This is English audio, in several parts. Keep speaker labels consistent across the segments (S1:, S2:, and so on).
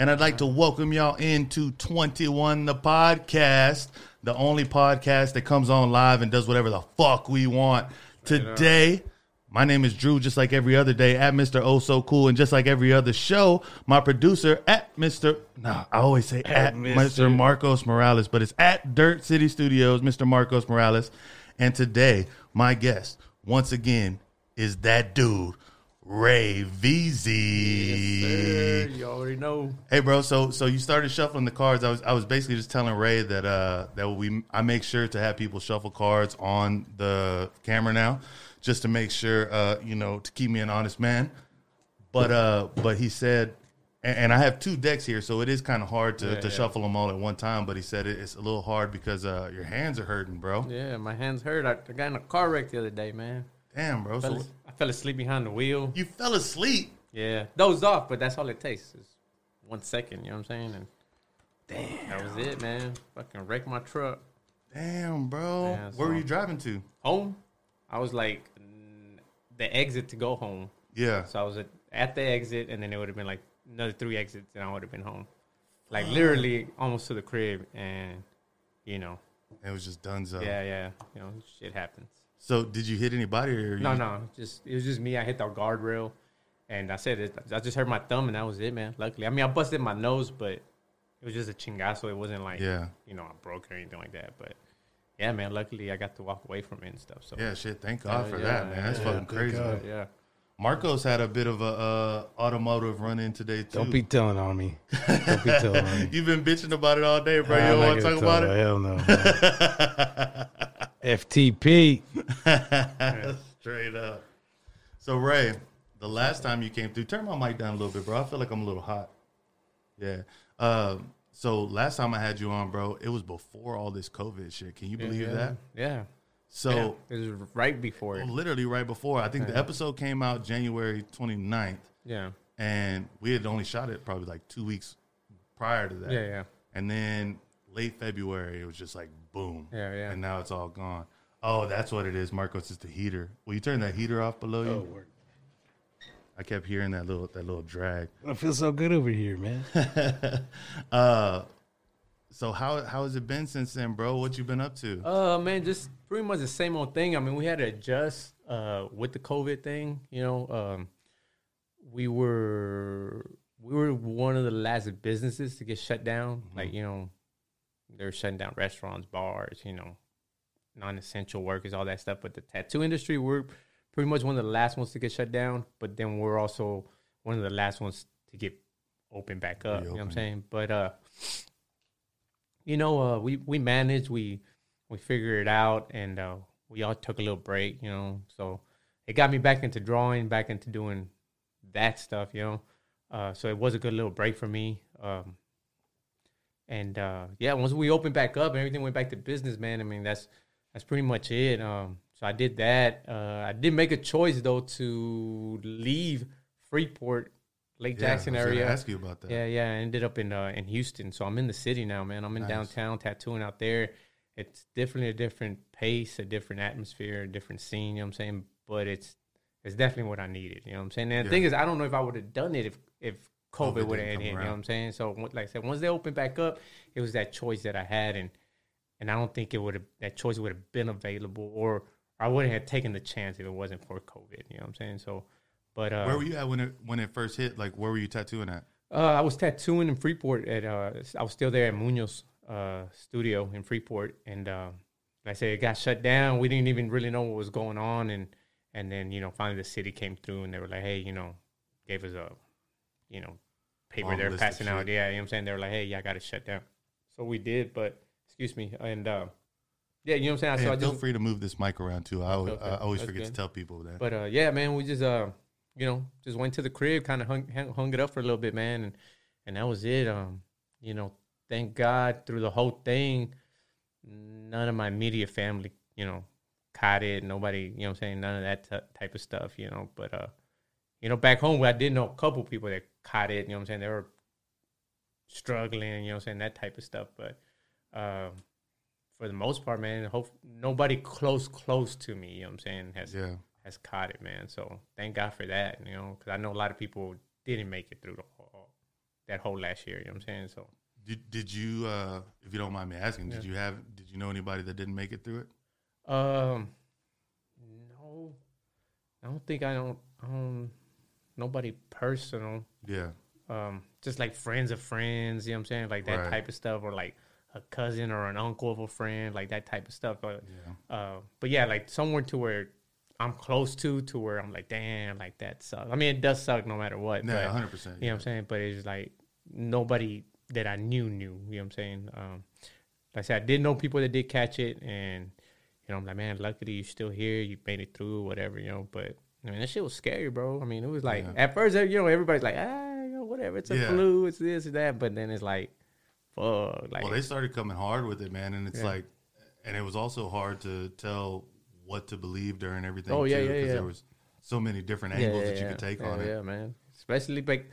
S1: And I'd like to welcome y'all into 21 the podcast, the only podcast that comes on live and does whatever the fuck we want. Today, my name is Drew, just like every other day at Mr. Oh So Cool, and just like every other show, my producer at Mr. No, I always say at, Mr.
S2: Mr.
S1: Marcos Morales, but it's at Dirt City Studios, Mr. Marcos Morales. And today, my guest, once again, is that dude, Ray VZ.
S2: Sir, you already know.
S1: Hey, bro. So, so you started shuffling the cards. I was, I was basically just telling Ray that, uh, that we, I make sure to have people shuffle cards on the camera now, just to make sure, uh, you know, to keep me an honest man. But, uh, but he said, and, and I have two decks here, so it is kind of hard to,
S2: Yeah,
S1: to
S2: yeah.
S1: shuffle them all at one time. But he said it, it's a little hard because uh, your hands are hurting, bro.
S2: Yeah, my hands hurt. I, I got in a car wreck the other day, man.
S1: Damn, bro. So
S2: fell asleep behind the wheel.
S1: you fell asleep.
S2: Yeah, dozed off, but that's all it takes is one second. You know what I'm saying? And damn, that was it, man. Fucking wrecked my truck.
S1: Damn, bro.
S2: Yeah,
S1: Where were you driving to?
S2: Home, I was like the exit to go home.
S1: Yeah.
S2: So I was at, at the exit, and then it would have been like another three exits, and I would have been home. Like literally almost to the crib, and you know,
S1: It was just done.
S2: yeah, yeah, you know, shit happens.
S1: So did you hit anybody or
S2: No,
S1: you,
S2: no, just it was just me. I hit the guardrail, and I said it. I just hurt my thumb, and that was it, man. Luckily, I mean, I busted my nose, but it was just a chingazo. It wasn't like
S1: Yeah.
S2: you know, I broke or anything like that. But yeah, man. Luckily, I got to walk away from it and stuff. So
S1: Yeah, shit. Thank God
S2: Yeah,
S1: for
S2: yeah,
S1: that, man. That's
S2: yeah,
S1: fucking crazy.
S2: God, yeah.
S1: Marcos had a bit of a uh, automotive run in today too.
S3: Don't be telling on me. Don't be telling on me.
S1: You've been bitching about it all day, bro. You don't want to talk about
S3: tell
S1: it?
S3: Hell no. FTP.
S1: Straight up. So Ray, the last time you came through, turn my mic down a little bit, bro. I feel like I'm a little hot. Yeah. Um, so last time I had you on, bro, it was before all this COVID shit. Can you believe
S2: yeah,
S1: that?
S2: Yeah.
S1: So
S2: yeah. it was right before it.
S1: literally right before. I think the episode came out January 29th,
S2: Yeah.
S1: and we had only shot it probably like two weeks prior to that.
S2: Yeah. Yeah.
S1: And then late February, it was just like boom.
S2: Yeah, yeah.
S1: And now it's all gone. Oh, that's what it is. Marcos is the heater. Will you turn that heater off below you?
S3: Oh, word.
S1: I kept hearing that little that little drag.
S3: I feel so good over here, man.
S1: Uh, so how how has it been since then, bro? What you been up to?
S2: Uh, man, just pretty much the same old thing. I mean, we had to adjust uh with the COVID thing. You know, um, we were we were one of the last businesses to get shut down. Like you know, they're shutting down restaurants, bars. You know, non-essential workers, all that stuff. But the tattoo industry, we're pretty much one of the last ones to get shut down. But then we're also one of the last ones to get open back up. You know what I'm saying? But uh, you know, uh, we we managed. We we figured it out, and uh, we all took a little break. You know, so it got me back into drawing, back into doing that stuff. You know, uh, so it was a good little break for me. Um, and uh, yeah, once we opened back up and everything went back to business, man. I mean, that's that's pretty much it. Um, so I did that. Uh, I did make a choice though to leave Freeport, Lake
S1: Yeah,
S2: Jackson
S1: I was
S2: area.
S1: Ask you about that.
S2: Yeah, yeah. I ended up in uh, in Houston, so I'm in the city now, man. I'm in
S1: Nice.
S2: downtown tattooing out there. It's definitely a different pace, a different atmosphere, a different scene. You know what I'm saying? But it's it's definitely what I needed. You know what I'm saying? And the thing is, I don't know if I would have done it if if
S1: COVID
S2: COVID would have hit. You know what I'm saying? So, like I said, once they opened back up, it was that choice that I had, and and I don't think it would have that choice would have been available, or I wouldn't have taken the chance if it wasn't for COVID. You know what I'm saying? So, but uh,
S1: Where were you at when it when it first hit? Like, where were you tattooing at?
S2: uh, I was tattooing in Freeport at uh, I was still there at Munoz uh, studio in Freeport, and uh, like I said, it got shut down. We didn't even really know what was going on, and and then you know finally the city came through and they were like, hey, you know, gave us a, you know, paper they were
S1: list of
S2: passing out. Yeah, you know what I'm saying. They were like, hey, yeah, I got to shut down. So we did, but excuse me, and uh, yeah, you know what I'm saying.
S1: Hey,
S2: so I
S1: feel
S2: just
S1: free to move this mic around too. I, always,
S2: Okay,
S1: I always forget to tell people that.
S2: But uh, yeah, man, we just uh, you know, just went to the crib, kind of hung, hung hung it up for a little bit, man, and and that was it. Um, you know, thank God through the whole thing, none of my immediate family, you know, caught it. Nobody, you know, what I'm saying none of that t- type of stuff, you know. But uh, you know, back home, I did know a couple people that caught it. You know, what I'm saying they were struggling, you know, what I'm saying that type of stuff. But um, for the most part, man, hope nobody close close to me, you know, what I'm saying has
S1: yeah,
S2: has caught it, man. So thank God for that, you know, because I know a lot of people didn't make it through the whole that whole last year. You know what I'm saying? So
S1: Did did you, uh, if you don't mind me asking, did you have did you know anybody that didn't make it through it?
S2: um, no, I don't think I don't. Don't nobody personal.
S1: Yeah,
S2: um, just like friends of friends, you know what I'm saying? Like that
S1: Right.
S2: type of stuff, or like a cousin or an uncle of a friend, like that type of stuff. But,
S1: yeah,
S2: uh, but yeah, like somewhere to where I'm close to, to where I'm like, damn, like that sucks. I mean, it does suck no matter what.
S1: yeah, hundred percent.
S2: you know what I'm saying? But it's like nobody that I knew knew, you know what I'm saying? Um, like I said, I didn't know people that did catch it, and you know, I'm like, man, luckily you're still here, you made it through, whatever, you know. But I mean, that shit was scary, bro. I mean, it was like
S1: Yeah.
S2: at first, you know, everybody's like, ah, you know, whatever, it's a
S1: Yeah.
S2: flu, it's this, and that, but then it's like, fuck, like,
S1: Well, they started coming hard with it, man, and it's
S2: Yeah.
S1: like, and it was also hard to tell what to believe during everything.
S2: Oh, yeah,
S1: too,
S2: yeah, yeah.
S1: There was so many different angles that you could take on it.
S2: Yeah, man. Especially like,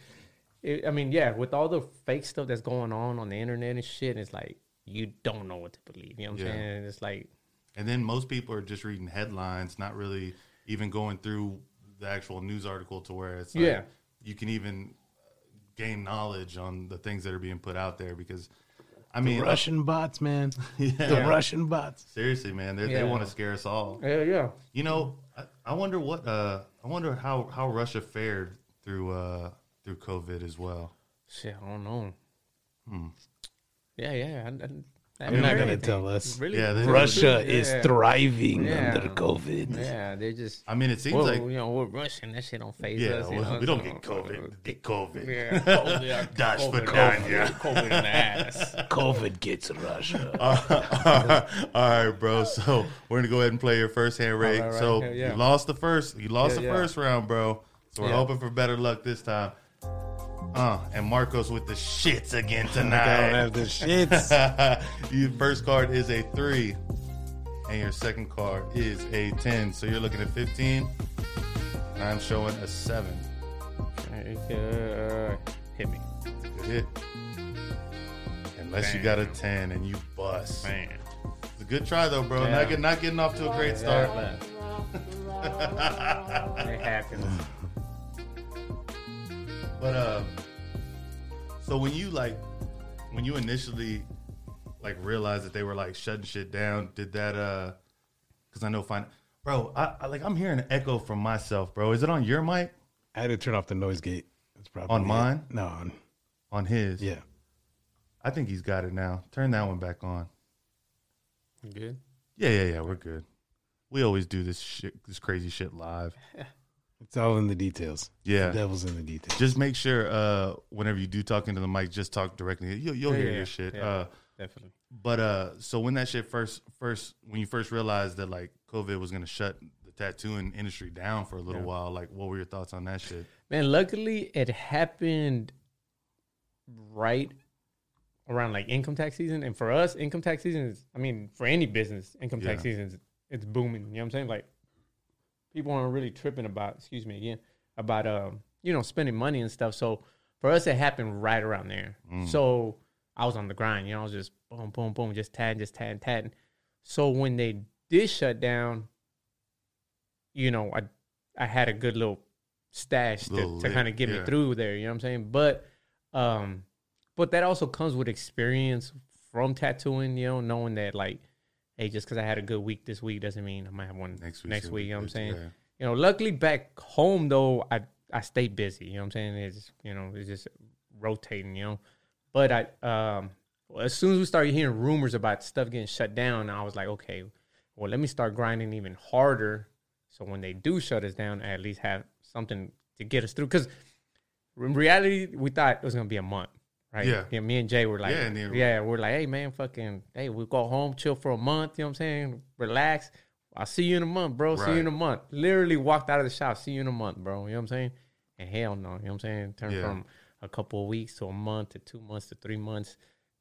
S2: it, I mean, yeah, with all the fake stuff that's going on on the internet and shit, it's like you don't know what to believe. You know what I'm
S1: Yeah.
S2: saying? It's like,
S1: And then most people are just reading headlines, not really even going through the actual news article to where it's like
S2: Yeah.
S1: you can even gain knowledge on the things that are being put out there because I mean
S3: Russian bots, man.
S1: yeah.
S3: The Russian bots.
S1: seriously man they,
S2: Yeah.
S1: they want to scare us all
S2: yeah, yeah.
S1: you know I, I wonder what uh I wonder how how Russia fared through uh through COVID as well
S2: Shit, I don't know.
S1: Hmm.
S2: Yeah, yeah. I, I, I
S3: You're not gonna
S2: anything.
S3: tell us.
S2: Really?
S1: Yeah,
S3: Russia
S2: Yeah.
S3: is thriving
S2: Yeah.
S3: under COVID.
S2: Yeah, they're just.
S1: I mean it seems
S2: Well,
S1: like
S2: you know, we're Russian. That shit don't phase
S1: yeah
S2: us. you
S1: well,
S2: know,
S1: we don't
S2: so-
S1: get COVID get COVID
S2: Yeah, COVID, yeah,
S1: Dash for
S2: COVID. COVID in the ass.
S3: COVID gets Russia.
S1: All right, bro. So we're gonna go ahead and play your first hand rate.
S2: right, right.
S1: So
S2: Yeah, yeah.
S1: you lost the first. You lost
S2: Yeah,
S1: the
S2: yeah.
S1: first round, bro. So we're
S2: Yeah.
S1: hoping for better luck this time. Uh, and Marcos with the shits again tonight.
S3: I don't have the shits.
S1: your first card is a three, and your second card is a ten. So you're looking at fifteen. And I'm showing a seven.
S2: Uh, hit me,
S1: Good hit. Unless you got a ten and you bust.
S2: man.
S1: It's a good try though, bro. Not get, not getting off to a great start.
S2: It happens.
S1: But uh, so when you like, when you initially like realized that they were like shutting shit down, did that uh? Because I know, fine, bro. I, I like I'm hearing an echo from myself, bro. Is it on your mic?
S3: I had to turn off the noise gate. It's probably
S1: On
S3: it.
S1: mine?
S3: No, on
S1: On his?
S3: yeah.
S1: I think he's got it now. Turn that one back on.
S2: You good?
S1: Yeah, yeah, yeah. We're good. We always do this shit, this crazy shit live.
S3: It's all in the details.
S1: Yeah.
S3: The devil's in the details.
S1: Just make sure uh, whenever you do talk into the mic, just talk directly. You'll, you'll
S2: Yeah,
S1: hear
S2: yeah,
S1: your shit.
S2: yeah.
S1: Uh,
S2: Definitely.
S1: But uh, so when that shit first, first when you first realized that like COVID was gonna shut the tattooing industry down for a little
S2: Yeah.
S1: while, like what were your thoughts on that shit?
S2: Man, luckily it happened right around like income tax season. And for us, income tax season is, I mean, for any business, income tax
S1: Yeah.
S2: season is it's booming. You know what I'm saying? Like people aren't really tripping about, excuse me again, about um, you know, spending money and stuff. So for us, it happened right around there.
S1: Mm.
S2: So I was on the grind. You know, I was just boom, boom, boom, just tatting, just tatting, tatting. So when they did shut down, you know, I I had a good little stash
S1: Little
S2: to, to kind of get
S1: yeah.
S2: me through there. You know what I'm saying? But um, but that also comes with experience from tattooing. You know, knowing that like, hey, just because I had a good week this week doesn't mean I might have one
S1: Next
S2: next
S1: week,
S2: week.
S1: should be
S2: you know what I'm saying?
S1: yeah.
S2: You know, luckily back home though, I I stayed busy. You know what I'm saying? It's you know it's just rotating. You know, but I um well, as soon as we started hearing rumors about stuff getting shut down, I was like, okay, well let me start grinding even harder. So when they do shut us down, I at least have something to get us through. Because in reality, we thought it was gonna be a month, right?
S1: Yeah.
S2: me and Jay were like,
S1: Yeah,
S2: yeah, we're like, hey man, fucking, hey, we go home, chill for a month. You know what I'm saying? Relax. I'll see you in a month, bro. See you in a month. Literally walked out of the shop. See you in a month, bro. You know what I'm saying? And hell no. You know what I'm saying? Turn
S1: Yeah.
S2: from a couple of weeks to a month to two months to three months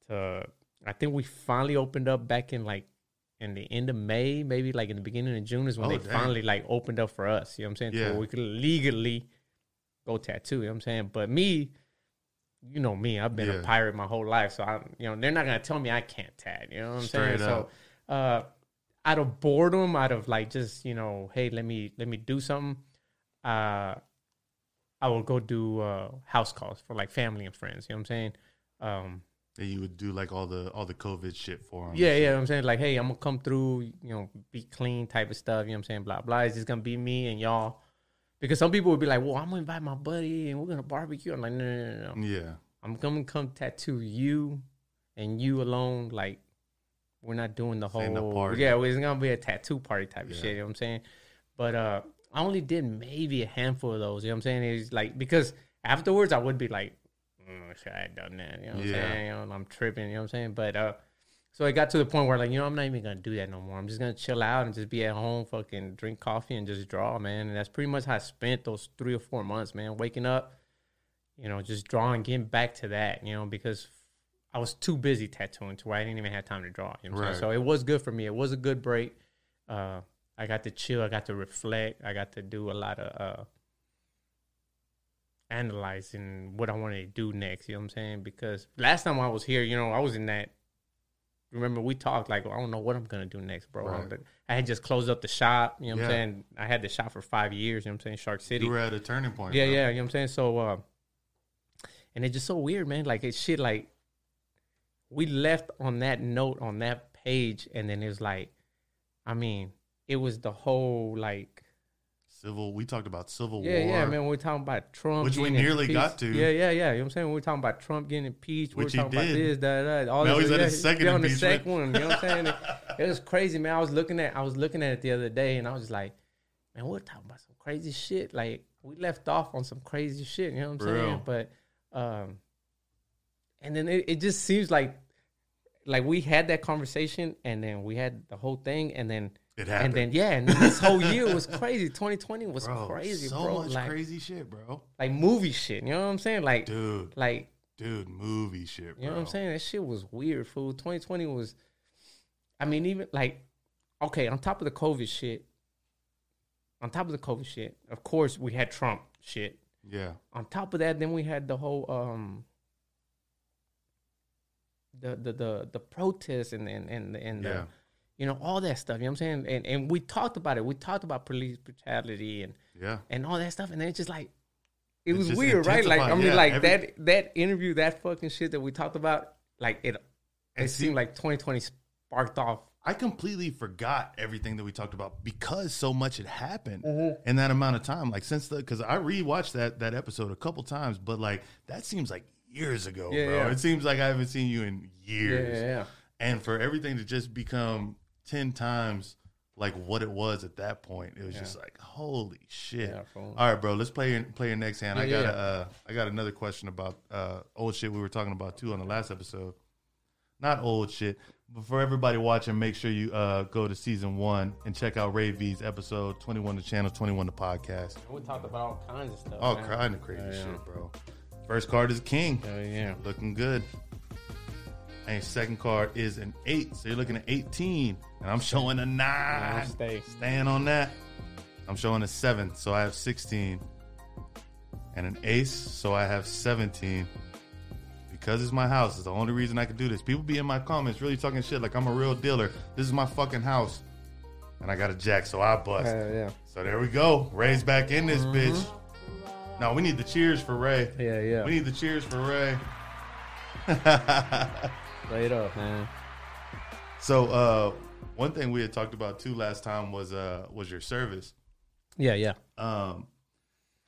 S2: to I think we finally opened up back in like in the end of May, maybe like in the beginning of June is when
S1: Oh,
S2: they
S1: dang.
S2: finally like opened up for us. You know what I'm saying?
S1: Yeah.
S2: where we could legally go tattoo. You know what I'm saying? But me, you know me, I've been
S1: Yeah.
S2: a pirate my whole life. So I'm, you know, they're not gonna tell me I can't tag. You know what I'm
S1: Straight
S2: saying?
S1: up.
S2: So uh out of boredom, out of like just, you know, hey, let me let me do something. Uh I would go do uh, house calls for like family and friends. You know what I'm saying? Um,
S1: And you would do like all the all the COVID shit for them.
S2: yeah, yeah. I'm saying like, hey, I'm gonna come through. You know, be clean type of stuff. You know what I'm saying? Blah blah. It's just gonna be me and y'all. Because some people would be like, well, I'm gonna invite my buddy and we're gonna barbecue. I'm like, no, no, no, no.
S1: Yeah.
S2: I'm gonna come tattoo you and you alone. Like, we're not doing the whole.
S1: party.
S2: Yeah, it's gonna be a tattoo party type of shit. You know what I'm saying? But uh, I only did maybe a handful of those. You know what I'm saying? It's like because afterwards I would be like, mm, should I have done that? You know what I'm
S1: Yeah.
S2: saying? You know, I'm tripping. You know what I'm saying? But uh, so I got to the point where like, you know, I'm not even gonna do that no more. I'm just gonna chill out and just be at home, fucking drink coffee and just draw, man. And that's pretty much how I spent those three or four months, man. Waking up, you know, just drawing, getting back to that, you know, because I was too busy tattooing to where I didn't even have time to draw. You know what
S1: Right.
S2: So it was good for me. It was a good break. Uh, I got to chill. I got to reflect. I got to do a lot of uh, analyzing what I wanted to do next. You know what I'm saying? Because last time I was here, you know, I was in that. Remember, we talked like, I don't know what I'm gonna do next, bro.
S1: Right.
S2: But I had just closed up the shop. You know what
S1: Yeah.
S2: I'm saying? I had the shop for five years. You know what I'm saying? Shark City.
S1: You were at a turning point.
S2: Yeah,
S1: bro.
S2: yeah, you know what I'm saying? So uh and it's just so weird, man. Like it's shit like we left on that note on that page and then it was like I mean, it was the whole like
S1: Civil. We talked about civil
S2: yeah,
S1: war.
S2: yeah, yeah, man. we're talking about Trump,
S1: Which we nearly got to.
S2: Yeah, yeah, yeah. You know what I'm saying? we're talking about Trump getting impeached.
S1: Which
S2: were
S1: he
S2: talking about
S1: did.
S2: this, that, that. All
S1: Now
S2: this,
S1: he's at his second
S2: on the second one. You know what I'm saying? It, was crazy, man. I was looking at, I was looking at it the other day, and I was just like, man, we're talking about some crazy shit. Like we left off on some crazy shit. You know what I'm saying? But, um, and then it, it just seems like, like we had that conversation, and then we had the whole thing, and then.
S1: It happened.
S2: And then yeah, and then this whole year was crazy. 2020 was
S1: bro,
S2: crazy,
S1: so
S2: bro.
S1: much
S2: like,
S1: crazy shit, bro.
S2: like movie shit. You know what I'm saying? Like,
S1: Dude,
S2: like
S1: dude, movie shit, bro.
S2: you know what I'm saying? That shit was weird, fool. 2020 was. I mean, even like, okay, on top of the COVID shit, on top of the COVID shit, of course we had Trump shit.
S1: Yeah,
S2: On top of that, then we had the whole um. The the the the protests and and and and the,
S1: Yeah.
S2: You know all that stuff. You know what I'm saying? And and we talked about it. We talked about police brutality and
S1: yeah.
S2: and all that stuff, and then it's just like it
S1: It's
S2: was weird, right? Like I mean,
S1: yeah,
S2: like
S1: every-
S2: that that interview, that fucking shit that we talked about, like it.
S1: And
S2: It
S1: see-
S2: seemed like 2020 sparked off.
S1: I completely forgot everything that we talked about because so much had happened
S2: Mm-hmm.
S1: in that amount of time. Like since the because I rewatched that that episode a couple times, but like that seems like years ago,
S2: Yeah,
S1: bro.
S2: yeah.
S1: It seems like I haven't seen you in years.
S2: yeah, yeah.
S1: And for everything to just become ten times like what it was at that point, it was just like holy shit.
S2: Yeah.
S1: All right, bro. Let's play your play your next hand. I got
S2: yeah.
S1: a uh, I got another question about uh, old shit we were talking about too on the last episode. Not old shit, but for everybody watching, make sure you uh, go to season one and check out Ray V's episode twenty one, the channel twenty one, the podcast.
S2: We talked about all kinds of stuff.
S1: All
S2: man.
S1: kind of crazy
S2: Yeah, yeah.
S1: shit, bro. First card is king,
S2: Hell yeah.
S1: looking good. And second card is an eight, so you're looking at eighteen, and I'm showing a nine.
S2: Stay.
S1: Staying on that. I'm showing a seven, so I have 16. And an ace, so I have 17. Because it's my house, it's the only reason I can do this. People be in my comments really talking shit like I'm a real dealer. This is my fucking house. And I got a jack, so I bust.
S2: Hell yeah.
S1: So there we go. Ray's back in this mm-hmm. bitch. No, we need the cheers for Ray.
S2: Yeah, yeah.
S1: We need the cheers for Ray.
S2: Straight up, man.
S1: So uh one thing we had talked about too last time was uh was your service.
S2: Yeah, yeah.
S1: um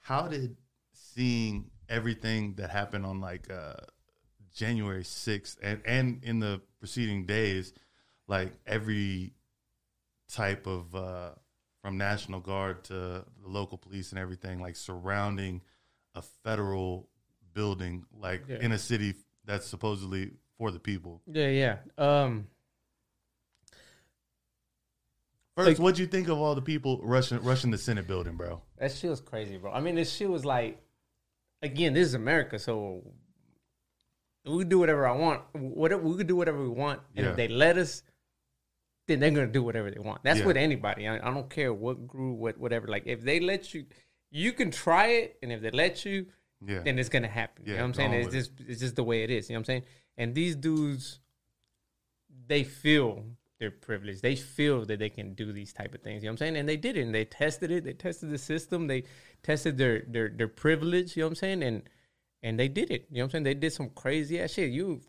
S1: how did seeing everything that happened on like uh January 6th and and in the preceding days like every type of uh from National Guard to the local police and everything like surrounding a federal building like
S2: Yeah.
S1: in a city that's supposedly for the people.
S2: Yeah, yeah. Um,
S1: First,
S2: Like-
S1: what'd you think of all the people rushing rushing the Senate building, bro?
S2: that shit was crazy, bro. I mean, this shit was like, again, this is America, so we can do whatever I want. Whatever we could do whatever we want, and
S1: Yeah.
S2: if they let us, then they're gonna do whatever they want. That's
S1: Yeah.
S2: with anybody. I, I don't care what group, what whatever. Like if they let you, you can try it, and if they let you,
S1: Yeah.
S2: then it's gonna happen. you know what I'm saying? It's
S1: with it.
S2: just it's just the way it is. You know what I'm saying? And these dudes, they feel they're privileged. They feel that they can do these type of things. You know what I'm saying? And they did it. And they tested it. They tested the system. They tested their their their privilege. You know what I'm saying? And and they did it. You know what I'm saying? They did some crazy ass shit. You,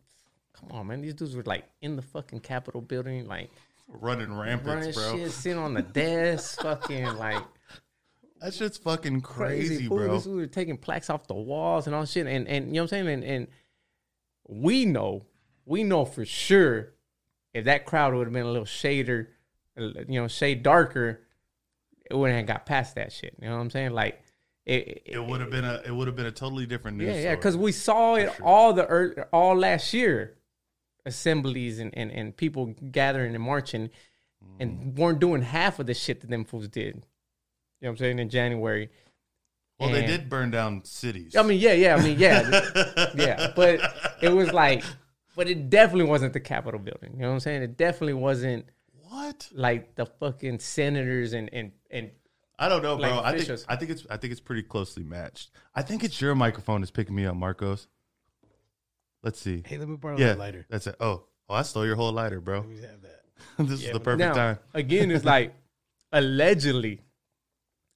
S2: come on, man. These dudes were like in the fucking Capitol building, like
S1: Running rampant,
S2: running
S1: bro.
S2: shit, sitting on the desk, fucking like
S1: That shit's fucking
S2: crazy,
S1: crazy, bro.
S2: This we were taking plaques off the walls and all shit. And and you know what I'm saying? And, and we know, we know for sure if that crowd would have been a little shader, you know, shade darker, it wouldn't have got past that shit. You know what I'm saying? Like it, it,
S1: It would have been a it would have been a totally different news.
S2: yeah, yeah, because we saw it
S1: sure.
S2: all the all last year, assemblies and, and, and people gathering and marching, and mm. weren't doing half of the shit that them fools did. You know what I'm saying in January.
S1: Well, they did burn down cities.
S2: I mean, yeah, yeah. I mean, yeah, yeah. But it was like, but it definitely wasn't the Capitol building. You know what I'm saying? It definitely wasn't
S1: what?
S2: like the fucking senators and and and
S1: I don't know, bro.
S2: Like
S1: I think. I think it's I think it's pretty closely matched. I think it's your microphone that's picking me up, Marcos. Let's see.
S3: Hey, let me borrow
S1: Yeah,
S3: that lighter.
S1: that's it. Oh, oh, I stole your whole lighter, bro.
S3: Let me have that.
S1: this is the perfect
S2: now
S1: time.
S2: again, it's like allegedly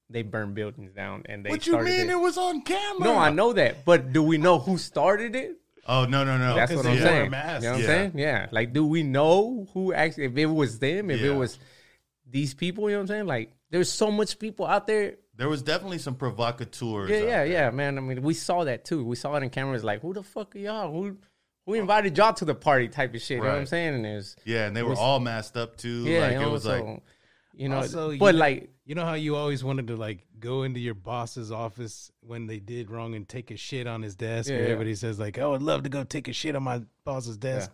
S2: they burned buildings down and they.
S1: What you
S2: started
S1: mean?
S2: It.
S1: It was on camera.
S2: No, I know that, but do we know who started it?
S1: Oh no, no, no.
S2: That's what I'm
S3: wore
S2: saying. You know
S3: masks.
S2: what I'm
S1: Yeah.
S2: saying? Yeah. Like, do we know who actually? If it was them, if
S1: Yeah.
S2: it was these people, you know what I'm saying? Like, there's so much people out there
S1: There was definitely some provocateurs.
S2: Yeah, yeah, yeah, man. I mean, we saw that too. We saw it in cameras. Like, who the fuck are y'all? Who who invited y'all to the party? Type of shit. You know what I'm saying? And there's
S1: Yeah, and they were
S2: was-
S1: all masked up too.
S2: yeah,
S1: like
S2: you
S1: it was
S2: so,
S1: like
S2: you know,
S3: Also,
S2: but
S3: you-
S2: like,
S3: You know how you always wanted to like go into your boss's office when they did wrong and take a shit on his desk.
S2: Yeah,
S3: or
S2: yeah.
S3: everybody says like, "Oh, I'd love to go take a shit on my boss's desk."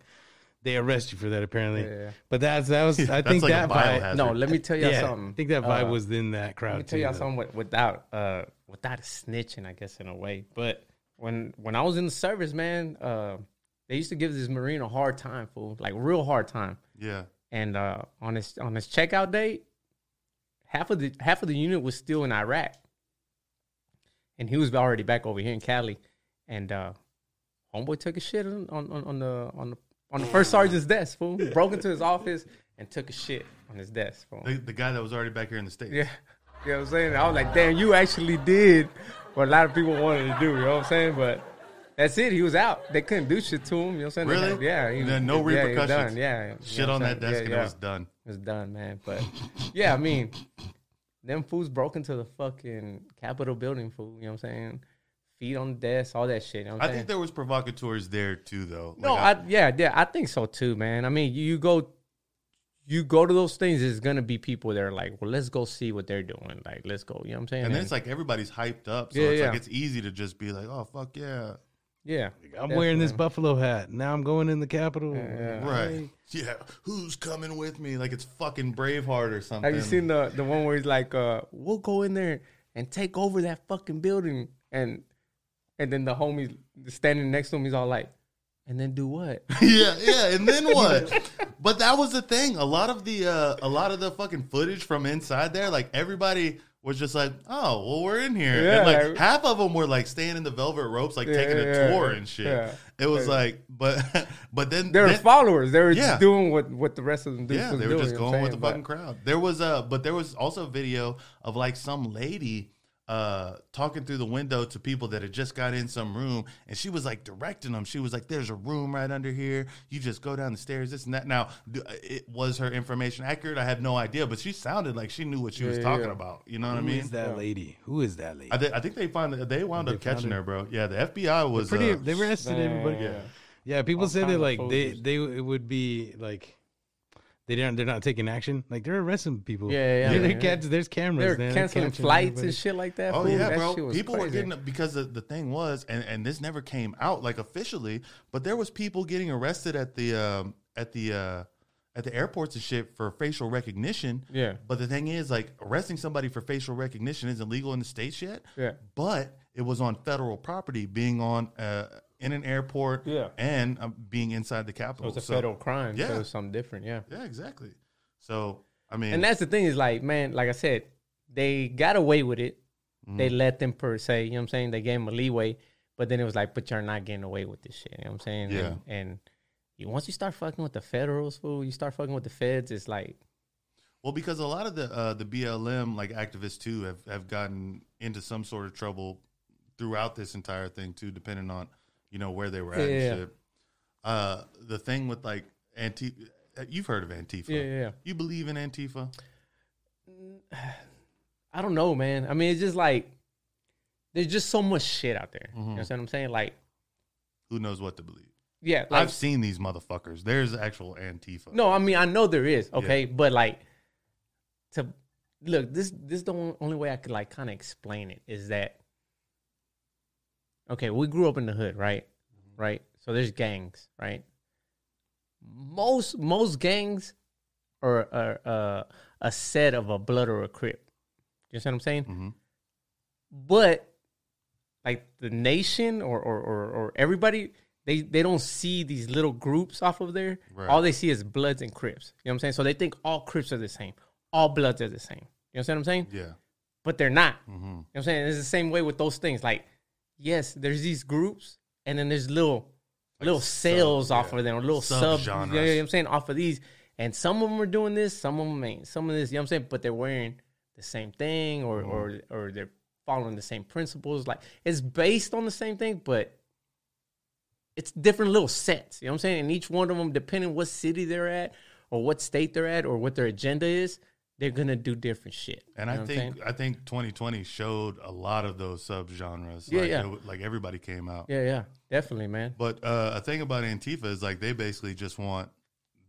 S3: They arrest you for that apparently.
S2: Yeah, yeah.
S3: But that's that was I think
S1: like
S3: that vibe.
S1: biohazard.
S2: no. Let me tell y'all
S3: Yeah,
S2: something.
S3: I think that vibe
S2: Uh,
S3: was in that crowd.
S2: Let me tell y'all something with- without uh without snitching, I guess in a way. But when when I was in the service, man, uh, they used to give this marine a hard time, fool, like real hard time.
S1: yeah.
S2: and uh, on his on his checkout date, half of the half of the unit was still in Iraq, and he was already back over here in Cali, and uh, homeboy took a shit on on, on the on the on the first sergeant's desk. Fool broke into his office and took a shit on his desk. Fool.
S1: The, the guy that was already back here in the states.
S2: Yeah, you know what I'm saying. I was like, damn, you actually did what a lot of people wanted to do. You know what I'm saying? But. That's it. He was out. They couldn't do shit to him. You know what I'm saying?
S1: Really?
S2: had- yeah. He,
S1: no
S2: yeah,
S1: repercussions.
S2: Yeah. you know
S1: Shit on that desk
S2: Yeah,
S1: and
S2: yeah
S1: it was done.
S2: Was done, man. But yeah, I mean, them fools broke into the fucking Capitol building, fool. You know what I'm saying? Feet on the desk, all that shit. You know
S1: I
S2: I'm
S1: think there was provocateurs there too, though.
S2: no,
S1: Like,
S2: I, yeah, yeah, I think so too, man. I mean, you go, you go to those things. There's gonna be people that are like, well, let's go see what they're doing. Like, let's go. You know what I'm saying?
S1: and then it's like everybody's hyped up, so
S2: Yeah,
S1: it's
S2: yeah.
S1: like it's easy to just be like, "Oh fuck yeah,
S2: yeah,
S3: I'm wearing this
S2: definitely.
S3: buffalo hat. Now I'm going in the Capitol.
S2: Yeah.
S1: right? Yeah, who's coming with me? Like it's fucking Braveheart or something."
S2: Have you seen the the one where he's like, uh, "We'll go in there and take over that fucking building," and and then the homie standing next to him, he's all like, "And then do what?"
S1: yeah, yeah, and then what? but that was the thing. A lot of the uh, a lot of the fucking footage from inside there, like everybody was just like, "Oh, well, we're in here."
S2: Yeah,
S1: and like
S2: like-
S1: half of them were like staying in the velvet ropes, like
S2: Yeah,
S1: taking a
S2: yeah,
S1: tour and shit. It was like, but but then
S2: They were followers. They were just doing what what the rest of them do.
S1: Yeah, they were
S2: doing,
S1: just
S2: you know what
S1: going with the
S2: saying?
S1: fucking crowd. There was a, but there was also a video of like some lady uh talking through the window to people that had just got in some room and she was like directing them she was like there's a room right under here you just go down the stairs this and that now do- it was her information accurate i have no idea but she sounded like she knew what she was
S2: Yeah,
S1: talking
S2: yeah.
S1: about you know what i mean
S3: is that lady? Who is that lady?
S1: I, thi- I think they found they wound
S3: They
S1: up catching
S3: found her?
S1: her bro yeah the fbi was
S3: Pretty.
S1: uh,
S3: they arrested everybody.
S2: Yeah.
S3: Yeah, people
S2: All
S3: say
S2: kinds
S3: that like they they it would be like they don't they're not taking action. Like they're arresting people.
S2: Yeah, yeah,
S3: They're-
S2: yeah.
S3: they're catch- there's cameras.
S2: They're
S3: man.
S2: canceling
S3: catching
S2: flights
S3: everybody.
S2: and shit like that.
S1: Oh
S2: fool.
S1: yeah,
S2: That
S1: bro.
S2: shit was
S1: People were getting because the, the thing was, and, and this never came out like officially, but there was people getting arrested at the um, at the uh, at the airports and shit for facial recognition.
S2: Yeah.
S1: But the thing is, like arresting somebody for facial recognition isn't legal in the states yet.
S2: Yeah.
S1: But it was on federal property, being on uh, in an airport.
S2: Yeah.
S1: And um, being inside the
S2: It
S1: Capitol.
S2: was a
S1: So-
S2: federal crime. Yeah, so it was something different. Yeah.
S1: Yeah, exactly. So I mean,
S2: And that's the thing is like, man, like I said, they got away with it.
S1: Mm-hmm.
S2: They let them per se, you know what I'm saying? They gave them a leeway, but then it was like, but you're not getting away with this shit. You know what I'm saying?
S1: Yeah.
S2: And, and you once you start fucking with the federals, fool, you start fucking with the feds. It's like
S1: Well, because a lot of the uh, the BLM like activists too have have gotten into some sort of trouble throughout this entire thing too, depending on you know where they were at
S2: Yeah,
S1: and
S2: yeah.
S1: Uh, the thing with like anti, you've heard of Antifa?
S2: yeah, yeah. yeah.
S1: You believe in Antifa?
S2: I don't know, man. I mean, it's just like there's just so much shit out there.
S1: Mm-hmm.
S2: You know what I'm saying? Like,
S1: Who knows what to believe?
S2: yeah, like
S1: I've seen these motherfuckers. There's actual Antifa.
S2: No, I mean I know there is, okay, but like to look, this this is the only way I could like kind of explain it is that okay, we grew up in the hood, right? Right? So there's gangs, right? Most most gangs are, are uh, a set of a blood or a crip. You understand what I'm saying?
S1: Mhm.
S2: But like the nation or or, or, or everybody, they, they don't see these little groups off of there.
S1: Right.
S2: All they see is Bloods and Crips. You know what I'm saying? So they think all Crips are the same, all Bloods are the same. You understand what I'm saying?
S1: Yeah.
S2: But they're not.
S1: hmm
S2: You know what I'm saying? It's the same way with those things. Like, yes, there's these groups, and then there's little little
S1: sub-
S2: sales off
S1: yeah.
S2: of them, or little sub,
S1: Sub-genres.
S2: you know what I'm saying, off of these. And some of them are doing this, some of them ain't. Some of this, you know what I'm saying? But they're wearing the same thing, or or mm-hmm. or they're following the same principles. Like it's based on the same thing, but it's different little sets. You know what I'm saying? And each one of them, depending what city they're at, or what state they're at, or what their agenda is, they're gonna do different shit.
S1: And
S2: You
S1: I
S2: know I'm
S1: think I think 2020 showed a lot of those subgenres.
S2: Yeah,
S1: like,
S2: yeah.
S1: it like everybody came out.
S2: Yeah, yeah, definitely, man.
S1: But uh, a thing about Antifa is like they basically just want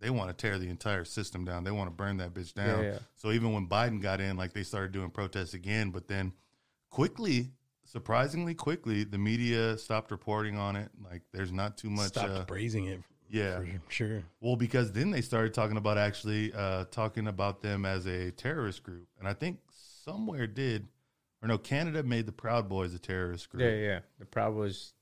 S1: they want to tear the entire system down. They want to burn that bitch down.
S2: Yeah, yeah.
S1: So even when Biden got in, like they started doing protests again, but then quickly, surprisingly quickly, the media stopped reporting on it. Like there's not too much.
S3: Stopped
S1: Uh,
S3: praising it.
S1: Yeah.
S3: sure.
S1: Well, because then they started talking about actually uh, talking about them as a terrorist group, and I think somewhere did, or no, Canada made the Proud Boys a terrorist group.
S2: Yeah, yeah. The Proud was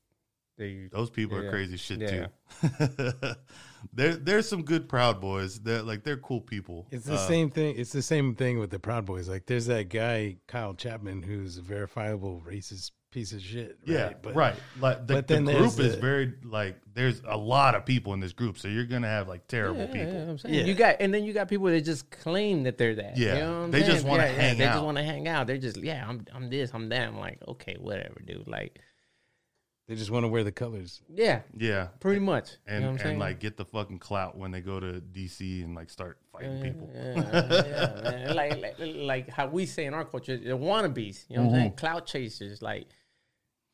S2: they.
S1: Those people
S2: Yeah,
S1: are crazy shit
S2: Yeah,
S1: too. there, there's some good Proud Boys. They're like they're cool people.
S3: It's the
S1: Uh,
S3: same thing. It's the same thing with the Proud Boys. Like, there's that guy Kyle Chapman who's a verifiable racist piece of shit. Right?
S1: Yeah,
S3: but
S1: right. Like the,
S3: but
S1: the group
S3: there's
S1: is
S3: the-
S1: very like. There's a lot of people in this group, so you're gonna have like terrible
S2: Yeah,
S1: people.
S2: yeah, I'm saying.
S3: Yeah.
S2: You got, and then you got people that just claim that they're that.
S1: Yeah,
S2: you know what I'm
S1: they just wanna
S2: Yeah, yeah,
S1: hang
S2: They
S1: out.
S2: just want to hang out. They're just, yeah, I'm, I'm this, I'm that. I'm like, okay, whatever, dude. Like,
S3: they just want to wear the colors.
S2: yeah,
S1: Yeah,
S2: pretty much.
S1: and
S2: you know what I'm
S1: and
S2: saying?
S1: like get the fucking clout when they go to DC and like start fighting
S2: yeah,
S1: people.
S2: yeah, yeah, man. Like, like, like how we say in our culture, they're wannabes. You know what I'm mm-hmm. saying? Clout chasers, like,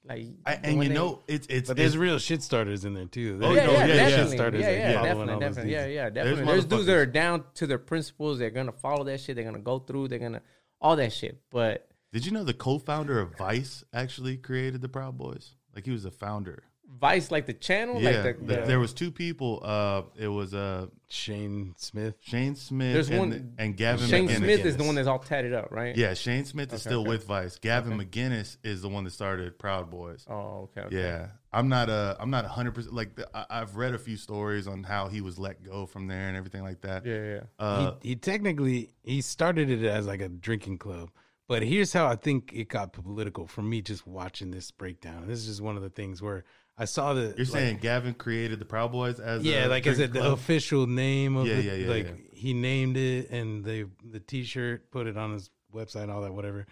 S2: like.
S1: I, and you
S2: they-
S1: know, it's it's
S3: But there's
S1: it's-
S3: real shit starters in there too.
S1: Oh,
S2: yeah,
S1: no,
S2: yeah,
S1: yeah, yeah.
S2: definitely.
S3: Shit starters
S2: yeah,
S3: that
S2: yeah, definitely,
S3: those
S2: definitely. Yeah,
S3: dudes.
S2: yeah, definitely. There's, dudes that are down to their principles. They're gonna follow that shit. They're gonna go through. They're gonna all that shit. But
S1: Did you know the co-founder of Vice actually created the Proud Boys? Like he was a founder.
S2: Vice, like the channel,
S1: Yeah,
S2: like the,
S1: th-
S2: the
S1: there was two people. Uh, it was uh
S3: Shane Smith.
S1: Shane Smith
S2: There's
S1: and,
S2: one-
S1: and Gavin
S2: Shane
S1: McInnes.
S2: Smith is the one that's all tatted up, right?
S1: Yeah, Shane Smith is still
S2: okay.
S1: with Vice. Gavin McInnes is the one that started Proud Boys.
S2: Oh, okay. okay.
S1: Yeah, I'm not a I'm not hundred percent like I, I've read a few stories on how he was let go from there and everything like that.
S2: Yeah, yeah.
S1: Uh,
S3: he, he technically he started it as like a drinking club. But here's how I think it got political for me just watching this breakdown. This is just one of the things where I saw the
S1: you're
S3: like,
S1: saying Gavin created the Proud Boys as
S3: yeah, like is it the official name of
S1: Yeah,
S3: the,
S1: yeah, yeah,
S3: like
S1: yeah.
S3: he named it and they the t-shirt put it on his website and all that whatever.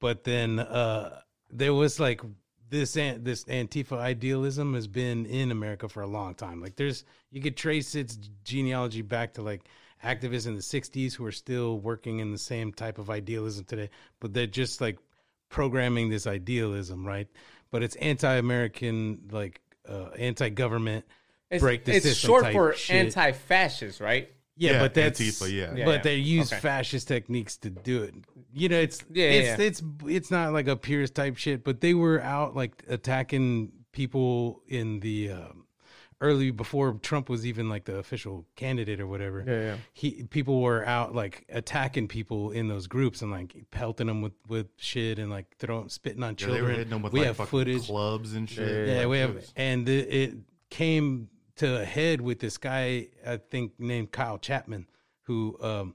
S3: But then uh there was like this this antifa idealism has been in America for a long time. Like there's you could trace its genealogy back to like activists in the 60s who are still working in the same type of idealism today, but they're just like programming this idealism, right? But it's anti-American like uh anti-government
S2: It's,
S3: break the
S2: it's
S3: system
S2: short
S3: type
S2: for
S3: shit.
S2: anti-fascist, right?
S3: Yeah,
S1: Yeah,
S3: but that's
S1: Antifa, yeah.
S2: Yeah,
S3: but
S2: yeah.
S3: they use
S2: Okay.
S3: fascist techniques to do it. You know, it's
S2: Yeah, yeah,
S3: it's it's it's not like a Pierce type shit, but they were out like attacking people in the um, early before Trump was even like the official candidate or whatever.
S2: Yeah, yeah.
S3: He people were out like attacking people in those groups and like pelting them with with shit and like throwing spitting on
S1: Yeah, they
S3: children.
S1: were hitting them with
S3: we
S1: like
S3: have footage.
S1: clubs and shit.
S3: Yeah,
S1: Like,
S3: we have,
S1: was-
S3: and it, it came to a head with this guy I think named Kyle Chapman who um,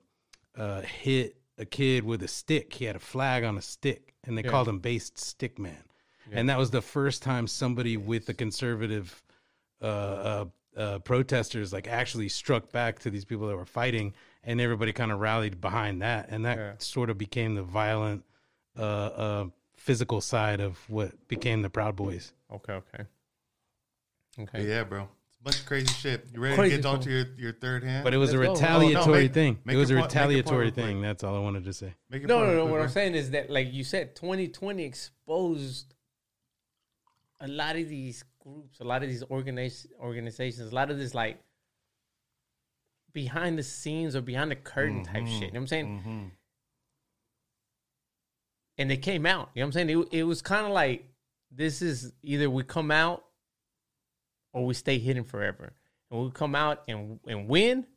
S3: uh, hit a kid with a stick. He had a flag on a stick, and they
S2: Yeah.
S3: called him Based Stick Man. And that was the first time somebody with a conservative uh, uh, uh, protesters like actually struck back to these people that were fighting, and everybody kind of rallied behind that, and that
S2: Yeah.
S3: sort of became the violent, uh, uh, physical side of what became the Proud Boys.
S2: Okay, okay, okay.
S1: yeah, bro. It's a bunch of crazy shit. You ready
S2: Crazy
S1: to get on
S2: cool.
S1: to your, your third hand?
S3: But it was a
S2: Let's go.
S3: retaliatory
S1: Oh, no, make-
S3: thing.
S1: make
S3: it was a
S1: point- make your point
S3: retaliatory
S1: real
S3: thing. That's all I wanted to say.
S1: Make
S2: No, no, no.
S1: real
S2: What I'm saying is that, like you said, 2020 exposed a lot of these groups, a lot of these organiz- organizations, a lot of this like behind the scenes or behind the curtain type shit. You know what I'm saying?
S1: Mhm.
S2: And they came out. You know what I'm saying? It, it was kind of like this is either we come out or we stay hidden forever. And we come out and and win,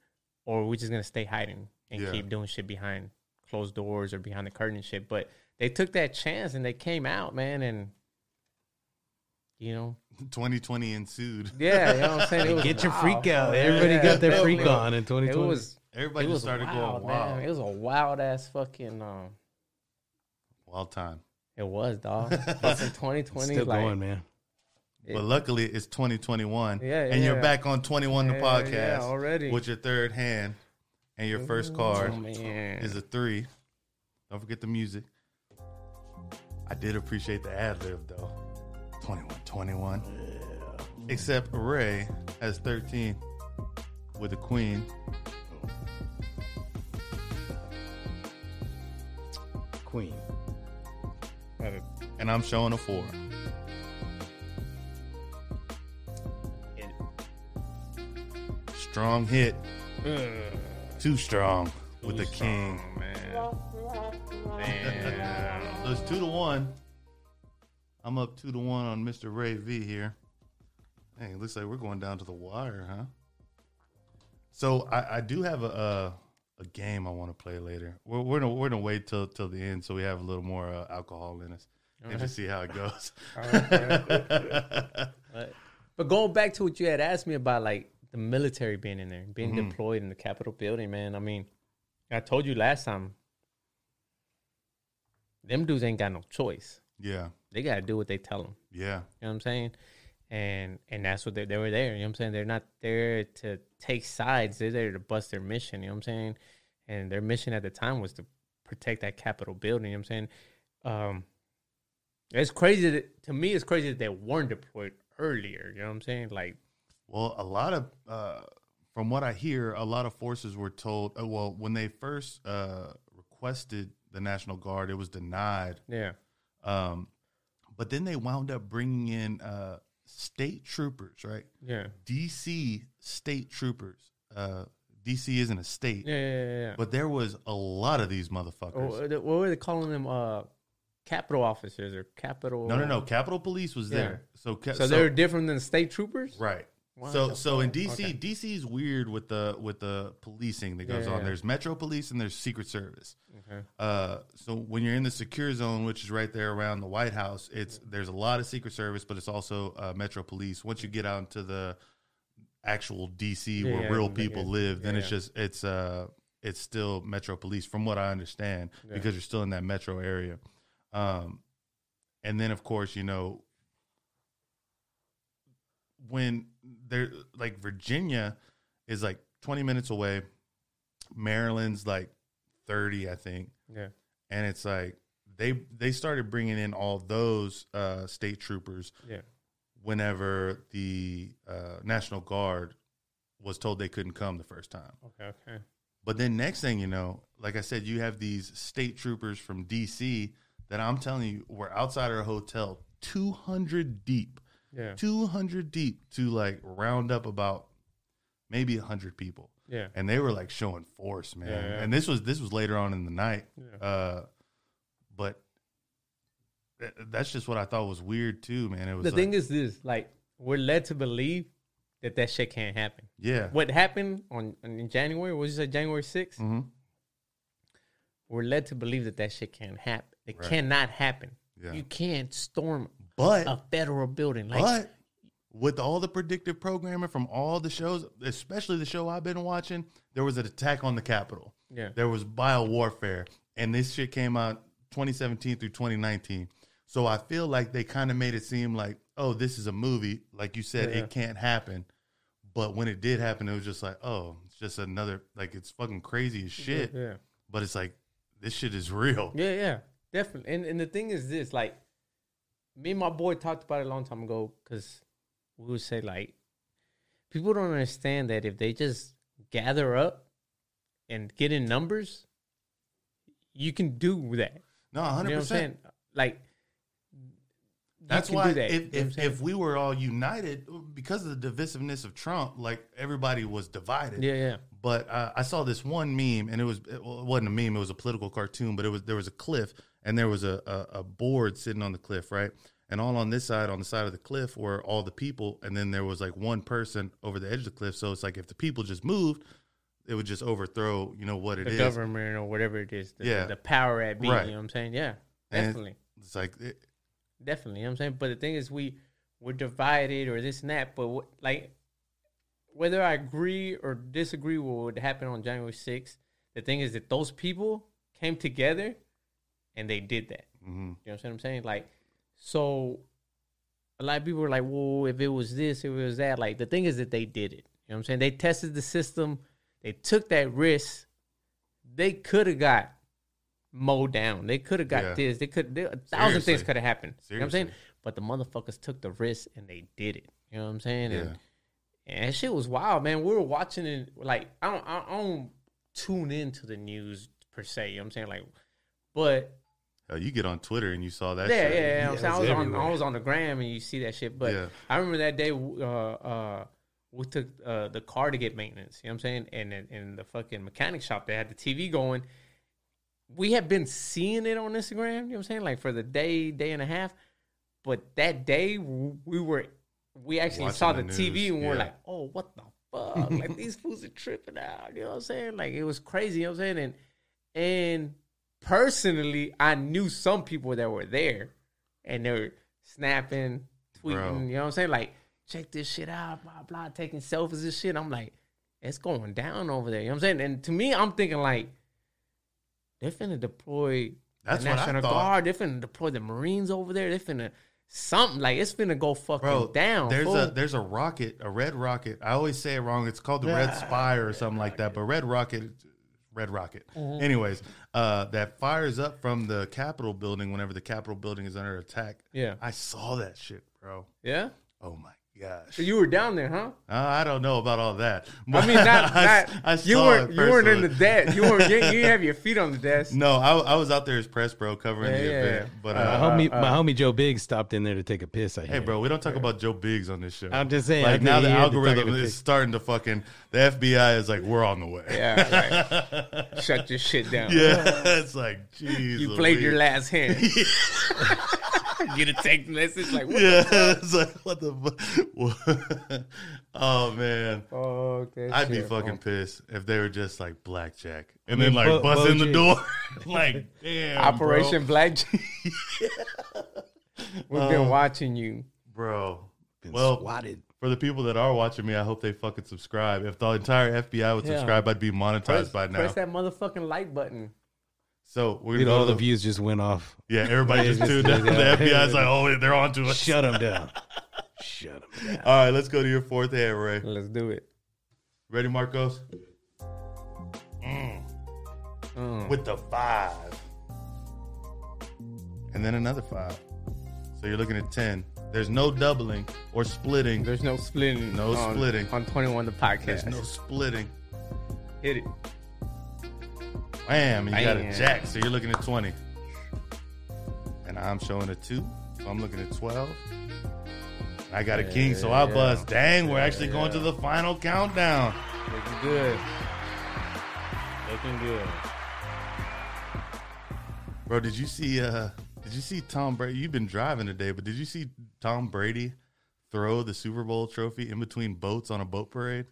S2: or we're just gonna stay hiding and
S1: Yeah.
S2: keep doing shit behind closed doors or behind the curtain and shit. But they took that chance and they came out, man, and you know,
S1: 2020 ensued.
S2: yeah, you know what I'm saying. It was
S3: Get your
S2: wild.
S3: freak out.
S2: Yeah,
S3: Everybody
S2: yeah,
S3: got their
S2: definitely.
S3: freak on in
S2: It
S3: 2020.
S2: was.
S1: Everybody
S2: it
S1: just
S2: was
S1: started
S2: wild,
S1: going
S2: man.
S1: wild.
S2: It was a wild ass fucking. Um,
S1: Wild time.
S2: it was dog. fucking 2020.
S3: Still
S2: like,
S3: going, man.
S2: It-
S1: but luckily, it's 2021.
S2: Yeah,
S1: And you're back on 21 the podcast
S2: yeah, already.
S1: with your third hand. And your first card
S2: Oh, man.
S1: is a three. Don't forget the music. I did appreciate the ad lib though. 21 21. Except Ray has 13 with a queen.
S3: Queen.
S1: And I'm showing a four. Strong hit. Too strong with the king. So it's two to one. I'm up two to one on Mr. Ray V here. Hey, looks like we're going down to the wire, huh? So I, I do have a, a a game I want to play later. We're we're gonna, we're gonna wait till till the end so we have a little more uh, alcohol in us and just see how it goes.
S2: But, but going back to what you had asked me about, like the military being in there, being
S1: Mm-hmm.
S2: deployed in the Capitol building, man. I mean, I told you last time, them dudes ain't got no choice.
S1: Yeah,
S2: They got to do what they tell them.
S1: yeah,
S2: You know what I'm saying? And and that's what they they were there. You know what I'm saying? They're not there to take sides. They're there to bust their mission. You know what I'm saying? And their mission at the time was to protect that Capitol building. You know what I'm saying? Um, it's crazy that, to me. It's crazy that they weren't deployed earlier. You know what I'm saying? Like,
S1: Well, a lot of, uh, from what I hear, a lot of forces were told. Uh, well, when they first uh, requested the National Guard, it was denied.
S2: yeah,
S1: Um, but then they wound up bringing in uh, state troopers, right?
S2: yeah,
S1: DC state troopers. Uh, DC isn't a state,
S2: yeah, yeah. yeah, yeah.
S1: but there was a lot of these motherfuckers.
S2: Or, uh, what were they calling them? Uh, capital officers or capital?
S1: no, no, no. Capitol Police was
S2: Yeah.
S1: there. So, ca-
S2: So, they're different than state troopers.
S1: Right.
S2: What
S1: so so in? DC,
S2: Okay.
S1: DC is weird with the with the policing that goes
S2: Yeah,
S1: on.
S2: yeah.
S1: There's Metro Police and there's Secret Service.
S2: Okay.
S1: Uh, so when you're in the secure zone, which is right there around the White House, it's there's a lot of Secret Service, but it's also uh, Metro Police. Once you get out into the actual DC
S2: Yeah,
S1: where real people live, then it's just it's uh it's still Metro Police, from what I understand, because you're still in that metro area. Um, and then of course you know when they're like Virginia is like 20 minutes away, Maryland's like 30, I think,
S2: Yeah.
S1: and it's like they they started bringing in all those uh, state troopers
S2: Yeah.
S1: whenever the uh, National Guard was told they couldn't come the first time.
S2: Okay. Okay.
S1: But then next thing you know, like I said, you have these state troopers from DC that I'm telling you were outside our hotel 200 deep,
S2: Yeah.
S1: 200 deep to like round up about maybe 100 people.
S2: Yeah.
S1: And they were like showing force, man.
S2: Yeah, yeah.
S1: And this was this was later on in the night.
S2: Yeah.
S1: Uh but th- that's just what I thought was weird too, man. It was
S2: The
S1: like,
S2: thing is this, like, we're led to believe that that shit can't happen.
S1: yeah.
S2: What happened on in January? What did you say? January 6th
S1: hmm
S2: We're led to believe that that shit can't happen. It
S1: Right.
S2: cannot happen.
S1: Yeah.
S2: You can't storm
S1: But
S2: a federal building. Like,
S1: But with all the predictive programming from all the shows, especially the show I've been watching, there was an attack on the Capitol.
S2: Yeah.
S1: There was bio warfare. And this shit came out 2017 through 2019. So I feel like they kind of made it seem like, oh, this is a movie. Like you said,
S2: Yeah.
S1: it can't happen. But when it did happen, it was just like, oh, it's just another like it's fucking crazy as shit.
S2: Yeah.
S1: But it's like this shit is real.
S2: Yeah, yeah, definitely. And and the thing is this, like, me and my boy talked about it a long time ago because we would say like, people don't understand that if they just gather up and get in numbers, you can do that.
S1: No,
S2: You know
S1: percent.
S2: Like,
S1: That's why
S2: that,
S1: if
S2: you know
S1: if, if we were all united because of the divisiveness of Trump, like everybody was divided.
S2: yeah, yeah,
S1: But uh, I saw this one meme, and it was it wasn't a meme; it was a political cartoon. But it was there was a cliff, and there was a, a, a board sitting on the cliff, right? And all on this side, on the side of the cliff, were all the people, and then there was like one person over the edge of the cliff. So it's like if the people just moved, it would just overthrow, you know what it
S2: the
S1: is.
S2: government or whatever it is, the,
S1: Yeah.
S2: the power at being.
S1: Right.
S2: You know what I'm saying? Yeah,
S1: And-
S2: definitely.
S1: It's like it,
S2: Definitely, you know what I'm saying. But the thing is, we we're divided or this and that. But what, like, whether I agree or disagree with what happened on January 6th, the thing is that those people came together and they did that.
S1: mhm.
S2: You know what I'm saying? Like, so a lot of people were like, "Well, if it was this, if it was that." Like, the thing is that they did it. You know what I'm saying? They tested the system. They took that risk. They could have got mowed down. They could have got
S1: Yeah.
S2: this. They could. They, a thousand
S1: Seriously.
S2: things could have happened. You know what I'm saying? But the motherfuckers took the risk and they did it. You know what I'm saying?
S1: Yeah.
S2: And, and shit was wild, man. We were watching it. Like, I don't, I don't tune into the news per se. You know what I'm saying? Like, but
S1: uh, you get on Twitter and you saw that.
S2: yeah,
S1: shit.
S2: yeah, yeah. I'm
S3: Yeah,
S2: saying I
S3: it's
S2: was on. I was on the gram and you see that shit. But
S1: Yeah.
S2: I remember that day, uh, uh, we took uh, the car to get maintenance. You know what I'm saying? And in, in the fucking mechanic shop, they had the TV going. We had been seeing it on Instagram. You know what I'm saying? Like for the day, day and a half. But that day, we were, we actually
S1: Watching
S2: saw
S1: the
S2: the, TV
S1: news,
S2: and we're like, oh, what the fuck? like these fools are tripping out. You know what I'm saying? Like it was crazy. You know what I'm saying? And and personally, I knew some people that were there, and they were snapping, tweeting.
S1: Bro.
S2: You know what I'm saying? Like, check this shit out, blah blah, taking selfies and shit. I'm like, it's going down over there. You know what I'm saying? And to me, I'm thinking like, they're finna deploy
S1: That's
S2: the National. Guard. They're finna deploy the Marines over there. They're finna something like it's finna go fucking
S1: Bro,
S2: down.
S1: There's
S2: fool.
S1: a there's a rocket, a red rocket. I always say it wrong. It's called the Red Spire or something like that. But red rocket, red rocket.
S2: Mm-hmm.
S1: Anyways, uh, that fires up from the Capitol building whenever the Capitol building is under attack.
S2: yeah,
S1: I saw that shit, bro.
S2: yeah.
S1: Oh my gosh.
S2: So you were down there, huh?
S1: Uh, I don't know about all that.
S2: I mean, not,
S1: I,
S2: not
S1: I
S2: you weren't you weren't in the
S1: personally.
S2: desk. You weren't you, you didn't have your feet on the desk.
S1: No, I, I was out there as press bro covering
S2: Yeah,
S1: the
S2: yeah,
S1: event.
S2: yeah.
S1: But
S3: My
S1: uh,
S3: homie, my homie Joe Biggs stopped in there to take a piss. I
S1: hey,
S3: hear.
S1: bro, we don't talk about Joe Biggs on this show.
S3: I'm just saying. I
S1: like now the
S3: he had to talk
S1: algorithm is starting to fucking. The FBI is like, we're on the way.
S2: Yeah, right. Shut your shit down.
S1: Yeah, it's like, jeez.
S2: You played your last hand. Get a text message like, what
S1: Yeah, it's like what the fuck? oh man,
S2: Oh.
S1: I'd be
S2: shit.
S1: fucking pissed if they were just like blackjack and
S3: mean,
S1: then like
S3: Bo-
S1: bust in the door, like damn,
S2: Operation Black. We've
S1: Uh,
S2: been watching you.
S1: bro.
S3: Been
S1: Well,
S3: swatted.
S1: for the people that are watching me, I hope they fucking subscribe. If the entire FBI would
S2: Yeah.
S1: subscribe, I'd be monetized
S2: Press,
S1: by now.
S2: press that motherfucking like button.
S1: So we're
S3: Dude,
S1: gonna
S3: all
S1: go
S3: the
S1: the,
S3: views just went off.
S1: yeah. Everybody just
S3: Just-
S1: tuned out. The
S3: yeah.
S1: FBI's like, oh, they're on to us.
S3: Shut them down. Shut them down.
S1: All right, let's go to your fourth hand, Ray.
S2: Let's do it.
S1: Ready, Marcos?
S2: Mm.
S1: With the five. And then another five. So you're looking at 10. There's no doubling or splitting.
S2: There's no splitting.
S1: No
S2: on,
S1: splitting.
S2: on 21 the podcast.
S1: There's no splitting.
S2: Hit it.
S1: Bam, and you got a jack, so you're looking at 20. And I'm showing a two, so I'm looking at 12. I got a king, so I
S2: Yeah.
S1: bust. Dang, we're
S2: Yeah,
S1: actually going to the final countdown.
S2: Looking good. Looking good.
S1: Bro, did you see uh did you see Tom Brady? You've been driving today, but did you see Tom Brady throw the Super Bowl trophy in between boats on a boat parade?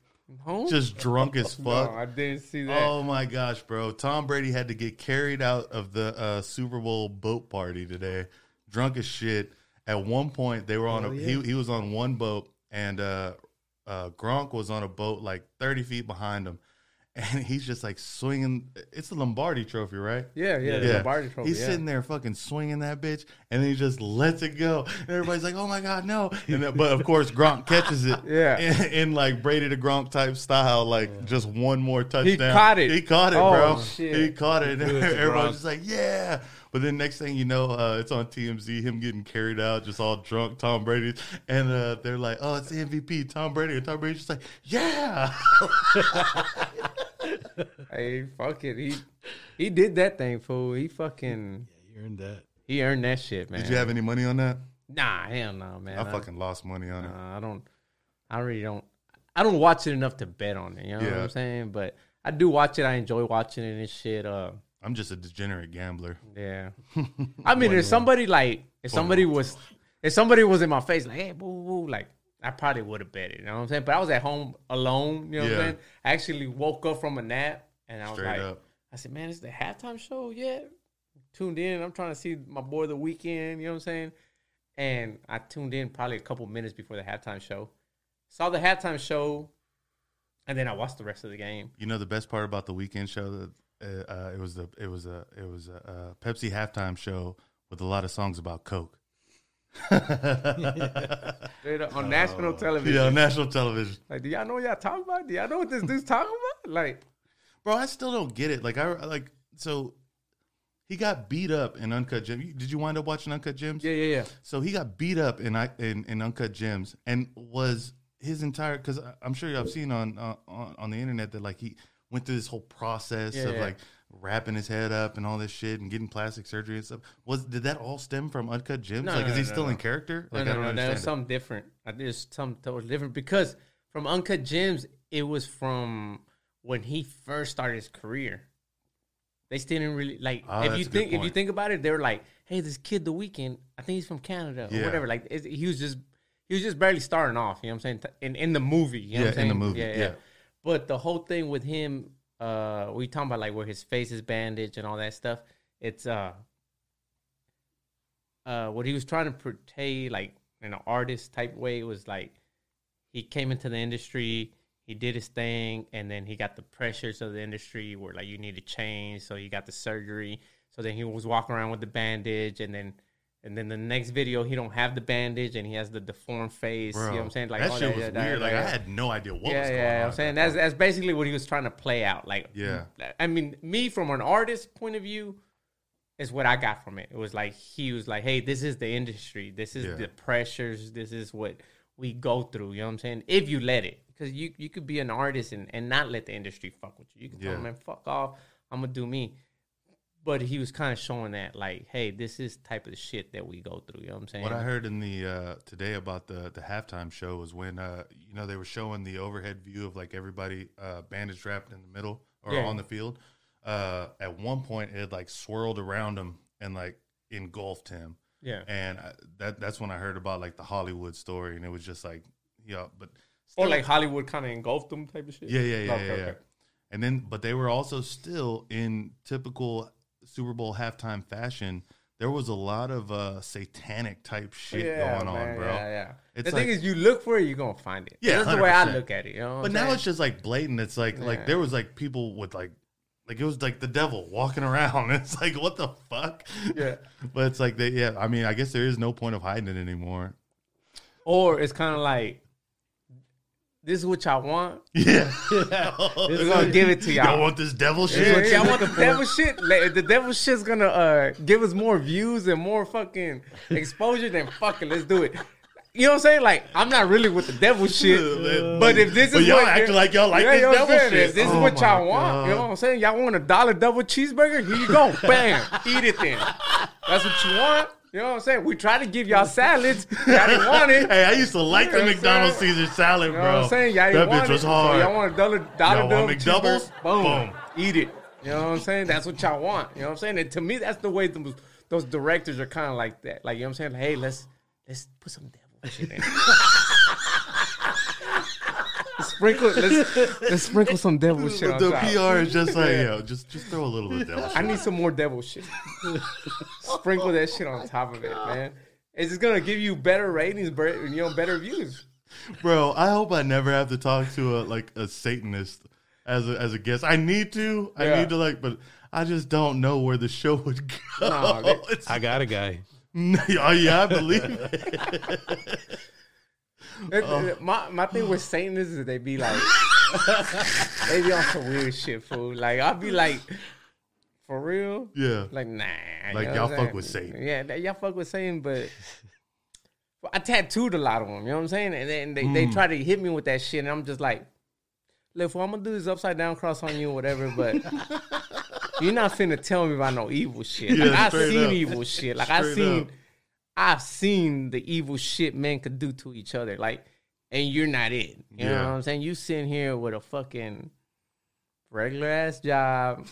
S1: Just drunk as
S2: no,
S1: fuck.
S2: I didn't see that.
S1: Oh my gosh, bro. Tom Brady had to get carried out of the uh, Super Bowl boat party today. Drunk as shit. At one point they were on a
S3: Oh, yeah.
S1: he he was on one boat and uh uh Gronk was on a boat like 30 feet behind him. and he's just like swinging. It's the Lombardi Trophy, right?
S2: Yeah, yeah, the Lombardi Trophy.
S1: He's
S2: yeah.
S1: sitting there fucking swinging that bitch, and then he just lets it go. And everybody's like, "Oh my god, no!" And then, but of course, Gronk catches it,
S2: Yeah.
S1: in, in like Brady to Gronk type style, like just one more touchdown.
S2: He caught it.
S1: He caught it,
S2: Oh,
S1: bro.
S2: shit.
S1: He caught it. And
S3: Threw it to
S1: everybody's just like, "Yeah." But then next thing you know, uh, it's on TMZ, him getting carried out, just all drunk, Tom Brady, and uh, they're like, "Oh, it's the MVP, Tom Brady." And Tom Brady's just like, "Yeah."
S2: Hey, fuck it. He he did that thing, fool. He fucking
S3: You earned that.
S2: he earned that shit, man.
S1: Did you have any money on that?
S2: Nah, hell no, man.
S1: I fucking lost money on it.
S2: I don't. I really don't. I don't watch it enough to bet on it. You know what I'm saying? But I do watch it. I enjoy watching it and shit. Uh,
S1: I'm just a degenerate gambler.
S2: yeah. I mean, if somebody like, if somebody was, if somebody was in my face, like, hey, boo, boo, like, I probably would have bet it. You know what I'm saying? But I was at home alone. You know what I'm saying? I actually woke up from a nap and I was
S1: Straight
S2: like,
S1: up.
S2: I said, man, it's the halftime show yet? Tuned in. I'm trying to see my boy the Weeknd. You know what I'm saying? And I tuned in probably a couple minutes before the halftime show. Saw the halftime show, and then I watched the rest of the game.
S1: You know the best part about the Weeknd show that uh, uh, it was the it was a it was a, uh Pepsi halftime show with a lot of songs about Coke.
S2: Straight up on national television.
S1: Yeah, on national television,
S2: Like, do y'all know what y'all talking about? Do y'all know what this dude's talking about? Like,
S1: bro. I still don't get it. Like I like so he got beat up in Uncut Gems. Did you wind up watching Uncut Gems?
S2: yeah, yeah, yeah.
S1: So he got beat up in I- in, in Uncut Gems and was his entire because I'm sure y'all have seen on, uh, on on the internet that like he went through this whole process
S2: Yeah,
S1: of
S2: yeah.
S1: like wrapping his head up and all this shit and getting plastic surgery and stuff. Was did that all stem from Uncut Gems?
S2: No,
S1: like,
S2: no,
S1: is he
S2: no,
S1: still
S2: no,
S1: in character?
S2: No,
S1: Like,
S2: no,
S1: I don't
S2: no, that was something different. I did something totally different because from Uncut Gems, it was from when he first started his career. They still didn't really like.
S1: Ah,
S2: if you think, if you think about it, they were like, "Hey, this kid, the Weeknd, I think he's from Canada or
S1: Yeah.
S2: whatever." Like, he was just, he was just barely starting off. You know what I'm saying? In in the movie, you know
S1: Yeah,
S2: what I'm
S1: in the movie, yeah.
S2: But the whole thing with him, uh, we talking about like where his face is bandaged and all that stuff. It's uh, uh, what he was trying to portray, like in an artist type way, was like he came into the industry, he did his thing, and then he got the pressures of the industry where like you need to change, so he got the surgery. So then he was walking around with the bandage, and then and then the next video he don't have the bandage and he has the deformed face.
S1: Bro,
S2: you know what I'm saying? Like
S1: that shit was
S2: that-
S1: weird. Like
S2: yeah.
S1: I had no idea what
S2: yeah,
S1: was going
S2: yeah,
S1: on.
S2: I'm saying that's that's basically what he was trying to play out. Like,
S1: Yeah.
S2: I mean, me from an artist point of view, is what I got from it. It was like he was like, "Hey, this is the industry. This is
S1: Yeah.
S2: the pressures. This is what we go through." You know what I'm saying? If you let it, because you you could be an artist and, and not let the industry fuck with you. You can tell them, "Man, fuck off. I'm gonna do me." But he was kind of showing that, like, "Hey, this is type of shit that we go through." You know what I'm saying?
S1: What I heard in the uh, today about the the halftime show was when uh, you know they were showing the overhead view of like everybody uh, bandage wrapped in the middle or
S2: Yeah.
S1: on the field. Uh, at one point, it like swirled around him and like engulfed him,
S2: yeah.
S1: and I, that that's when I heard about like the Hollywood story, and it was just like, yeah, but
S2: Or like Hollywood kind of engulfed them type of shit.
S1: yeah, yeah, yeah,
S2: Okay,
S1: yeah, yeah.
S2: okay.
S1: And then, but they were also still in typical Super Bowl halftime fashion. There was a lot of uh, satanic type shit going on, bro.
S2: Yeah, yeah.
S1: It's
S2: the thing is, you look for it, you're gonna find it.
S1: Yeah,
S2: that's the way I look at it. You know,
S1: But now
S2: saying?
S1: it's just like blatant. It's like like there was like people with like like it was like the devil walking around. It's like what the fuck?
S2: Yeah.
S1: But it's like they yeah. I mean, I guess there is no point of hiding it anymore.
S2: or it's kind of like, this is what y'all want.
S1: Yeah.
S2: We're gonna give it to y'all.
S1: Y'all want this devil shit?
S2: Yeah, yeah, I want the devil shit. Like, the devil shit's gonna uh, give us more views and more fucking exposure. Then fuck it, let's do it. You know what I'm saying? Like, I'm not really with the devil shit, but if this
S1: But
S2: is
S1: y'all
S2: what
S1: acting like y'all like this
S2: you know
S1: devil shit.
S2: If this is
S1: Oh
S2: what y'all
S1: my
S2: want, you know what I'm saying? Y'all want a dollar double cheeseburger? Here you go, bam, eat it then. That's what you want. You know what I'm saying? We try to give y'all salads. Y'all didn't want it.
S1: Hey, I used to like
S2: You
S1: the
S2: know I'm
S1: McDonald's
S2: saying?
S1: Caesar salad,
S2: You
S1: bro.
S2: know what I'm saying? Y'all
S1: that
S2: didn't want
S1: bitch was
S2: it.
S1: hard.
S2: So y'all want a dollar, dollar
S1: Y'all
S2: double
S1: want McDoubles?
S2: Boom.
S1: Boom.
S2: Eat it. You know what I'm saying? That's what y'all want. You know what I'm saying? And to me, that's the way those, those directors are kind of like that. Like, you know what I'm saying? Like, hey, let's let's put some devil shit in it. sprinkle, let's, let's sprinkle some devil shit on
S1: the
S2: top.
S1: PR is just like, yo, just just throw a little bit of devil shit.
S2: I need some more devil shit. Sprinkle that shit on top of it, man. It's just gonna give you better ratings, bre- you know, better views.
S1: Bro, I hope I never have to talk to a like a Satanist as a, as a guest. I need to. I
S2: Yeah.
S1: need to like, but I just don't know where the show would go.
S2: No,
S3: I got a guy.
S1: oh yeah, I believe it. Oh.
S2: My my thing with Satanists is they be like, they be on some weird shit, fool. Like I'll be like, for real,
S1: Yeah.
S2: like nah.
S1: Like,
S2: you know
S1: y'all fuck with Satan.
S2: Yeah, y'all fuck with Satan, but. I tattooed a lot of them, you know what I'm saying? And then they,
S1: Mm.
S2: they try to hit me with that shit, and I'm just like, look, fool, I'm gonna do this upside down cross on you or whatever, but you're not finna tell me about no evil shit.
S1: Yeah,
S2: Like I've seen
S1: up.
S2: evil shit. Like I've seen
S1: up.
S2: I've seen the evil shit men could do to each other. Like, and you're not it. You know what I'm saying? You sitting here with a fucking regular ass job.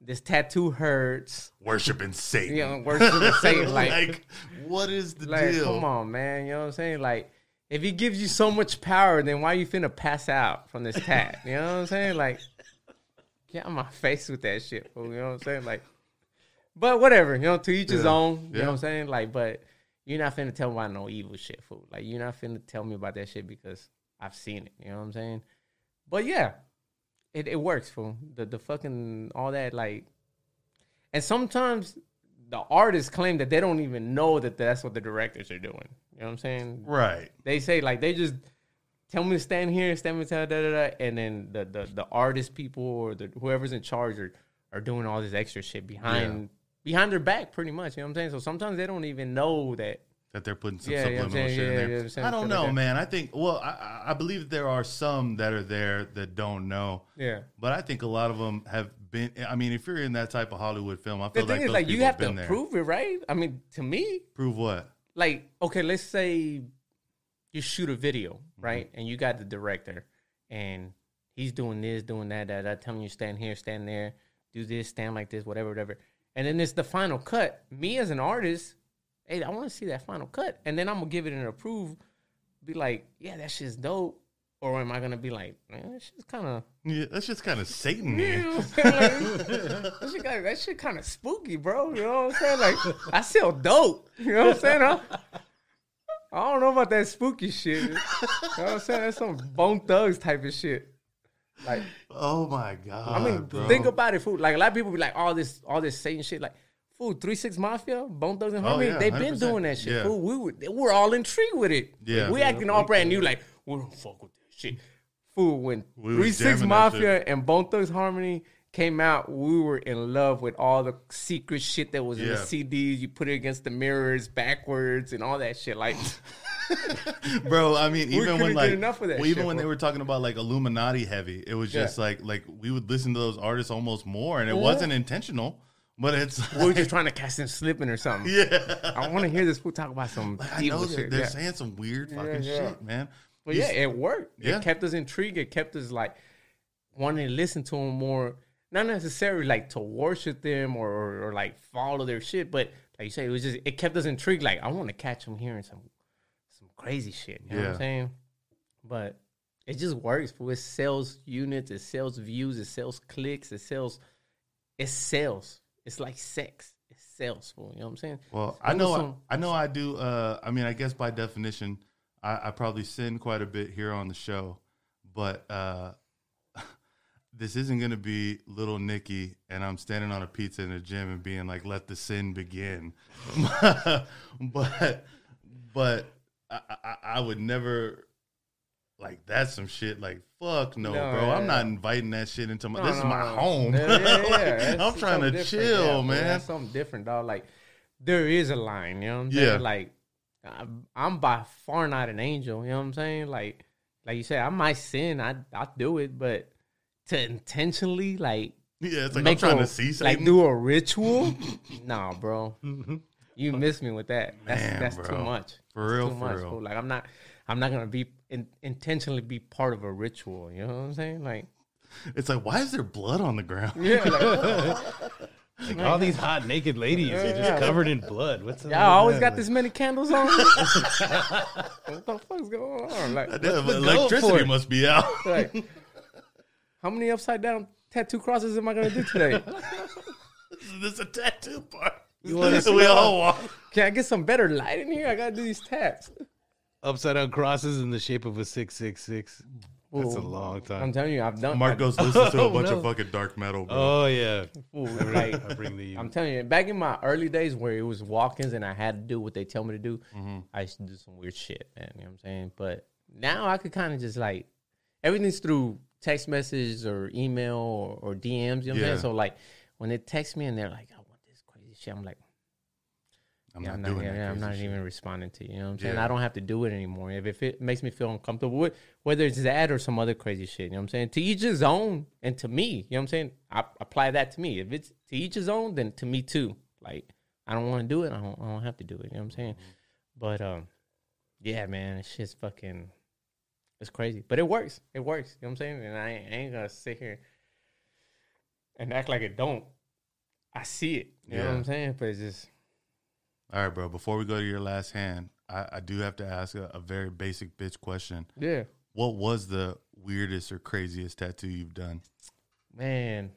S2: This tattoo hurts.
S1: Worshiping Satan.
S2: You know, worshiping Satan. Like,
S1: like, what is the
S2: like,
S1: deal?
S2: come on, man. You know what I'm saying? Like, if he gives you so much power, then why you finna pass out from this tat? You know what I'm saying? Like, get on my face with that shit. fool, You know what I'm saying? Like, but whatever. You know, to each his own. You
S1: Yeah.
S2: know what I'm saying? Like, but you're not finna tell me about no evil shit, fool. Like, you're not finna tell me about that shit because I've seen it. You know what I'm saying? But yeah, it, it works, fool. The the fucking all that like, and sometimes the artists claim that they don't even know that that's what the directors are doing. You know what I'm saying?
S1: Right.
S2: They say like they just tell me to stand here, stand me to da da da, and then the the the artist people or the whoever's in charge are are doing all this extra shit behind behind their back, pretty much. You know what I'm saying? So sometimes they don't even know that.
S1: That they're putting some
S2: Yeah, yeah, I'm
S1: subliminal shit in
S2: yeah,
S1: there.
S2: yeah,
S1: I don't
S2: shit like
S1: know, man. I think well, I- I, believe that there are some that are there that don't know.
S2: Yeah.
S1: But I think a lot of them have been. I mean, if you're in that type of Hollywood film, I
S2: The
S1: feel
S2: thing
S1: like
S2: is,
S1: those
S2: like, you
S1: people
S2: have to
S1: been there.
S2: prove it, right? I mean, to me,
S1: Prove what?
S2: like okay let's say you shoot a video
S1: Mm-hmm.
S2: right and you got the director and he's doing this doing that that, that telling you stand here stand there do this stand like this whatever whatever and then it's the final cut me as an artist hey i want to see that final cut and then i'm gonna give it an approve be like yeah that shit's dope or am i gonna be like man that shit's kind of
S1: Yeah, that's just kind of Satan.
S2: you
S1: man.
S2: know what I'm saying? Like, that shit, that shit kind of spooky, bro. You know what I'm saying? Like, I sell dope. You know what I'm saying? I don't know about that spooky shit. You know what I'm saying? That's some Bone Thugs type of shit. Like,
S1: Oh my god!
S2: I mean,
S1: bro.
S2: think about it, food. Like, a lot of people be like, all this, all this Satan shit. Like, food, Three Six Mafia, Bone Thugs and
S1: Oh,
S2: Harmony,
S1: yeah,
S2: they've been doing that shit.
S1: Yeah.
S2: Fool, we were, we're all intrigued with it.
S1: Yeah.
S2: we acting all brand new. Like, we don't fuck with that shit. Fool, when
S1: We
S2: Three Six Mafia and Bone Thugs Harmony came out, we were in love with all the secret shit that was in the
S1: Yeah.
S2: CDs. You put it against the mirrors backwards and all that shit. Like,
S1: bro. I mean, even when like,
S2: enough of that
S1: well, even
S2: shit,
S1: when
S2: bro.
S1: they were talking about like Illuminati heavy, it was just
S2: Yeah.
S1: like like we would listen to those artists almost more, and it
S2: Yeah.
S1: wasn't intentional, but it's
S2: we were just trying to catch them slipping or something.
S1: yeah.
S2: I want to hear this fool talk about some
S1: I
S2: evil
S1: know they're,
S2: shit.
S1: they're
S2: yeah.
S1: saying some weird fucking
S2: yeah.
S1: shit, man.
S2: But yeah, it worked.
S1: Yeah.
S2: It kept us intrigued. It kept us like wanting to listen to them more. Not necessarily like to worship them or, or, or like follow their shit, but like you say, it was just it kept us intrigued. Like I want to catch them hearing some some crazy shit. You know what
S1: Yeah.
S2: I'm saying? But it just works. For it sells units, it sells views, it sells clicks, it sells it sells. It's like sex. It sells. Fool. You know what I'm saying?
S1: Well, I know,
S2: are
S1: I, I know, I do. Uh, I mean, I guess by definition, I, I probably sin quite a bit here on the show, but uh, this isn't going to be little Nicky, and I'm standing on a pizza in the gym and being like, "Let the sin begin." but, but I, I, I would never. Like that's some shit. Like fuck no,
S2: No,
S1: bro.
S2: yeah,
S1: I'm not inviting that shit into my.
S2: No,
S1: this is my
S2: no.
S1: home.
S2: Yeah, yeah, yeah.
S1: Like, I'm trying to chill,
S2: Yeah,
S1: man.
S2: That's something different, dog. Like there is a line, you know what I'm
S1: Yeah.
S2: Like I'm, I'm by far not an angel, you know what I'm saying? Like like you said, I might sin, I I do it, but to intentionally like
S1: Yeah, it's like I'm trying
S2: a-
S1: to see something.
S2: like
S1: Satan.
S2: do a ritual, nah, bro. You miss me with that. That's
S1: Man,
S2: that's too
S1: bro.
S2: much.
S1: For
S2: That's
S1: real,
S2: too
S1: for
S2: much,
S1: real.
S2: fool. Like I'm not I'm not gonna be in, intentionally be part of a ritual. You know what I'm saying? Like
S1: It's like, why is there blood on the ground?
S2: yeah, like,
S3: Like all these hot naked ladies are just
S2: Yeah.
S3: covered in blood. What's up?
S2: Y'all always got this many candles on. what the fuck's going on? Like,
S1: Yeah,
S3: the
S1: electricity must be out.
S2: like, how many upside down tattoo crosses am I gonna do today?
S1: this is a tattoo part.
S3: You wanna
S1: we all want.
S2: Can I get some better light in here? I gotta do these tats.
S3: upside down crosses in the shape of a six six six. That's a long time.
S2: I'm telling you, I've done.
S1: Marcos
S2: I-
S1: listens to a bunch
S2: No.
S1: of fucking dark metal, bro.
S3: Oh yeah,
S2: Fool, like
S3: I bring the.
S2: I'm telling you, back in my early days where it was walk-ins and I had to do what they tell me to do,
S1: Mm-hmm.
S2: I used to do some weird shit, man. You know what I'm saying? But now I could kind of just like everything's through text message or email or, or DMs. You know what I'm saying? So like when they text me and they're like, "I want this crazy shit," I'm like,
S1: I'm
S2: yeah,
S1: not
S2: I'm
S1: doing
S2: not,
S1: that.
S2: yeah, I'm not
S1: shit.
S2: even responding to you. You know what I'm saying?
S1: Yeah.
S2: I don't have to do it anymore. If, if it makes me feel uncomfortable, with, whether it's that or some other crazy shit, you know what I'm saying? To each his own, and to me, you know what I'm saying? I apply that to me. If it's to each his own, then to me too. Like I don't want to do it. I don't. I don't have to do it. You know what I'm saying? But um, yeah, man, it's just fucking. It's crazy, but it works. It works. You know what I'm saying? And I ain't, I ain't gonna sit here and act like it don't. I see it. You know what
S1: Yeah.
S2: I'm saying? But it's just.
S1: All right, bro. Before we go to your last hand, I, I do have to ask a, a very basic bitch question.
S2: Yeah.
S1: What was the weirdest or craziest tattoo you've done?
S2: Man,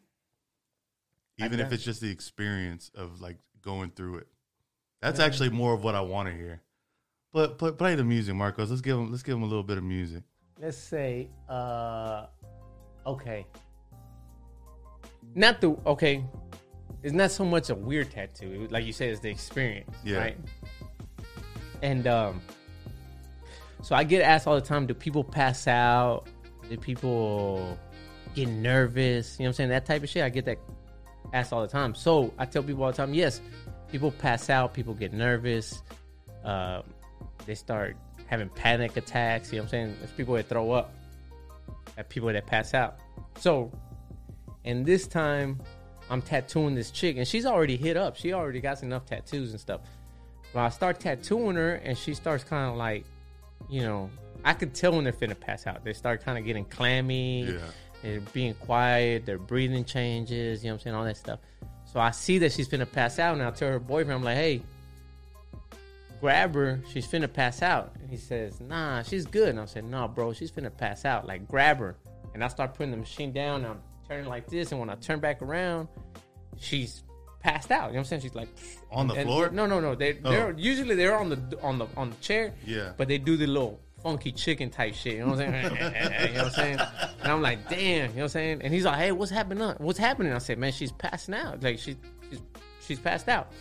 S1: Even if it's just the experience of like going through it. That's actually more of what I want to hear. But but play the music, Marcos. Let's give him let's give him a little bit of music.
S2: Let's say, uh, okay, not the okay. It's not so much a weird tattoo, like you said, it's the experience,
S1: Yeah.
S2: right? And um, so I get asked all the time, do people pass out? Do people get nervous? You know what I'm saying? That type of shit. I get that asked all the time. So I tell people all the time, yes, people pass out, people get nervous, uh, they start having panic attacks. You know what I'm saying? There's people that throw up, at people that pass out. So, and this time, I'm tattooing this chick, and she's already hit up. She already got enough tattoos and stuff. But I start tattooing her, and she starts kind of like, you know, I could tell when they're finna pass out. They start kind of getting clammy.
S1: Yeah.
S2: They're being quiet. Their breathing changes. You know what I'm saying? All that stuff. So I see that she's finna pass out, and I tell her boyfriend, I'm like, hey, grab her. She's finna pass out. And he says, nah, she's good. And I said, nah, bro, she's finna pass out. Like, grab her. And I start putting the machine down. And I'm turning like this. And when I turn back around, she's passed out. You know what I'm saying? She's like
S1: On the
S2: and-
S1: floor?
S2: No, no, no. They oh. they're
S1: Oh.
S2: usually they're on the on the on the chair.
S1: Yeah.
S2: But they do the little funky chicken type shit. You know what I'm saying? you know what I'm saying? And I'm like, damn. You know what I'm saying? And he's like, hey, what's happening? What's happening? I said, man, she's passing out. Like she she's she's passed out.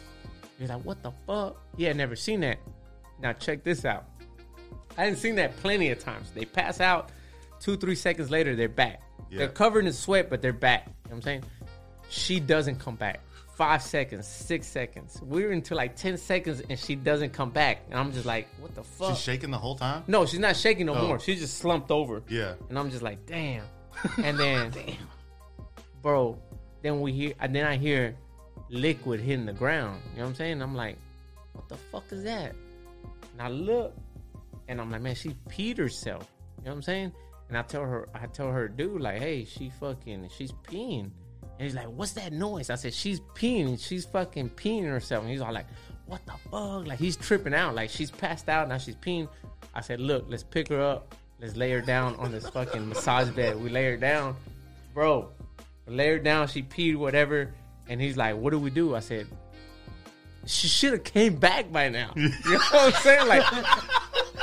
S2: He's like, what the fuck? He had never seen that. Now check this out. I hadn't seen that plenty of times. They pass out, two, three seconds later, they're back.
S1: Yeah.
S2: They're covered in sweat, but they're back. You know what I'm saying? She doesn't come back. Five seconds, six seconds. We're into like 10 seconds and she doesn't come back. And I'm just like, what the fuck?
S1: She's shaking the whole time?
S2: no, she's not shaking no
S1: Oh.
S2: more. She's just slumped over.
S1: Yeah.
S2: And I'm just like, damn. And then, damn. bro, then we hear, and then I hear liquid hitting the ground. You know what I'm saying? I'm like, what the fuck is that? And I look, and I'm like, man, she peed herself. You know what I'm saying? And I tell her, I tell her, dude, like, hey, she fucking, she's peeing. And he's like, what's that noise? I said, she's peeing. She's fucking peeing herself. And he's all like, what the fuck? Like, he's tripping out. Like, she's passed out. Now she's peeing. I said, look, let's pick her up. Let's lay her down on this fucking massage bed. We lay her down. Bro, lay her down. She peed, whatever. And he's like, what do we do? I said, she should have came back by now. You know what I'm saying? Like,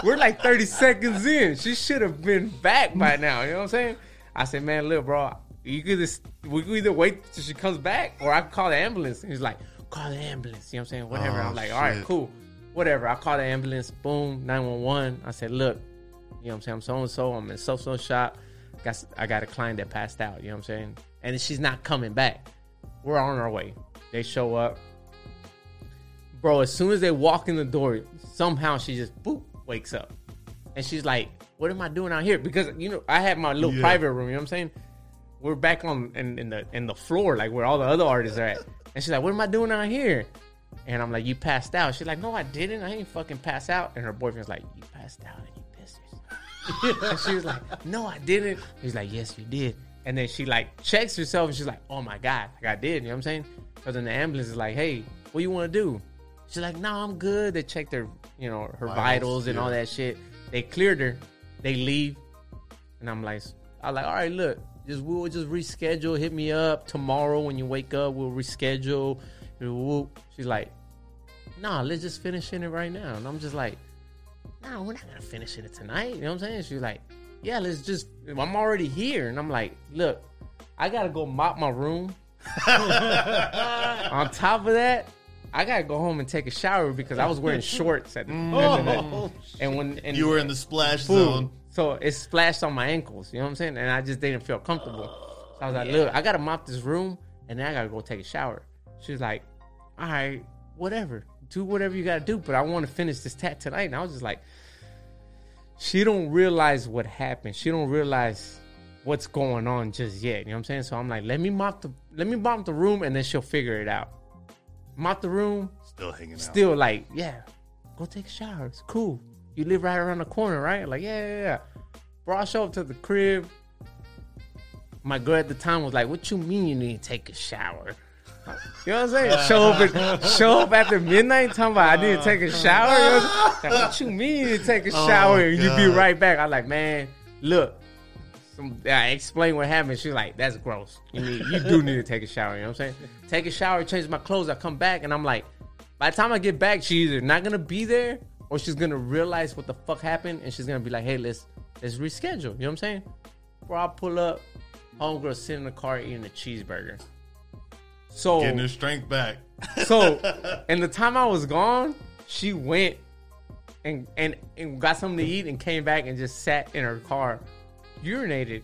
S2: we're like 30 seconds in. She should have been back by now. You know what I'm saying? I said, man, look, bro, you could just we could either wait till she comes back or I can call the ambulance. And he's like, call the ambulance. You know what I'm saying? Whatever.
S1: Oh,
S2: I'm like, all right, cool. Whatever. I call the ambulance. Boom, 911. I said, look, you know what I'm saying? I'm so and so. I'm in so so shop. Got I got a client that passed out. You know what I'm saying? And she's not coming back. We're on our way. They show up bro, as soon as they walk in the door, somehow she just boop wakes up, and she's like, "What am I doing out here?" Because you know I have my little
S1: Yeah.
S2: private room. You know what I'm saying? We're back on in, in the in the floor, like where all the other artists are at, and she's like, "What am I doing out here?" And I'm like, "You passed out." She's like, "No, I didn't. I ain't fucking pass out." And her boyfriend's like, "You passed out and you pissed yourself." and she was like, "No, I didn't." He's like, "Yes, you did." And then she like checks herself, and she's like, "Oh my god, like I did." You know what I'm saying? Because then the ambulance is like, "Hey, what you want to do?" She's like, "No, I'm good." They checked her, you know, her
S1: Vitals,
S2: vitals, and all that shit. They cleared her. They leave, and I'm like, I'm like, all right, look, just we'll just reschedule. Hit me up tomorrow when you wake up. We'll reschedule. She's like, nah, let's just finish in it right now. And I'm just like, nah, we're not gonna finish it tonight. You know what I'm saying? She's like, yeah, let's just. I'm already here, and I'm like, look, I gotta go mop my room. On top of that, I gotta go home and take a shower because I was wearing shorts at the, mm. at the
S3: Oh,
S2: and when and
S1: You were in the splash
S2: Boom.
S1: zone.
S2: So it splashed on my ankles. You know what I'm saying? And I just didn't feel comfortable. Oh, so I was like, look, I gotta mop this room and then I gotta go take a shower. She's like, all right, whatever. Do whatever you gotta do, but I want to finish this tat tonight. And I was just like, she don't realize what happened. She don't realize what's going on just yet. You know what I'm saying? So I'm like, let me mop the let me mop the room and then she'll figure it out. Mop the room,
S1: Still hanging out.
S2: still like, yeah, go take a shower. It's cool. You live right around the corner, right? Like, yeah, yeah, yeah. Bro, I show up to the crib. My girl at the time was like, "What you mean you need to take a shower?" You know what I'm saying? show up, at, show up after midnight, talking about I need to take a uh. shower. You know what, I'm saying? Like, what you mean you to take a oh, shower? and you be right back. I'm like, man, look. Some, I explain what happened. She's like, "That's gross. You need, you do need to take a shower." You know what I'm saying? Take a shower, change my clothes. I come back and I'm like, by the time I get back, she's either not gonna be there or she's gonna realize what the fuck happened and she's gonna be like, "Hey, let's let's reschedule." You know what I'm saying? Bro, I pull up, homegirl sitting in the car eating a cheeseburger. So
S1: Getting her strength back.
S2: so, and the time I was gone, she went and and and got something to eat and came back and just sat in her car, urinated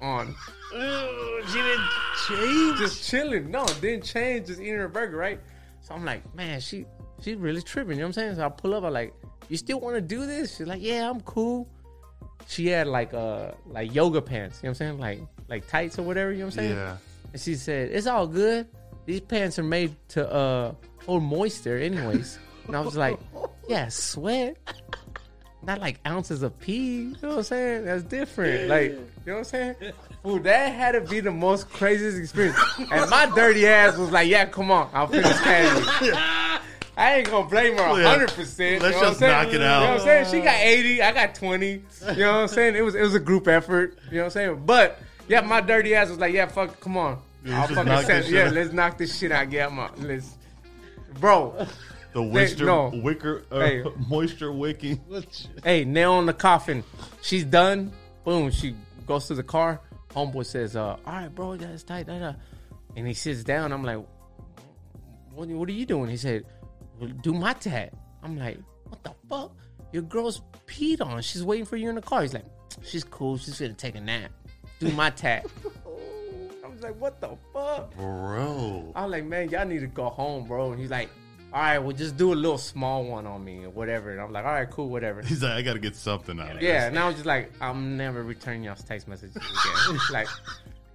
S2: on,
S3: she didn't change.
S2: just chilling. No, didn't change, just eating her burger, right? So I'm like, man, she she's really tripping. You know what I'm saying? So I pull up, I'm like, you still want to do this? She's like, yeah, I'm cool. She had like uh like yoga pants. You know what I'm saying? Like like tights or whatever. You know what I'm saying?
S1: Yeah.
S2: And she said, "It's all good. These pants are made to uh hold moisture, anyways." and I was like, "Yeah, sweat, not like ounces of pee." You know what I'm saying? That's different. Like, you know what I'm saying? Fool, that had to be the most craziest experience. And my dirty ass was like, "Yeah, come on, I'll finish casually." I ain't gonna blame her
S1: Yeah.
S2: hundred percent.
S1: Let's
S2: you know
S1: just
S2: what I'm saying?
S1: knock it out.
S2: You know what I'm saying? She got eighty, I got twenty. You know what I'm saying? It was it was a group effort. You know what I'm saying? But yeah, my dirty ass was like, yeah, fuck, come on,
S1: Yeah,
S2: I'll fucking
S1: knock
S2: send, yeah,
S1: out.
S2: let's knock this shit out. Get my let's, bro.
S1: The Wister,
S2: no.
S1: wicker, uh,
S2: Hey.
S1: moisture wicking.
S2: hey, nail on the coffin. She's done. Boom. She goes to the car. Homeboy says, uh, all right, bro, that's tight. Da, da. And he sits down. I'm like, what, what are you doing? He said, well, do my tat. I'm like, what the fuck? Your girl's peed on. She's waiting for you in the car. He's like, she's cool. She's gonna take a nap. Do my tat. Was like, what the fuck?
S1: Bro.
S2: I'm like, man, y'all need to go home, bro. And he's like, all right, well, just do a little small one on me or whatever. And I'm like, all right, cool, whatever.
S1: He's like, I got to get something out of this.
S2: Yeah,
S1: this.
S2: and I was just like, I'm never returning y'all's text messages again. like,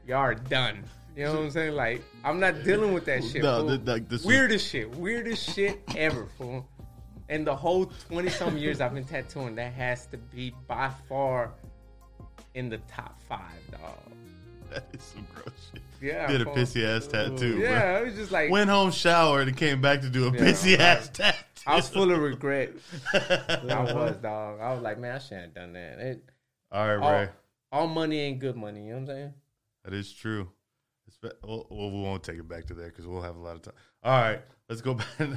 S2: y'all are done. You know what I'm saying? Like, I'm not dealing with that shit.
S1: No,
S2: fool.
S1: th- like, this was-
S2: weirdest shit, weirdest shit ever, fool. And the whole 20 some years I've been tattooing, that has to be by far in the top five, dog.
S1: That is some gross shit.
S2: Yeah,
S1: Did a pissy ass tattoo,
S2: Yeah, it was just like.
S1: Went home, showered, and came back to do a
S2: Yeah,
S1: pissy ass tattoo.
S2: I was full of regret. I was, dog. I was like, man, I shouldn't have done that. It,
S1: All right,
S2: all,
S1: Ray.
S2: all money ain't good money. You know what I'm saying?
S1: That is true. Well, well, we won't take it back to there because we'll have a lot of time. All right, let's go back.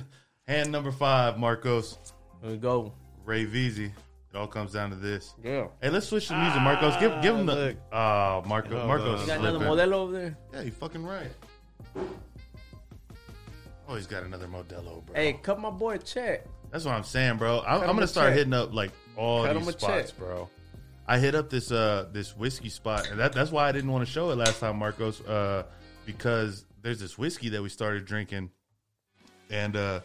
S1: Hand number five, Marcos.
S2: Here we go.
S1: Ray Veezy. It all comes down to this.
S2: Yeah.
S1: Hey, let's switch the music, Marcos. Give give him the.
S3: look.
S1: Oh, Marco,
S3: Hold
S1: Marcos.
S3: on.
S1: is
S2: You got another
S1: slipping.
S2: Modelo over there?
S1: Yeah, you fucking right. Oh, he's got another Modelo, bro.
S2: Hey, cut my boy a check.
S1: That's what I'm saying, bro. I'm, I'm
S2: him
S1: gonna
S2: a
S1: start
S2: check.
S1: hitting up like all
S2: Cut
S1: these
S2: a
S1: spots,
S2: check.
S1: bro. I hit up this uh this whiskey spot, and that that's why I didn't want to show it last time, Marcos, uh, because there's this whiskey that we started drinking, and uh,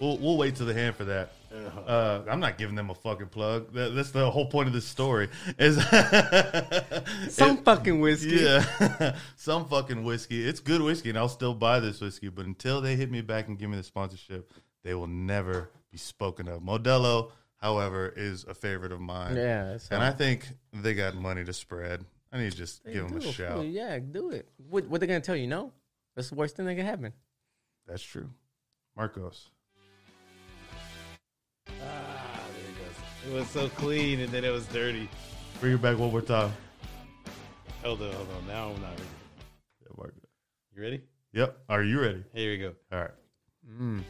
S1: we'll we'll wait till the hand for that. Uh, I'm not giving them a fucking plug. That, that's the whole point of this story. Is
S2: Some
S1: It-
S2: fucking whiskey.
S1: yeah, some fucking whiskey. It's good whiskey, and I'll still buy this whiskey. But until they hit me back and give me the sponsorship, they will never be spoken of. Modelo, however, is a favorite of mine.
S2: Yeah.
S1: and. I think they got money to spread. I need to just
S2: Hey,
S1: give them a
S2: do
S1: shout.
S2: Yeah, do it. What, what they gonna tell you? No, that's the worst thing that can happen.
S1: That's true. Marcos.
S3: It was so clean and then it was dirty.
S1: Bring it back one more time.
S3: Hold on, hold on. Now I'm not ready.
S1: Yeah, Marcos.
S3: You ready?
S1: Yep. Are you ready?
S3: Here we go.
S1: All right.
S2: Mm.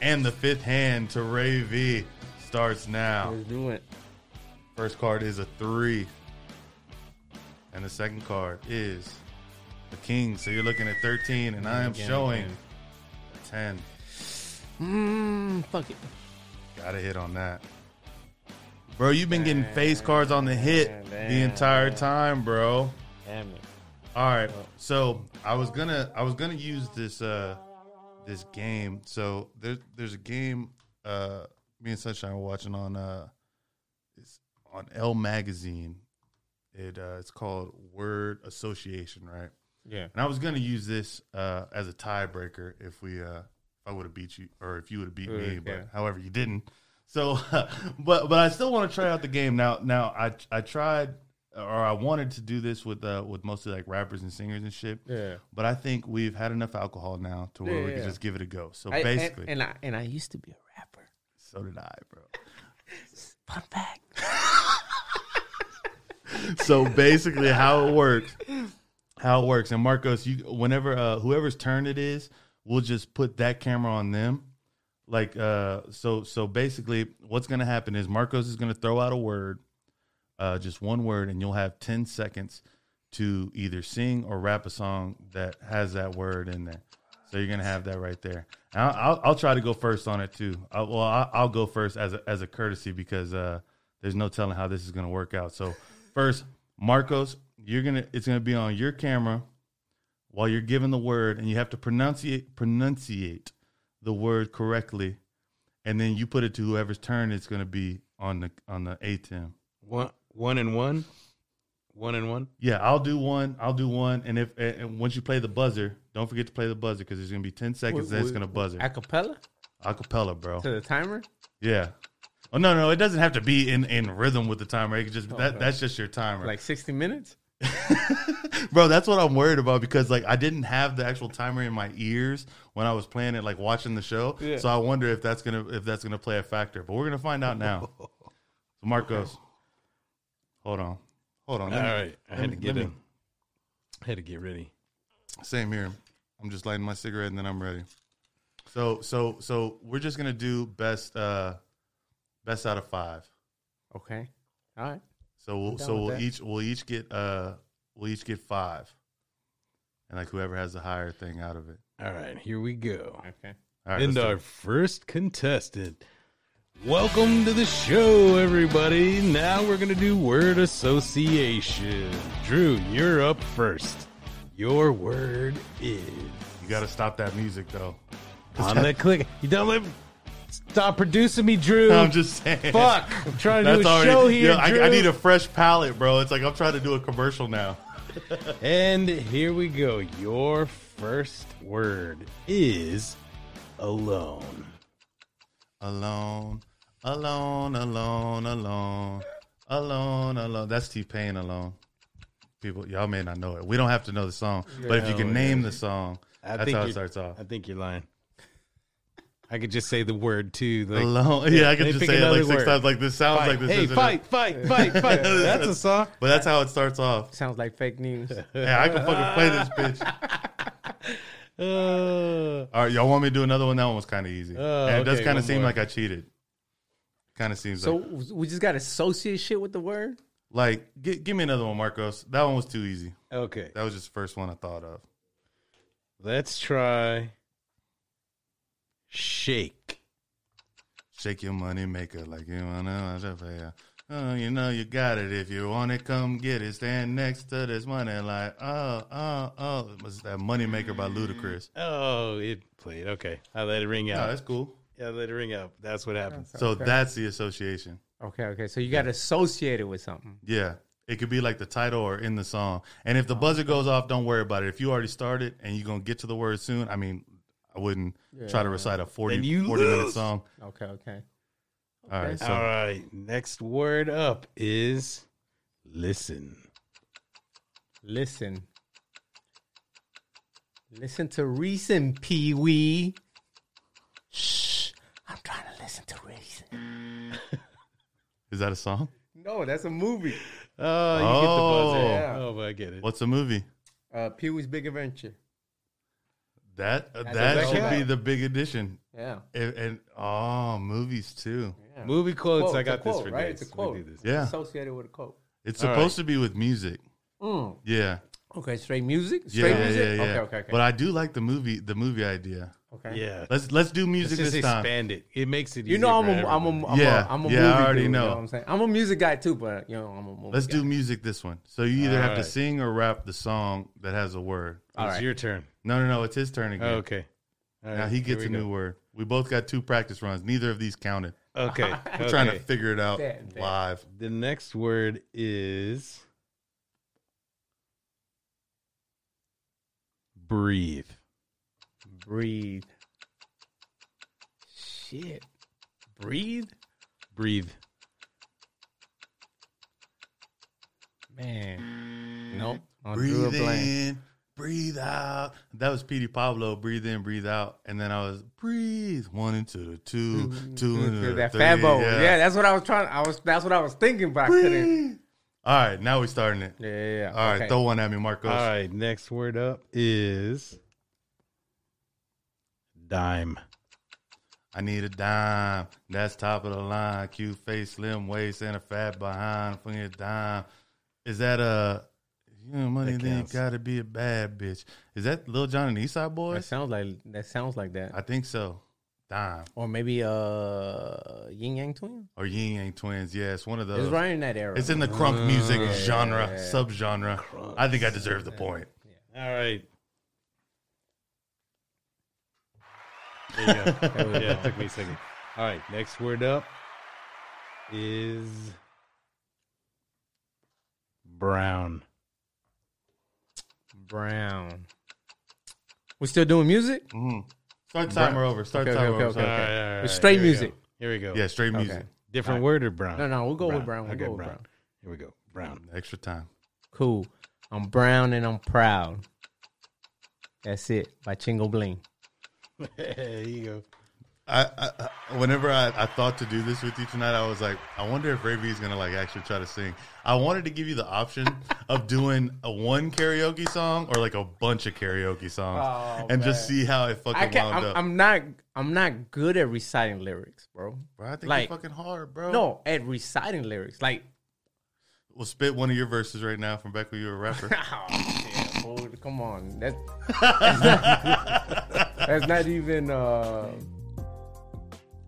S1: And the fifth hand to Ray V starts now.
S2: Let's do it.
S1: First card is a three. And the second card is the king. So you're looking at 13, and I am
S2: Again,
S1: showing
S2: again.
S1: a 10.
S2: Mm, fuck it.
S1: Gotta hit on that. Bro, you've been getting face cards on the hit the entire time, bro.
S2: Damn it.
S1: All right. So I was gonna I was gonna use this uh this game. So there's there's a game uh me and Sunshine were watching on uh it's on Elle magazine. It uh it's called Word Association, right?
S2: Yeah.
S1: And I was gonna use this uh as a tiebreaker if we uh if I would have beat you or if you would have beat me,
S2: Okay.
S1: but however you didn't. So but but I still want to try out the game. Now now I I tried or I wanted to do this with uh with mostly like rappers and singers and shit.
S2: Yeah.
S1: But I think we've had enough alcohol now to where
S2: Yeah,
S1: we can just give it a go. So
S2: I- and-
S1: basically,
S2: and, I and I used to be a rapper.
S1: so did I, bro.
S2: Fun fact.
S1: so basically how it works how it works and marcos you whenever uh whoever's turn it is we'll just put that camera on them like uh so so basically what's gonna happen is marcos is gonna throw out a word uh just one word and you'll have 10 seconds to either sing or rap a song that has that word in there. So you're gonna have that right there. I'll, I'll, I'll try to go first on it too. I well I'll, I'll go first as a, as a courtesy because uh there's no telling how this is gonna work out. So First, Marcos, you're gonna it's gonna be on your camera while you're giving the word, and you have to pronunciate pronunciate the word correctly, and then you put it to whoever's turn it's gonna be on the on the ATEM.
S3: One, one and one, one and one.
S1: Yeah, I'll do one. I'll do one, and if and and once you play the buzzer, don't forget to play the buzzer because there's gonna be ten seconds, then it's gonna buzzer.
S2: Acapella
S1: Acapella, bro.
S2: to the timer.
S1: Yeah. Oh no, no, it doesn't have to be in, in rhythm with the timer. It can just that,
S2: Okay.
S1: that's just your timer.
S2: Like sixty minutes.
S1: Bro, that's what I'm worried about because like I didn't have the actual timer in my ears when I was playing it, like watching the show.
S2: Yeah.
S1: So I wonder if that's gonna if that's gonna play a factor. But we're gonna find out now. So Marcos, hold on, hold on.
S3: All
S1: me-
S3: right, I had
S1: me-
S3: to get it. I had to get ready.
S1: Same here. I'm just lighting my cigarette and then I'm ready. So so so we're just gonna do best uh best out of five.
S2: Okay. All right.
S1: So we'll so we'll
S2: that.
S1: each we'll each get uh we'll each get five, and like whoever has the higher thing out of it.
S3: All right, here we go.
S2: Okay.
S1: All right,
S3: and our first contestant. Welcome to the show, everybody. Now we're going to do word association. Drew, you're up first. Your word is.
S1: You got to stop that music though.
S3: On the click. You don't let. Stop producing me, Drew.
S1: I'm just saying.
S3: Fuck. I'm trying to
S1: That's
S3: do a
S1: already.
S3: show here.
S1: Yo, I. I need a fresh palette, bro. It's like I'm trying to do a commercial now.
S3: And here we go. Your first word is alone.
S1: Alone, alone, alone, alone, alone, alone. That's T Pain alone. People, y'all may not know it. We don't have to know the song, but if you can name the song,
S3: I
S1: that's
S3: think
S1: how it
S3: you're-
S1: starts off.
S3: I think you're lying. I could just say the word too. Like,
S1: alone. Yeah, I
S3: could
S1: just say it like six
S3: word.
S1: times. Like this sounds
S3: fight.
S1: like this.
S3: hey,
S1: isn't it?
S3: fight, fight, fight, fight. That's a song.
S1: But that's how it starts off.
S2: Sounds like fake news.
S1: yeah, I can fucking play this bitch.
S3: Uh,
S1: All right, y'all want me to do another one? That one was kind of easy.
S3: Oh,
S1: and it does kind of seem
S3: more.
S1: like I cheated. Kind of seems
S2: so
S1: like
S2: we just got to associate shit with the word.
S1: like gi- give me another one, Marcos. That one was too easy.
S3: okay,
S1: That was just the first one I thought of.
S3: let's try shake.
S1: Shake your money maker like you wanna. Oh, you know you got it. If you want it, come get it. Stand next to this money like oh oh oh. It was that money maker by Ludacris?
S3: Oh, it played. Okay, I let it ring
S1: Yeah,
S3: out.
S1: that's cool.
S3: Yeah, I let it ring out. That's what happens.
S1: So
S2: Okay.
S1: that's the association.
S2: Okay, okay. So you got to associate it with something.
S1: Yeah. It could be like the title or in the song. And if the oh. buzzer goes off, don't worry about it. If you already started and you're going to get to the word soon, I mean, I wouldn't try to recite a 40,
S3: you
S1: 40 minute song.
S2: Okay, okay.
S1: All right. So,
S3: All right, next word up is listen.
S2: Listen. Listen to Reason, Pee Wee. Shh. I'm trying to listen to Reason.
S1: is that a song?
S2: No, that's a movie.
S3: Oh, you
S1: Oh.
S3: get the buzzer.
S2: Yeah.
S3: Oh, I get it.
S1: What's a movie?
S2: Uh, Pee Wee's Big Adventure.
S1: That uh, that should
S2: big
S1: be the big addition.
S2: Yeah.
S1: And, and oh, movies too.
S2: yeah.
S3: Movie quotes.
S2: Quote,
S3: I
S2: it's a
S3: got this
S2: quote,
S3: for
S2: right?
S3: days.
S2: It's a quote.
S3: do this.
S1: Yeah.
S2: Associated with a quote.
S1: It's
S3: All
S1: supposed
S3: right.
S1: to be with music.
S2: Mm.
S1: Yeah.
S2: Okay, straight music. Straight
S1: yeah,
S2: music.
S1: yeah, yeah.
S2: Okay, okay, okay.
S1: But I do like the movie, the movie idea.
S2: okay.
S3: Yeah.
S1: Let's let's do
S3: Let's
S1: music
S3: just
S1: this time.
S3: expand it. It makes it.
S2: You know, I'm
S3: easier
S2: a,
S3: for
S2: I'm a,
S3: everybody.
S2: I'm
S1: Yeah,
S2: a, I'm a
S1: yeah, I already
S2: dude,
S1: know.
S2: You know what I'm saying? I'm a music guy too, but you know, I'm a movie
S1: Let's
S2: guy.
S1: do music this one. So you either have to sing or rap the song that has a word.
S3: It's
S2: All right.
S3: your turn.
S1: No, no, no. It's his turn again.
S3: Oh, okay. All
S1: Now
S3: right,
S1: he gets
S3: we
S1: a
S3: go.
S1: new word. We both got two practice runs. Neither of these counted.
S3: Okay.
S1: We're trying to figure it out
S2: Bet, bet.
S1: live.
S3: The next word is breathe.
S2: Breathe. Shit. Breathe.
S3: Breathe.
S2: Man. Nope. I drew a
S1: Breathe
S2: blank.
S1: in, breathe out. That was Petey Pablo. Breathe in, breathe out. And then I was breathe one into the two, two mm-hmm. into the mm-hmm.
S2: that
S1: three.
S2: Fabo. Yeah. that's what I was trying. I was. That's what I was thinking, but I couldn't.
S1: All right, now we're starting it.
S2: Yeah, yeah. yeah.
S1: All right,
S2: okay.
S1: throw one at me, Marcos.
S3: All right. Next word up is dime.
S1: I need a dime. That's top of the line. Cute face, slim waist, and a fat behind. For your dime. Is that a you know, money? Then
S3: counts.
S1: gotta be a bad bitch. Is that Lil Jon and East
S2: Side
S1: Boyz?
S2: That sounds like that. Sounds like that.
S1: I think so. Dime
S2: Or maybe uh, Ying Yang Twin.
S1: or Ying Yang Twins. Yeah, it's one of those.
S2: It's right in that era.
S1: It's in the crunk music
S2: yeah,
S1: genre,
S2: yeah.
S1: subgenre. I think I deserve the point.
S3: All right. There you go. Oh, yeah, it took me a second. All right. Next word up is brown.
S2: Brown. We still doing music?
S1: Mhm. Start timer over. Start
S2: Okay,
S1: timer
S2: okay,
S1: over.
S2: okay,
S1: Sorry.
S2: okay.
S3: All right, all
S2: With
S3: right,
S2: straight
S3: here
S2: music.
S3: go. Here we go.
S1: Yeah, straight
S2: Okay.
S1: music.
S3: Different word or brown?
S2: No, no, we'll go with brown. We'll
S3: Okay,
S2: go with
S3: brown.
S2: brown.
S3: Here we go. Brown.
S1: Extra time.
S2: Cool. I'm brown and I'm proud. That's it. By Chingo Bling.
S3: there you go.
S1: I, I, whenever I, I thought to do this with you tonight, I was like, I wonder if Ray B is gonna like actually try to sing. I wanted to give you the option of doing a one karaoke song or like a bunch of karaoke songs,
S2: Oh,
S1: and just see how it fucking
S2: I
S1: wound
S2: I'm,
S1: up.
S2: I'm not. I'm not good at reciting lyrics, bro.
S1: bro, I think
S2: like-
S1: you're fucking hard, bro.
S2: No, at reciting lyrics, like.
S1: we'll spit one of your verses right now from back when you were a rapper.
S2: Oh, yeah, come on. That's, that's, not, that's not even. Uh,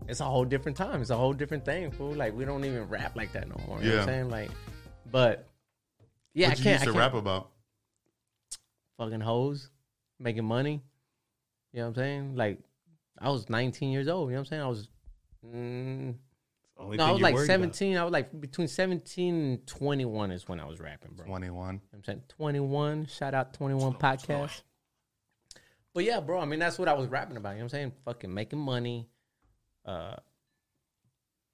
S2: it's a whole different time. It's a whole different thing, fool. Like we don't even rap like that no more. You know what I'm saying? Like, but yeah,
S1: what
S2: I
S1: you
S2: can't.
S1: used
S2: I
S1: to
S2: can't
S1: rap about?
S2: fucking hoes, making money. You know what I'm saying? Like, I was 19 years old. You know what I'm saying? I was. Mm, no, I was like
S3: worried
S2: 17. I was like between 17 and 21 is when I was rapping, bro.
S1: Twenty one.
S2: You know I'm saying 21. Shout out 21 podcast. But yeah, bro. I mean, that's what I was rapping about. You know what I'm saying? Fucking making money, uh,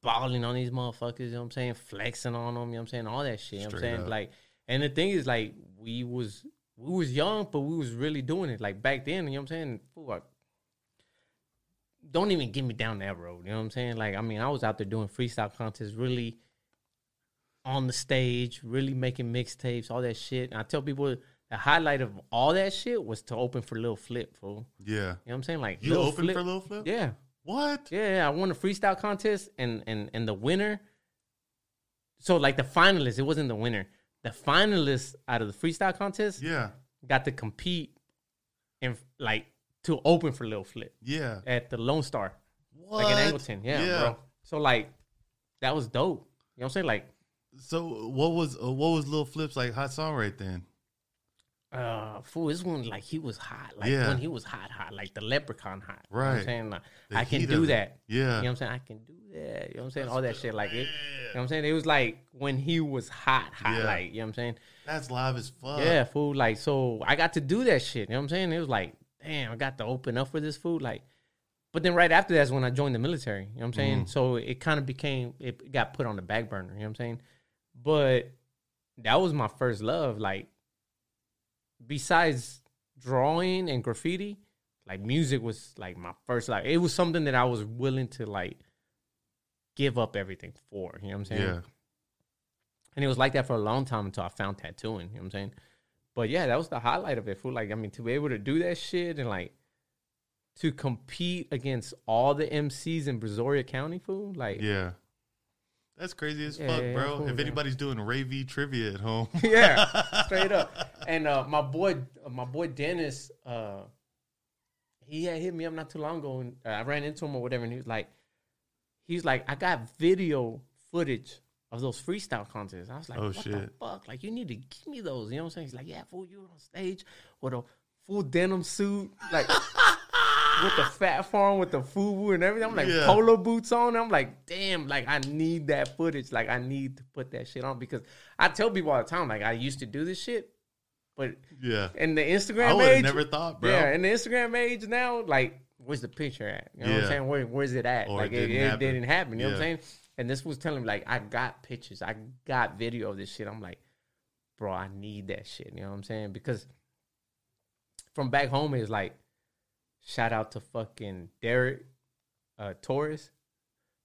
S2: balling on these motherfuckers. You know what I'm saying? Flexing on them. You know what I'm saying? All that shit. You know what I'm saying?
S1: up.
S2: Like, and the thing is, like, we was we was young, but we was really doing it. Like back then, you know what I'm saying? I- don't even get me down that road. You know what I'm saying? Like, I mean, I was out there doing freestyle contests, really on the stage, really making mixtapes, all that shit. And I tell people the highlight of all that shit was to open for Lil Flip, fool.
S1: Yeah.
S2: You know what I'm saying? Like
S1: You
S2: Lil
S1: opened
S2: Flip-
S1: for Lil Flip?
S2: Yeah.
S1: What?
S2: Yeah, yeah, I won a freestyle contest and and and the winner. So like the finalists, it wasn't the winner. The finalists out of the freestyle contest
S1: Yeah.
S2: got to compete and like to open for Lil Flip
S1: Yeah.
S2: at the Lone Star,
S1: What?
S2: like in Angleton. Yeah, bro. So like that was dope. You know what I'm saying? Like
S1: So what was uh, what was Lil Flip's like hot song right then?
S2: Uh fool, this one like he was hot. Like
S1: Yeah.
S2: when he was hot, hot, like the leprechaun hot. You know what
S1: Right.
S2: I'm saying? Like,
S1: The
S2: I can do that.
S1: Yeah.
S2: You know what I'm saying? I can do that. You know what I'm saying? All that shit. Like it. You know what I'm saying? It was like when he was hot, hot,
S1: Yeah.
S2: like, you know what I'm saying?
S1: That's live as fuck.
S2: Yeah, food. Like, so I got to do that shit. You know what I'm saying? It was like, damn, I got to open up for this food. Like, but then right after that's when I joined the military. You know what I'm saying? So it kind of became, it got put on the back burner. You know what I'm saying? But that was my first love. Like, besides drawing and graffiti, like music was like my first like it was something that I was willing to like give up everything for. You know what I'm saying?
S1: Yeah.
S2: And it was like that for a long time until I found tattooing. You know what I'm saying? But yeah, that was the highlight of it. For like, I mean, to be able to do that shit and like to compete against all the MCs in Brazoria County, fool. Like,
S1: Yeah. That's crazy as
S2: Yeah,
S1: fuck,
S2: yeah,
S1: bro.
S2: cool,
S1: if
S2: man.
S1: anybody's doing Ray V trivia at home,
S2: yeah, straight up. And uh, my boy, uh, my boy Dennis, uh, he had hit me up not too long ago, and I ran into him or whatever, and he was like, he's like, I got video footage of those freestyle contests. I was like,
S1: Oh,
S2: what the
S1: shit.
S2: fuck? Like, you need to give me those. You know what I'm saying? He's like, yeah, fool, you on stage with a full denim suit, like. With the Phat Farm, with the fubu and everything, I'm like
S1: Yeah.
S2: polo boots on. I'm like, damn, like I need that footage. Like I need to put that shit on because I tell people all the time, like I used to do this shit, but
S1: yeah,
S2: in the Instagram
S1: I would never thought, bro.
S2: yeah, in the Instagram age now, like where's the picture at? You know what I'm saying? Where, where's it at?
S1: Or
S2: like
S1: it
S2: it,
S1: didn't
S2: it
S1: happen.
S2: didn't happen. You know what I'm saying? And this was telling me like I got pictures, I got video of this shit. I'm like, bro, I need that shit. You know what I'm saying? Because from back home, it's like shout out to fucking Derek uh, Torres.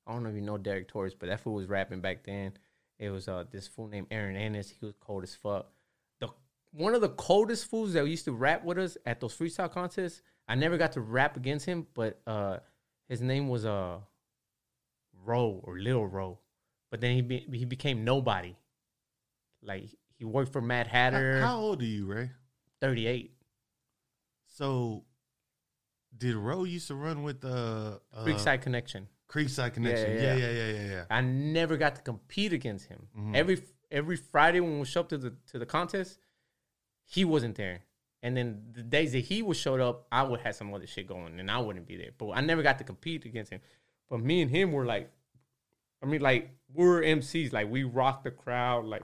S2: I don't know if you know Derek Torres, but that fool was rapping back then. It was uh this fool named Aaron Ennis. He was cold as fuck. The one of the coldest fools that used to rap with us at those freestyle contests. I never got to rap against him, but uh his name was uh Ro or Little Ro. But then he be, he became nobody. Like he worked for Mad Hatter,
S1: How, how old are you, Ray?
S2: 38.
S1: So, did Roe used to run with the uh,
S2: Creekside Connection.
S1: Creekside Connection?
S2: Yeah,
S1: Yeah,
S2: yeah.
S1: yeah, yeah, yeah, yeah.
S2: I never got to compete against him.
S1: Mhm.
S2: Every every Friday when we show up to the to the contest, he wasn't there. And then the days that he would showed up, I would have some other shit going, and I wouldn't be there. But I never got to compete against him. But me and him were like, I mean, like we're MCs, like we rocked the crowd, like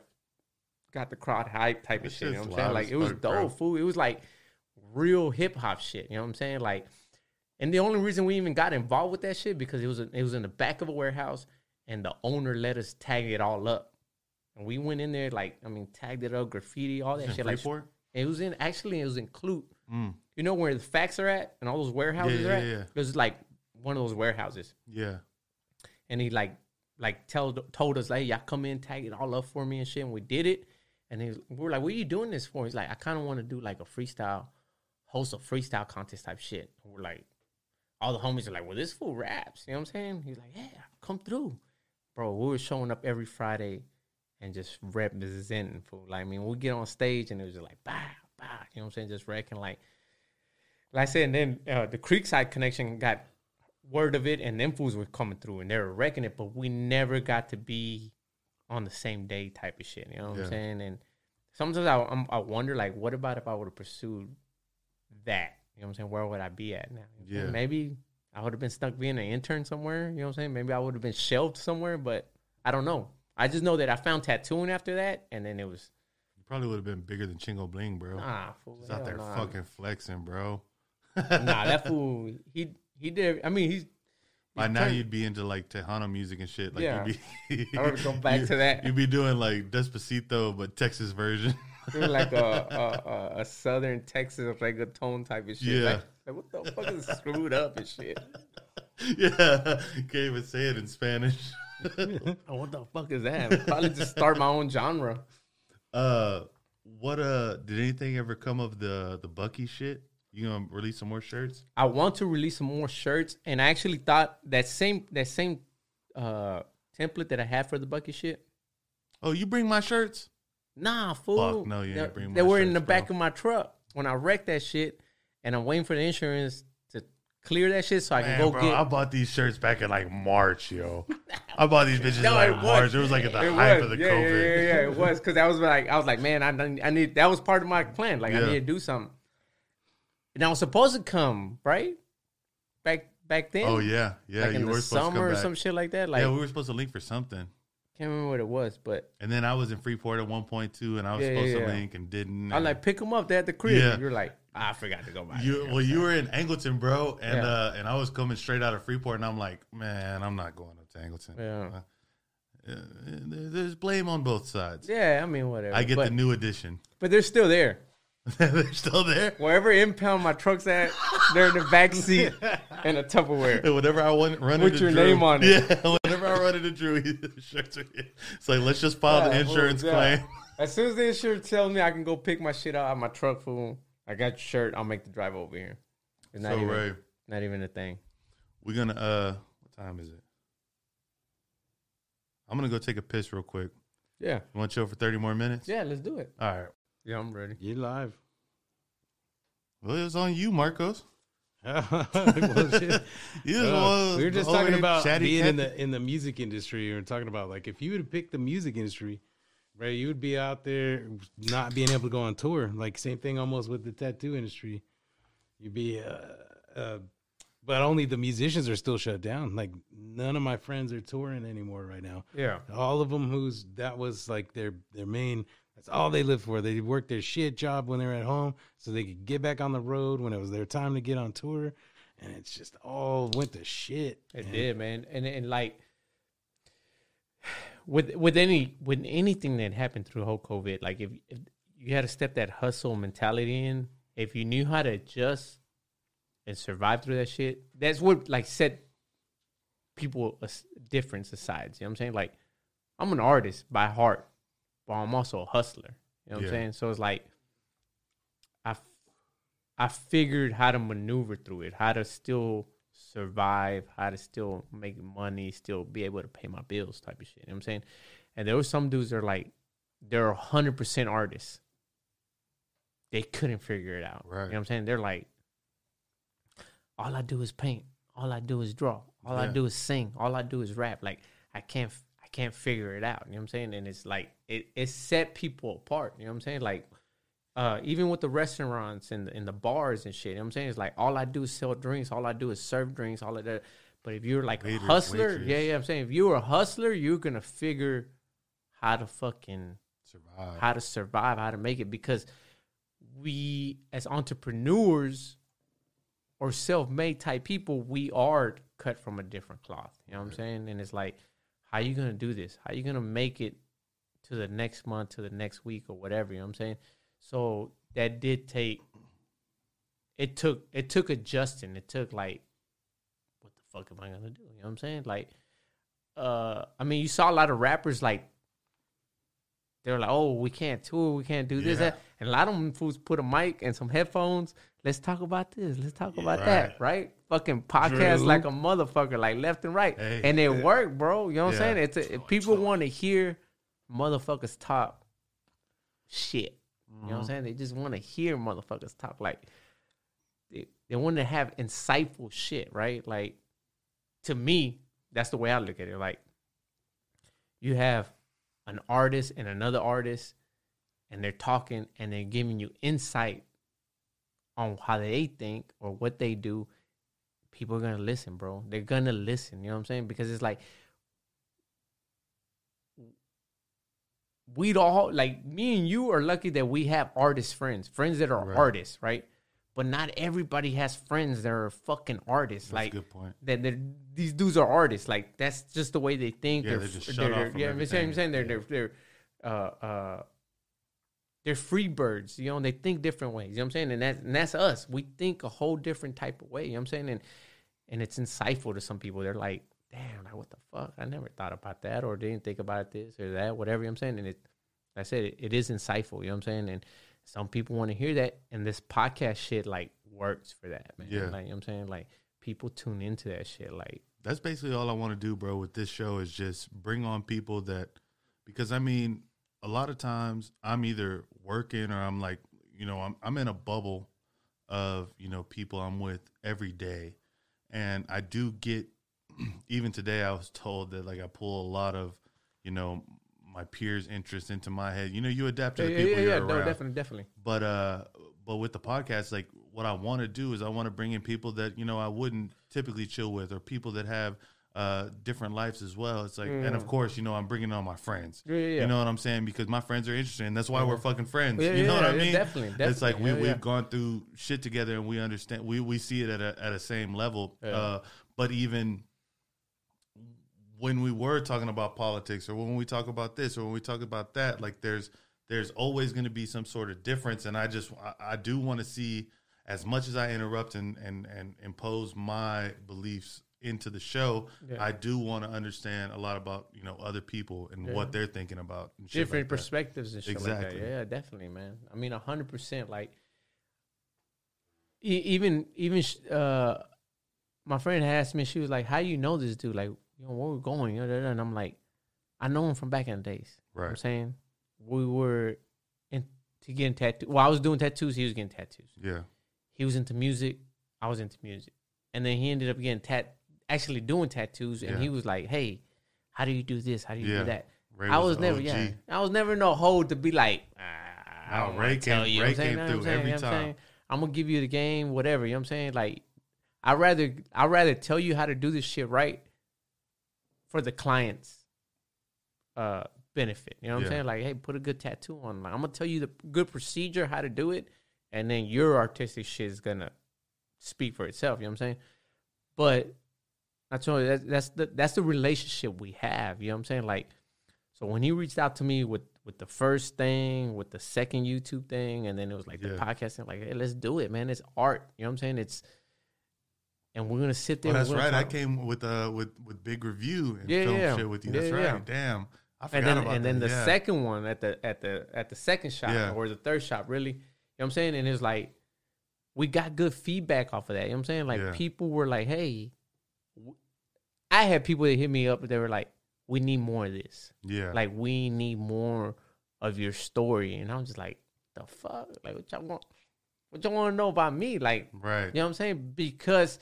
S2: got the crowd hype type
S1: That
S2: of shit. You know what I'm saying? Like it was
S1: bro.
S2: dope, fool. It was like real hip hop shit. You know what I'm saying? Like, and the only reason we even got involved with that shit because it was it was in the back of a warehouse, and the owner let us tag it all up, and we went in there like I mean tagged it up, graffiti, all that shit. Like it was in actually it was in Clute.
S1: Mm.
S2: You know where the facts are at and all those warehouses
S1: Yeah,
S2: are at.
S1: yeah.
S2: It was like one of those warehouses,
S1: Yeah.
S2: and he like like told told us like y'all come in, tag it all up for me and shit, and we did it. And he, we were like, "What are you doing this for?" He's like, "I kind of want to do like a freestyle, host a freestyle contest type shit." And we're like, all the homies are like, "Well, this fool raps." You know what I'm saying? He's like, "Yeah, come through, bro." We were showing up every Friday and just representing fool. Like, I mean, we get on stage and it was just like, bah, bah. You know what I'm saying? Just wrecking like, like I said. And then uh, the Creekside connection got word of it, and them fools were coming through and they were wrecking it, but we never got to be on the same day type of shit. You know what
S1: Yeah.
S2: I'm saying? And sometimes I, I'm, I wonder, like, what about if I would have pursued that? You know what I'm saying? Where would I be at now? You know what I'm saying?
S1: Yeah.
S2: Maybe I would have been stuck being an intern somewhere. You know what I'm saying? Maybe I would have been shelved somewhere, but I don't know. I just know that I found tattooing after that, and then it was
S1: You probably would have been bigger than Chingo Bling, bro.
S2: ah, fool,
S1: He's out there
S2: nah.
S1: fucking flexing, bro.
S2: nah, that fool. He he did. I mean, he's
S1: By now you'd be into like Tejano music and shit. Like
S2: Yeah.
S1: you'd be
S2: I would go back
S1: you-
S2: to that.
S1: You'd be doing like Despacito, but Texas version.
S2: Like a, a, a, a southern Texas reggaeton type of shit.
S1: Yeah.
S2: Like, like, what the fuck is screwed up and shit?
S1: yeah, can't even say it in Spanish.
S2: Oh, what the fuck is that? Probably just start my own genre.
S1: uh, what uh, did anything ever come of the the Bucky shit? You gonna release some more shirts?
S2: I want to release some more shirts, and I actually thought that same that same uh, template that I had for the Bucky shit.
S1: Oh, you bring my shirts?
S2: Nah, fool.
S1: Fuck, no, you
S2: they,
S1: ain't bring
S2: They were in the
S1: shirts,
S2: back of my truck when I wrecked that shit, and I'm waiting for the insurance to clear that shit so I can go
S1: bro,
S2: get.
S1: I bought these shirts back in like March, yo. I bought these bitches
S2: No,
S1: in
S2: it
S1: like
S2: was.
S1: March. It was like at the
S2: It
S1: height
S2: was.
S1: of the
S2: yeah,
S1: COVID.
S2: Yeah, yeah, yeah, it was because I was like, I was like, man, I, need- I need that was part of my plan. Like, I need to do something. And I was supposed to come right back back then.
S1: Oh yeah, yeah.
S2: like
S1: you
S2: in
S1: were
S2: the
S1: supposed to
S2: summer or some shit like that. Like,
S1: yeah, we were supposed to link for something.
S2: Can't remember what it was, but
S1: And then I was in Freeport at one point too, and I was
S2: Yeah,
S1: supposed
S2: yeah,
S1: to link and didn't.
S2: I
S1: and-
S2: like pick them up there at the crib.
S1: Yeah.
S2: You're like, "Ah, I forgot to go by.
S1: You well, you were in Angleton, bro, and
S2: Yeah.
S1: uh, and I was coming straight out of Freeport, and I'm like, man, I'm not going up to Angleton.
S2: Yeah.
S1: Uh, uh, there- there's blame on both sides.
S2: yeah, I mean, whatever.
S1: I get
S2: but,
S1: the new edition.
S2: but they're still there.
S1: they're still there.
S2: Wherever impound my truck's at, they're in the back seat and a Tupperware.
S1: And whenever I want run
S2: With your
S1: Drew,
S2: name on it.
S1: Yeah, whenever I run into Drew, shirts are. It's like let's just file the
S2: Yeah,
S1: insurance
S2: yeah.
S1: claim.
S2: As soon as the insurance tells me I can go pick my shit out of my truck, fool, I got your shirt. I'll make the drive over here. It's not
S1: So
S2: even
S1: Ray,
S2: not even a thing.
S1: we're gonna uh, what time is it? I'm gonna go take a piss real quick.
S2: Yeah.
S1: You want to chill for 30 more minutes?
S2: Yeah, let's do it.
S1: All right.
S2: Yeah, I'm ready.
S3: You live.
S1: Well, it was on you, Marcos.
S3: Well.
S1: You
S3: Uh, we were just talking about being in the in the music industry. We were talking about like if you would have picked the music industry, right? You would be out there not being able to go on tour. Like same thing almost with the tattoo industry. You'd be, uh, uh, but only the musicians are still shut down. Like none of my friends are touring anymore right now.
S2: Yeah.
S3: All of them who's that was like their their main. That's all they lived for. They worked their shit job when they were at home, so they could get back on the road when it was their time to get on tour. And it's just all went to shit.
S2: It
S3: man.
S2: did, man. And and like with with any with anything that happened through whole COVID, like if, if you had to step that hustle mentality in, if you knew how to adjust and survive through that shit, that's what like set people a difference aside. You know what I'm saying? Like I'm an artist by heart, but I'm also a hustler. You know what
S1: Yeah.
S2: I'm saying? So it's like I f- I figured how to maneuver through it, how to still survive, how to still make money, still be able to pay my bills type of shit. You know what I'm saying? And there were some dudes that are like, they're 100% artists. They couldn't figure it out. You know what I'm saying? They're like, all I do is paint. All I do is draw. All I do is sing. All I do is rap. Like, I can't, can't figure it out. You know what I'm saying? And it's like, it, it set people apart. You know what I'm saying? Like, uh, even with the restaurants and the, and the bars and shit, you know what I'm saying? It's like all I do is sell drinks, all I do is serve drinks, all of that. But if you're like
S1: Waiters,
S2: a hustler,
S1: waitress.
S2: yeah, yeah, I'm saying if you're a hustler, you're gonna figure how to fucking
S1: Survive.
S2: how to survive, how to make it because we as entrepreneurs or self-made type people, we are cut from a different cloth. You know what I'm saying? And it's like, how you gonna do this? How you gonna make it to the next month, to the next week, or whatever? You know what I'm saying? So that did take. It took it took adjusting. It took like, what the fuck am I gonna do? You know what I'm saying? Like, uh, I mean, you saw a lot of rappers like they were like, "Oh, we can't tour, we can't do this."
S1: Yeah.
S2: That. And a lot of them fools put a mic and some headphones. Let's talk about this. Let's talk about
S1: Right.
S2: that. Right? Fucking podcast
S3: Drew.
S2: like a motherfucker, like left and right,
S1: Hey.
S2: and it worked, bro. You know what
S1: Yeah.
S2: I'm saying? It's a, people want to hear motherfuckers talk shit. You know what I'm mm-hmm. saying? They just want to hear motherfuckers talk like they, they want to have insightful shit, right? Like to me, that's the way I look at it. Like you have an artist and another artist and they're talking and they're giving you insight on how they think or what they do. People are gonna listen, bro. They're gonna listen. You know what I'm saying? Because it's like we'd all like me and you are lucky that we have artist friends, friends that are
S1: Right.
S2: artists, right? But not everybody has friends that are fucking artists.
S1: That's
S2: like
S1: a good point.
S2: that they're, these dudes are artists. Like that's just the way they think.
S1: Yeah,
S2: they're,
S1: they just
S2: they're,
S1: shut off
S2: they're- yeah, I'm saying, I'm saying they're they're they're uh uh they're free birds. You know, and they think different ways. You know what I'm saying? And that's and that's us. We think a whole different type of way. You know what I'm saying? And and it's insightful to some people. They're like, damn, like what the fuck? I never thought about that or didn't think about this or that, whatever. You know what I'm saying? And it like I said it, it is insightful. You know what I'm saying? And some people want to hear that, and this podcast shit like works for that, man.
S1: Yeah.
S2: Like you know what I'm saying? Like people tune into that shit. Like
S1: That's basically all I want to do, bro, with this show is just bring on people that, because I mean, a lot of times I'm either working or I'm like, you know, I'm, I'm in a bubble of, you know, people I'm with every day. And I do get, even today, I was told that like I pull a lot of, you know, my peers' interest into my head. You know, you adapt to the
S2: yeah,
S1: people
S2: yeah,
S1: you're
S2: yeah,
S1: around
S2: no, definitely, definitely.
S1: but uh but with the podcast like what i want to do is i want to bring in people that you know i wouldn't typically chill with or people that have uh different lives as well. It's like and of course you know i'm bringing on my friends.
S2: Yeah, yeah,
S1: you know what i'm saying? Because my friends are interesting and that's why we're fucking friends.
S2: Yeah,
S1: you know what i mean?
S2: definitely,
S1: it's like we we've gone through shit together and we understand we we see it at a at a same level. Uh but even when we were talking about politics or when we talk about this or when we talk about that like there's there's always going to be some sort of difference and i just i, I do want to see as much as i interrupt and and and impose my beliefs into the show
S2: Yeah.
S1: i do want to understand a lot about you know other people and what they're thinking about and
S2: different
S1: like that.
S2: perspectives and shit like that.
S1: Exactly.
S2: Yeah, definitely, man. I mean, hundred percent. Like, e- even even uh, my friend asked me, she was like, "How you know this dude? Like, you know, where we're going?" And I'm like, I know him from back in the days. You know I'm saying we were into getting tattoos. Well, I was doing tattoos. He was getting tattoos.
S1: Yeah.
S2: He was into music. I was into music, and then he ended up getting tat, actually doing tattoos. And
S1: Yeah.
S2: he was like, "Hey, how do you do this? How do you
S1: Yeah.
S2: do that?"
S1: Ray
S2: I was
S1: an
S2: never,
S1: OG.
S2: yeah, I was never no hold to be like, ah, I don't
S1: Ray
S2: Ray tell
S1: came-
S2: you.
S1: Ray
S2: I'm
S1: came through
S2: saying?
S1: every
S2: You know
S1: time.
S2: saying? I'm gonna give you the game, whatever. You know what I'm saying? Like, I rather I rather tell you how to do this shit right for the client's uh benefit. You know what
S1: Yeah.
S2: I'm saying? Like, hey, put a good tattoo on. Like, I'm gonna tell you the good procedure, how to do it, and then your artistic shit is gonna speak for itself. You know what I'm saying? But I told you that, that's the that's the relationship we have. You know what I'm saying? Like, so when he reached out to me with with the first thing, with the second YouTube thing, and then it was like the
S1: Yeah.
S2: podcasting, like, hey, let's do it, man. It's art. You know what I'm saying? It's and we're gonna sit there.
S1: Oh, that's right. I came with uh with with big review and
S2: Yeah,
S1: film
S2: yeah.
S1: shit with you. That's
S2: yeah.
S1: right. Damn. I forgot
S2: and then
S1: about
S2: and then
S1: that.
S2: the
S1: yeah.
S2: second one at the at the at the second shop
S1: Yeah.
S2: or the third shop really you know what i'm saying and it's like we got good feedback off of that you know what i'm saying like people were like hey i had people that hit me up they were like we need more of this
S1: Yeah.
S2: like we need more of your story and i'm just like the fuck like what y'all want what y'all want to know about me like
S1: right.
S2: you know what I'm saying? Because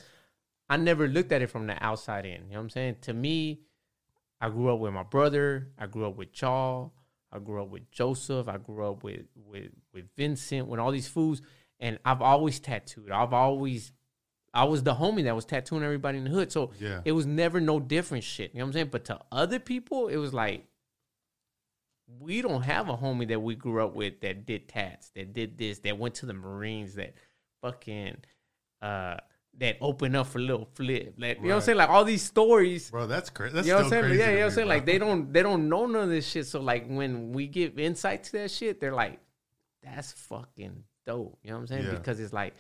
S2: I never looked at it from the outside in. You know what I'm saying? To me, I grew up with my brother. I grew up with Chaw. I grew up with Joseph. I grew up with with with Vincent. With all these fools, and I've always tattooed. I've always, I was the homie that was tattooing everybody in the hood. So
S1: Yeah.
S2: it was never no different shit. You know what I'm saying? But to other people, it was like we don't have a homie that we grew up with that did tats, that did this, that went to the Marines, that fucking uh that opened up for Lil Flip. Like, you know what I'm saying? Like all these stories.
S1: Bro, that's crazy.
S2: You know what I'm saying? Yeah, you know what I'm saying? Like they don't they don't know none of this shit. So like when we give insight to that shit, they're like, that's fucking dope. You know what I'm saying?
S1: Yeah.
S2: Because it's like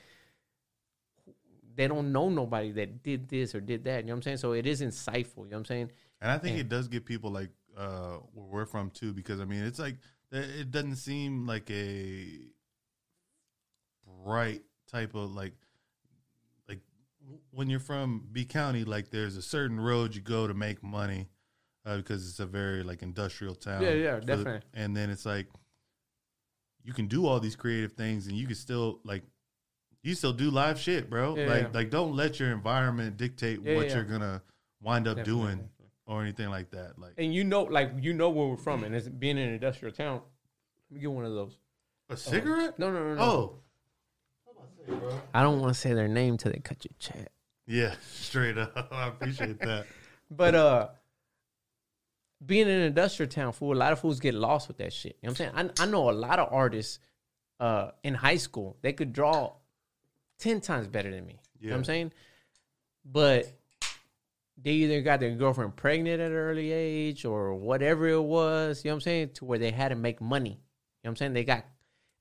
S2: they don't know nobody that did this or did that. You know what I'm saying? So it is insightful. You know what I'm saying?
S1: And I think
S2: And-
S1: it does get people like uh where we're from too, because I mean it's like it doesn't seem like a bright type of like like when you're from B County, like there's a certain road you go to make money uh, because it's a very like industrial town.
S2: Yeah, yeah,
S1: for the-
S2: definitely.
S1: and then it's like you can do all these creative things, and you can still like you still do live shit, bro.
S2: Yeah,
S1: like
S2: yeah.
S1: like don't let your environment dictate
S2: Yeah,
S1: what
S2: yeah.
S1: you're gonna wind up
S2: Definitely,
S1: doing or anything like that. Like
S2: And you know, like you know where we're from, and it's being in an industrial town. Let me get one of those.
S1: a cigarette?
S2: No, no, no, no.
S1: Oh,
S2: I don't want to say their name till they cut your chat.
S1: yeah, straight up. I appreciate that.
S2: But uh being in an industrial town, fool, a lot of fools get lost with that shit. You know what I'm saying? I, I know a lot of artists uh in high school, they could draw ten times better than me. You know what I'm saying? But they either got their girlfriend pregnant at an early age or whatever it was, you know what I'm saying, to where they had to make money. You know what I'm saying? They got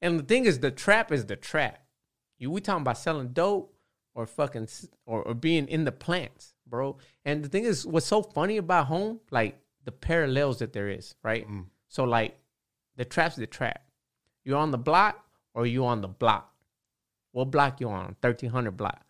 S2: and the thing is the trap is the trap. You we talking about selling dope or fucking or, or being in the plants, bro. And the thing is what's so funny about home, like the parallels that there is, right?
S1: Mm.
S2: So like the trap's the trap. You're on the block or you on the block. What block you on? Thirteen hundred block.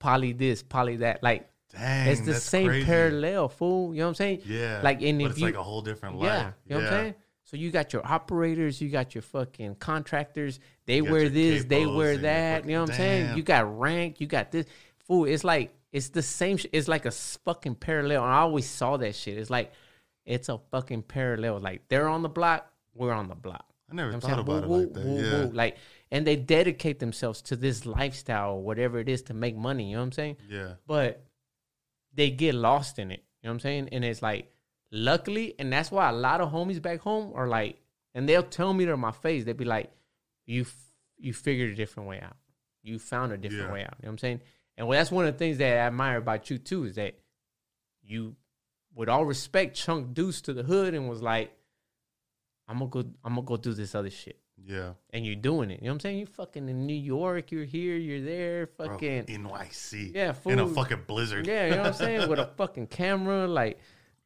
S2: Poly this, poly that. Like
S1: Dang,
S2: it's the same
S1: crazy.
S2: parallel, fool. You know what I'm saying?
S1: Yeah,
S2: Like, and
S1: but
S2: if
S1: it's
S2: you-
S1: like a whole different life.
S2: Yeah, you know what I'm saying. So you got your operators, you got your fucking contractors. They wear this, they wear that.
S1: fucking-
S2: You know what I'm saying? You got rank, you got this. Fool, it's like it's the same. Sh- it's like a fucking parallel. And I always saw that shit. It's like it's a fucking parallel. Like they're on the block, we're on the block.
S1: I never
S2: You know
S1: thought about
S2: Woo,
S1: it like that.
S2: woo,
S1: yeah.
S2: Like, and they dedicate themselves to this lifestyle, or whatever it is, to make money. You know what I'm saying?
S1: yeah,
S2: but they get lost in it. You know what I'm saying? And it's like, luckily, and that's why a lot of homies back home are like, and they'll tell me to my face, they'll be like, "You, f- you figured a different way out. You found a different
S1: Yeah.
S2: way out." You know what I'm saying? And well, that's one of the things that I admire about you too is that you, with all respect, chunk deuce to the hood and was like, "I'm gonna go, I'm gonna go do this other shit."
S1: Yeah.
S2: And you're doing it. You know what I'm saying? You're fucking in New York, you're here, you're there,
S1: Bro,
S2: fucking
S1: NYC.
S2: yeah,
S1: in a fucking blizzard.
S2: Yeah, you know what I'm saying? With a fucking camera, like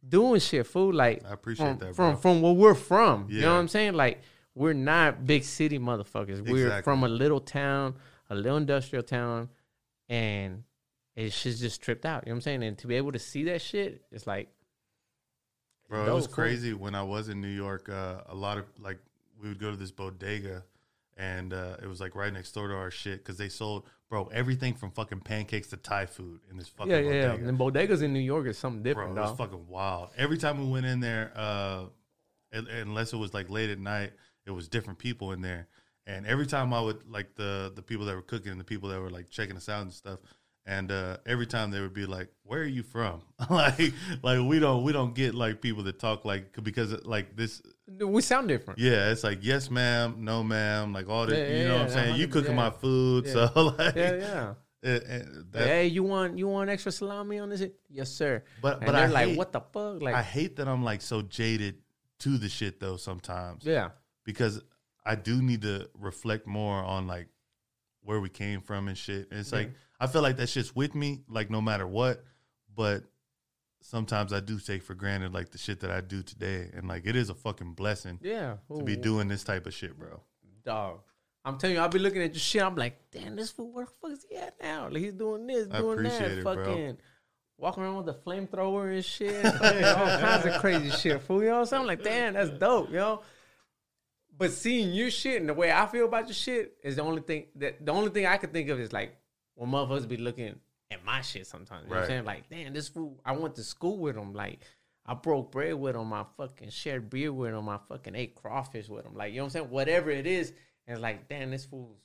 S2: doing shit, fool. Like
S1: I appreciate
S2: from,
S1: that,
S2: from
S1: bro.
S2: from where we're from. You know what I'm saying? Like we're not big city motherfuckers. We're from a little town, a little industrial town, and it's just just tripped out. You know what I'm saying? And to be able to see that shit, it's like
S1: Bro, it was
S2: Dope,
S1: crazy when I was in New York. Uh, a lot of like we would go to this bodega, and uh, it was like right next door to our shit because they sold bro everything from fucking pancakes to Thai food in this fucking
S2: Yeah, yeah, yeah.
S1: bodega.
S2: And bodegas in New York is something different.
S1: Bro, it was fucking wild. Every time we went in there, uh, un- unless it was like late at night, it was different people in there. And every time I would like the the people that were cooking and the people that were like checking us out and stuff. And uh, every time they would be like, "Where are you from?" like, like we don't we don't get like people that talk like because like this.
S2: We sound different.
S1: Yeah, it's like yes, ma'am, no, ma'am, like all this.
S2: Yeah,
S1: you
S2: yeah,
S1: know what I'm saying? You
S2: 100%.
S1: cooking my food,
S2: Yeah.
S1: so like,
S2: Yeah, yeah.
S1: it- it- that-
S2: hey, you want you want extra salami on this? Yes, sir.
S1: But-
S2: and
S1: but I
S2: like,
S1: hate-
S2: what the fuck? Like,
S1: I hate that I'm like so jaded to the shit though sometimes.
S2: yeah,
S1: because I do need to reflect more on like where we came from and shit. And it's like I feel like that shit's with me, like no matter what. But sometimes I do take for granted like the shit that I do today, and like it is a fucking blessing
S2: yeah.
S1: to be doing this type of shit, bro.
S2: dog. I'm telling you, I'll be looking at your shit. I'm like, damn, this fool, where the fuck is he at now? Like, he's doing this,
S1: I
S2: doing that,
S1: it, bro.
S2: fucking walking around with a flamethrower and shit, fucking all kinds of crazy shit, fool. You know what I'm saying? I'm like, damn, that's dope, yo. know. But seeing your shit and the way I feel about your shit is the only thing that the only thing I can think of is like when motherfuckers be looking at my shit sometimes. You know what I'm saying? Like, damn, this fool, I went to school with him. Like, I broke bread with him. I fucking shared beer with him. I fucking ate crawfish with him. Like, you know what I'm saying? Whatever it is. And it's like, damn, this fool's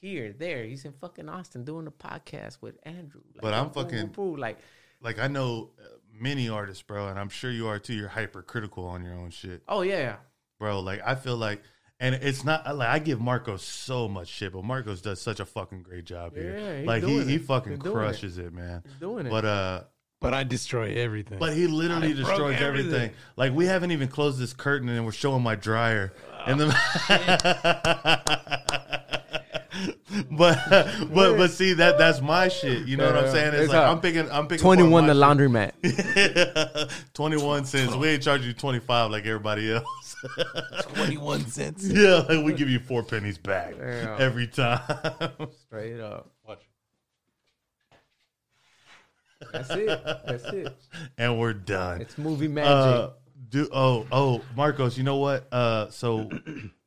S2: here, there. He's in fucking Austin doing a podcast with Andrew. Like,
S1: But I'm fucking-
S2: boom. like,
S1: Like I know uh, many artists, bro, and I'm sure you are too. You're hypercritical on your own shit,
S2: oh yeah,
S1: bro. Like I feel like. And it's not like I give Marcos so much shit, but Marcos does such a fucking great job here.
S2: Yeah, he's
S1: like he
S2: doing
S1: he
S2: it.
S1: fucking
S2: He's doing it.
S1: crushes it, man.
S2: he's doing it.
S1: But uh,
S3: But I destroy everything.
S1: But he literally
S3: I
S1: destroys everything.
S3: everything.
S1: Like we haven't even closed this curtain and we're showing my dryer. and then But but but see that that's my shit. You know what I'm saying? It's,
S2: It's
S1: like I'm picking I'm picking
S2: Twenty one, the
S1: laundry.
S2: laundromat.
S1: 21 cents. We ain't charge you 25 like everybody else.
S3: 21 cents.
S1: yeah, like we give you four pennies back
S2: Damn.
S1: every time.
S2: Straight up.
S3: Watch.
S2: That's it. That's it.
S1: and we're done.
S2: It's movie magic.
S1: Uh, do oh oh Marcos, you know what? Uh, so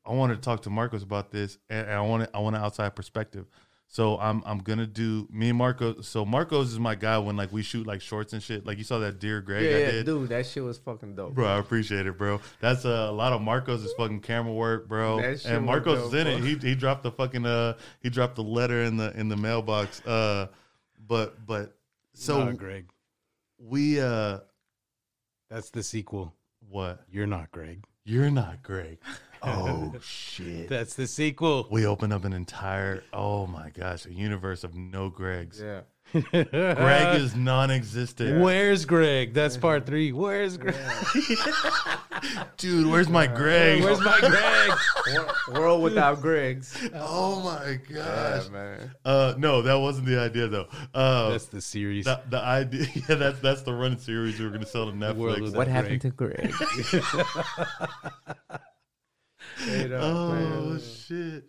S1: I wanted to talk to Marcos about this, and, and I want I want an outside perspective. So I'm I'm gonna do me and Marcos. So Marcos is my guy when like we shoot like shorts and shit. Like you saw that Dear Greg
S2: yeah,
S1: I
S2: yeah,
S1: did.
S2: dude, that shit was fucking dope.
S1: Bro, I appreciate it, bro. That's uh, a lot of Marcos' is fucking camera work, bro.
S2: That shit
S1: And
S2: was
S1: Marcos
S2: dope,
S1: is in it. He he dropped the fucking uh he dropped the letter in the in the mailbox. Uh, but but so
S3: Nah, Greg.
S1: we uh
S3: That's the sequel.
S1: what?
S3: You're not Greg.
S1: You're not Greg. Oh shit.
S3: That's the sequel.
S1: We open up an entire oh my gosh, a universe of no Gregs.
S2: Yeah.
S1: Greg is non-existent.
S3: Where's Greg? That's part three. Where's Greg?
S1: Dude, where's my Greg?
S3: Where's my Greg?
S2: World without Greg's.
S1: oh my gosh.
S2: Yeah, man.
S1: Uh no, that wasn't the idea though. Uh
S3: That's the series.
S1: the, the idea yeah, that's that's the running series we were gonna sell to Netflix.
S3: was-
S2: What
S3: Greg.
S2: happened to Greg? Straight up,
S1: Oh
S2: man.
S1: shit!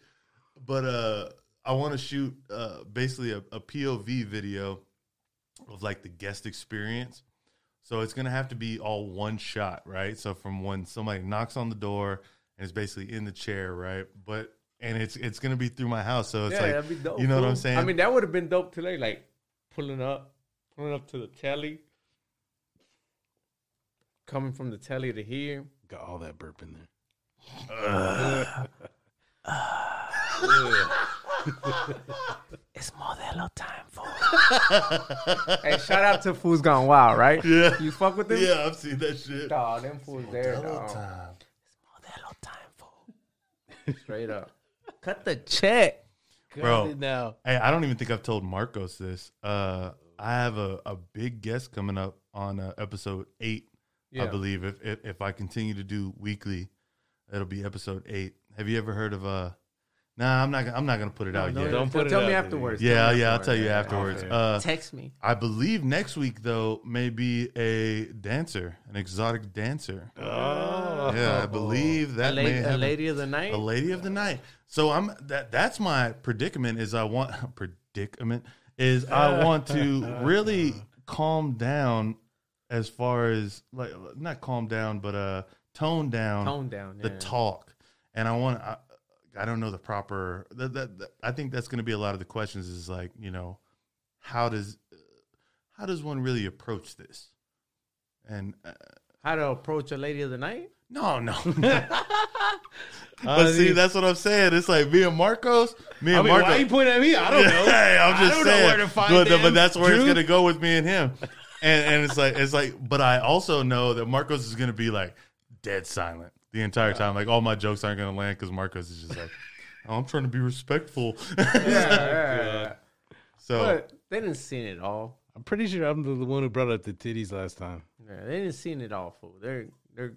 S1: But uh, I want to shoot uh basically a, a POV video of like the guest experience. So it's gonna have to be all one shot, right? So from when somebody knocks on the door and it's basically in the chair, right? But and it's it's gonna be through my house, so it's
S2: yeah,
S1: like
S2: that'd be dope.
S1: you know what I'm saying?
S2: I mean, that would have been dope today. Like pulling up, pulling up to the telly, coming from the telly to here.
S3: Got all that burp in there.
S2: It's Modelo time, fool. hey, shout out to Fools Gone Wild, right?
S1: Yeah.
S2: You fuck with them?
S1: yeah, I've seen that shit.
S2: Dog, them fools there, dog.
S1: Time.
S2: It's Modelo time, fool. Straight up. Cut the check.
S1: Bro.
S3: Got now.
S1: Hey, I don't even think I've told Marcos this. Uh, I have a, a big guest coming up on uh, episode eight, I believe. If, if if I continue to do weekly, it'll be episode eight. Have you ever heard of uh? Nah, I'm not. I'm not gonna put it out
S2: No,
S1: yet.
S3: don't
S2: tell,
S3: put it
S2: tell
S3: out
S2: me afterwards.
S1: yeah,
S2: Tell me
S1: yeah, I'll tell you
S2: afterwards.
S1: afterwards.
S3: okay.
S1: Uh,
S2: Text me.
S1: I believe next week though may be a dancer, an exotic dancer.
S3: Oh.
S1: Yeah, I believe
S2: A
S1: that may
S2: lady, a lady of the night.
S1: a lady of the night. So I'm that. That's my predicament. Is I want predicament is I want to really calm down as far as like not calm down, but uh tone down
S2: Tone down.
S1: the
S2: yeah.
S1: talk. And I want I, I don't know the proper that, that, that- I think that's going to be a lot of the questions is like, you know, how does how does one really approach this? And uh,
S2: How to approach a lady of the night?
S1: no, no. But see, that's what I'm saying. It's like me and Marcos, me
S3: I
S1: and
S3: mean,
S1: Marcos.
S3: why you pointing at me? I don't know.
S1: Hey, I'm
S3: I
S1: just
S3: don't know
S1: saying.
S3: where to find
S1: but, but that's where it's gonna go with me and him. And and it's like it's like, but I also know that Marcos is gonna be like dead silent the entire time. Like all my jokes aren't gonna land because Marcos is just like, oh, I'm trying to be respectful.
S2: Yeah, yeah, yeah.
S1: so
S2: But they didn't see it all.
S3: I'm pretty sure I'm the, the one who brought up the titties last time.
S2: Yeah, they didn't see it all, fool. They're they're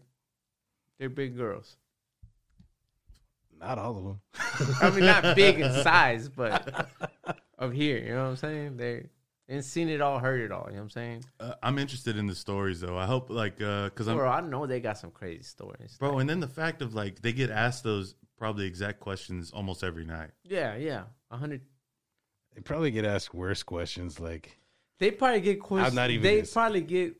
S2: they're big girls.
S3: Not all of them.
S2: I mean, not big in size, but of here. You know what I'm saying? They didn't seen it all, heard it all. You know what I'm saying?
S1: uh, I'm interested in the stories though. I hope like because I'm
S2: Bro, I know they got some crazy stories.
S1: bro, and then the fact of like they get asked those probably exact questions almost every night.
S2: Yeah, yeah. A hundred.
S3: They probably get asked worse questions like,
S2: They probably get questions.
S3: not even
S2: They
S3: gonna
S2: probably get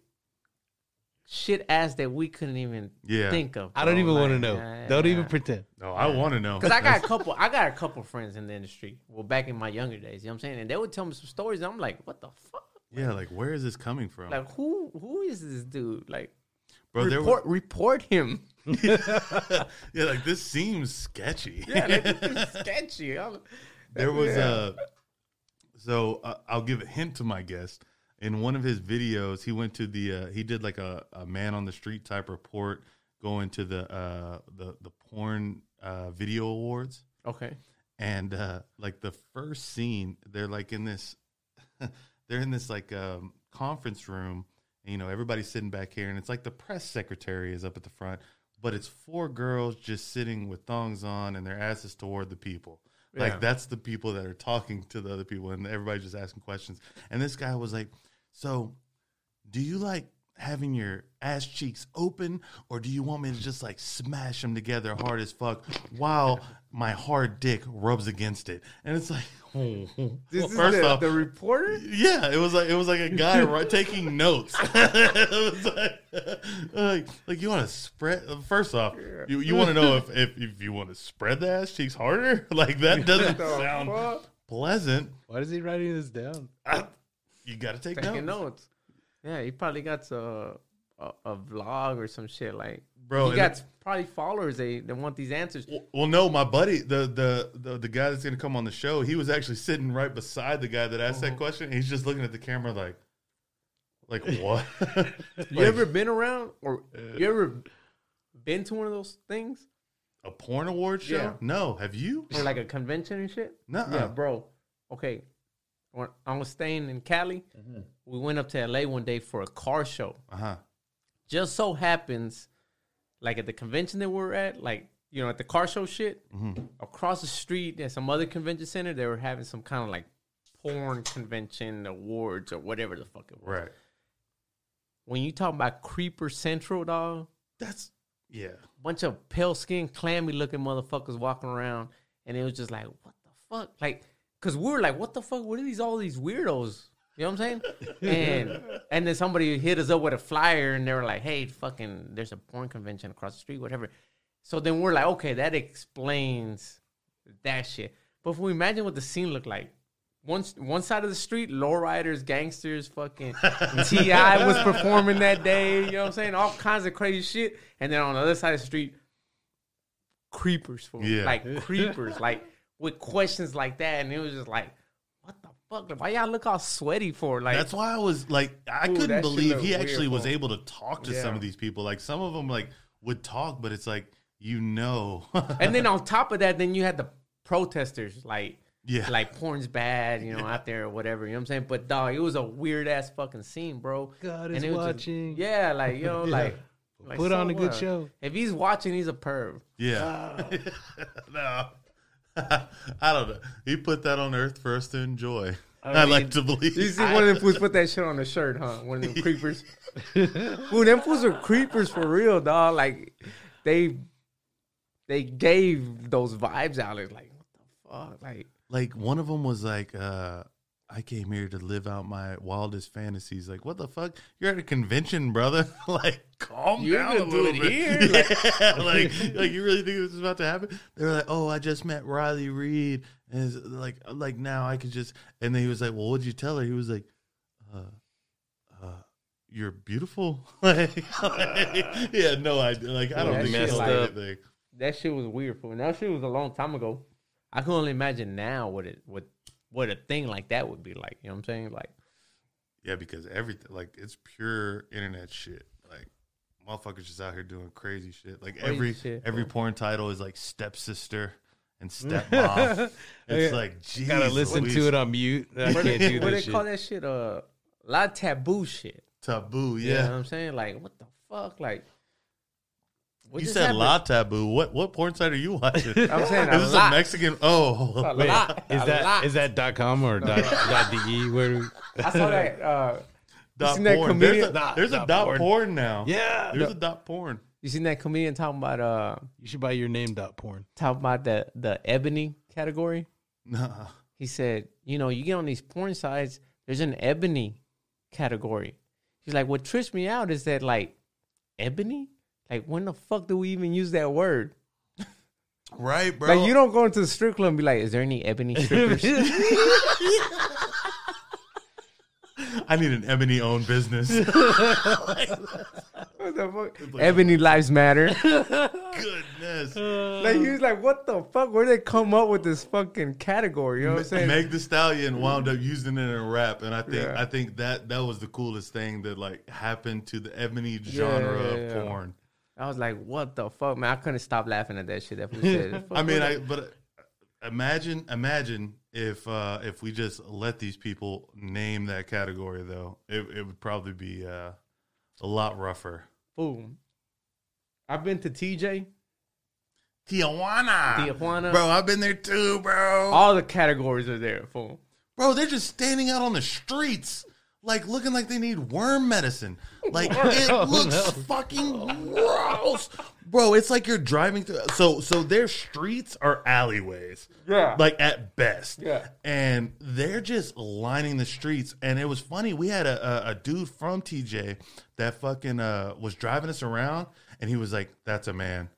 S2: shit ass that we couldn't even
S1: Yeah.
S2: think of.
S3: I don't
S2: bro.
S3: even want to know.
S2: yeah,
S3: Don't
S2: yeah.
S3: even pretend.
S1: No, I want to know
S2: Cause I got a couple, I got a couple friends in the industry. Well, back in my younger days, you know what I'm saying, and they would tell me some stories. And I'm like, what the fuck?
S1: yeah, like where is this coming from,
S2: Like, who, who is this dude? Like,
S1: bro? There
S2: report, report him.
S1: yeah, like this seems sketchy.
S2: Yeah, like, this is sketchy. I'm-
S1: there was
S2: Yeah.
S1: a so uh, i'll give a hint to my guest in one of his videos he went to the uh, he did like a, a man on the street type report going to the uh the the porn uh video awards
S2: okay.
S1: and uh like the first scene they're like in this they're in this like um conference room and, you know everybody's sitting back here and it's like the press secretary is up at the front but it's four girls just sitting with thongs on and their asses toward the people like
S2: Yeah.
S1: that's the people that are talking to the other people and everybody's just asking questions and this guy was like so do you like having your ass cheeks open or do you want me to just like smash them together hard as fuck while my hard dick rubs against it and it's like
S2: This
S1: well,
S2: is
S1: first
S2: the,
S1: off
S2: the reporter.
S1: yeah it was like it was like a guy right, taking notes it was like, like like you want to spread first off you, you want to know if, if if you want to spread the ass cheeks harder like that doesn't sound
S2: fuck?
S1: pleasant
S3: Why is he writing this down?
S1: I- you got to take
S2: Taking
S1: notes
S2: notes. Yeah, he probably got a, a a vlog or some shit like.
S1: Bro,
S2: he got probably followers. They they want these answers.
S1: Well, well, no, my buddy, the, the the the guy that's gonna come on the show, he was actually sitting right beside the guy that asked
S2: Uh-huh.
S1: that question. And he's just looking at the camera like, like what?
S2: You ever been around or you ever been to one of those things
S1: a porn award show?
S2: Yeah.
S1: No, have you?
S2: or like a convention and shit?
S1: Nuh-uh.
S2: Yeah, bro. Okay, when I was staying in Cali, we went up to LA one day for a car show.
S1: Uh huh.
S2: Just so happens, like at the convention that we're at, like you know, at the car show shit, across the street at some other convention center, they were having some kind of like porn convention awards or whatever the fuck it was.
S1: Right.
S2: When you talk about Creeper Central, dog,
S1: That's yeah.
S2: bunch of pale skinned, clammy looking motherfuckers walking around, and it was just like, what the fuck? Like, cause we were like, what the fuck? What are these all these weirdos? You know what I'm saying? And and then somebody hit us up with a flyer, and they were like, hey, fucking, there's a porn convention across the street, whatever. So then we're like, okay, that explains that shit. But if we imagine what the scene looked like. One, one side of the street, lowriders, gangsters, fucking T.I. was performing that day. You know what I'm saying? All kinds of crazy shit. And then on the other side of the street, creepers for
S1: Yeah.
S2: like creepers, like with questions like that. And it was just like, what the fuck? Like, why y'all look all sweaty for? Like,
S1: That's why I was like, I
S2: Ooh,
S1: couldn't
S2: that
S1: believe he actually was
S2: bro.
S1: able to talk to some of these people. Like some of them like would talk, but it's like you know.
S2: and then on top of that, then you had the protesters, like,
S1: Yeah.
S2: like porn's bad, you know, out there or whatever. You know what I'm saying? But dog, it was a weird ass fucking scene, bro.
S3: God
S2: And
S3: is
S2: it was just-
S3: watching.
S2: yeah, like you know, like, like,
S3: Put
S2: so
S3: on a good
S2: what?
S3: show.
S2: If he's watching, he's a perv.
S1: yeah. no. I don't know. He put that on earth for us to enjoy. I,
S2: mean,
S1: like to believe.
S2: You see one of them fools put that shit on the shirt, huh? One of them creepers. Fool, them fools are creepers for real, dog. Like they they gave those vibes out. It's like what the fuck? Like
S1: like one of them was like uh I came here to live out my wildest fantasies. Like, what the fuck? You're at a convention, brother. like, calm
S2: You're
S1: down a
S2: gonna do
S1: little
S2: it
S1: bit.
S2: here?
S1: Yeah, like, like you really think this is about to happen? They were like, oh, I just met Riley Reid, and it's like, like now I could just. And then he was like, well, what'd you tell her? He was like, uh, uh, you're beautiful. like, yeah, no idea. Like, I don't
S2: that
S1: think
S2: shit like-
S1: anything.
S2: that shit was weird for me. That shit was a long time ago. I can only imagine now what it what what a thing like that would be like. You know what I'm saying? Like
S1: Yeah, because everything like it's pure internet shit. Like motherfuckers just out here doing crazy shit. Like
S2: Crazy
S1: every
S2: shit,
S1: every
S2: bro.
S1: porn title is like stepsister and stepmom. it's like geez,
S3: Gotta listen
S1: Louise.
S3: to it on mute. I
S2: what
S3: can't
S2: they,
S3: do
S2: what they
S3: shit.
S2: call that shit? Uh, a lot of taboo shit.
S1: Taboo,
S2: You know what
S1: yeah.
S2: I'm saying? Like what the fuck? Like what
S1: You said
S2: happened?
S1: la taboo. What what porn site are you watching?
S2: I'm saying a
S1: is this
S2: lot.
S1: a Mexican? Oh,
S2: A
S3: Wait,
S2: lot.
S3: is
S2: a
S3: that
S2: lot.
S3: is that dot com or dot, dot de? Where?
S2: I saw that. Uh,
S1: dot
S2: seen that
S1: porn. There's
S2: comedian-
S1: a,
S3: Dot-
S1: there's a
S3: dot
S1: dot
S3: porn.
S1: porn. now.
S3: Yeah,
S1: There's a dot porn.
S2: you seen that comedian talking about uh
S3: you should buy your name dot porn.
S2: talking about the the ebony category?
S1: Nah.
S2: He said, you know, you get on these porn sites, there's an ebony category. He's like, what trips me out is that like ebony? Like when the fuck do we even use that word?
S1: Right, bro.
S2: Like you don't go into the strip club and be like, is there any ebony strippers?
S1: I need an ebony owned business.
S2: What the fuck? Ebony lives matter.
S1: Goodness.
S2: like he was like, what the fuck? Where they come up with this fucking category? You know what I'm saying?
S1: Meg the Stallion wound up using it in a rap, and I think
S2: Yeah.
S1: I think that that was the coolest thing that like happened to the ebony genre
S2: yeah,
S1: of
S2: yeah.
S1: porn.
S2: I was like, what the fuck, man? I couldn't stop laughing at that shit. That said.
S1: I mean, I but imagine imagine if uh if we just let these people name that category though, it it would probably be uh a lot rougher.
S2: boom. I've been to TJ,
S1: Tijuana,
S2: Tijuana.
S1: bro. I've been there too, bro.
S2: All the categories are there, fool.
S1: Bro, they're just standing out on the streets, like looking like they need worm medicine. Like it looks fucking gross, bro. It's like you're driving through. So, so their streets are alleyways,
S2: Yeah.
S1: like at best.
S2: Yeah.
S1: and they're just lining the streets. And it was funny. We had a, a, a dude from TJ that fucking uh, was driving us around, and he was like, "That's a man."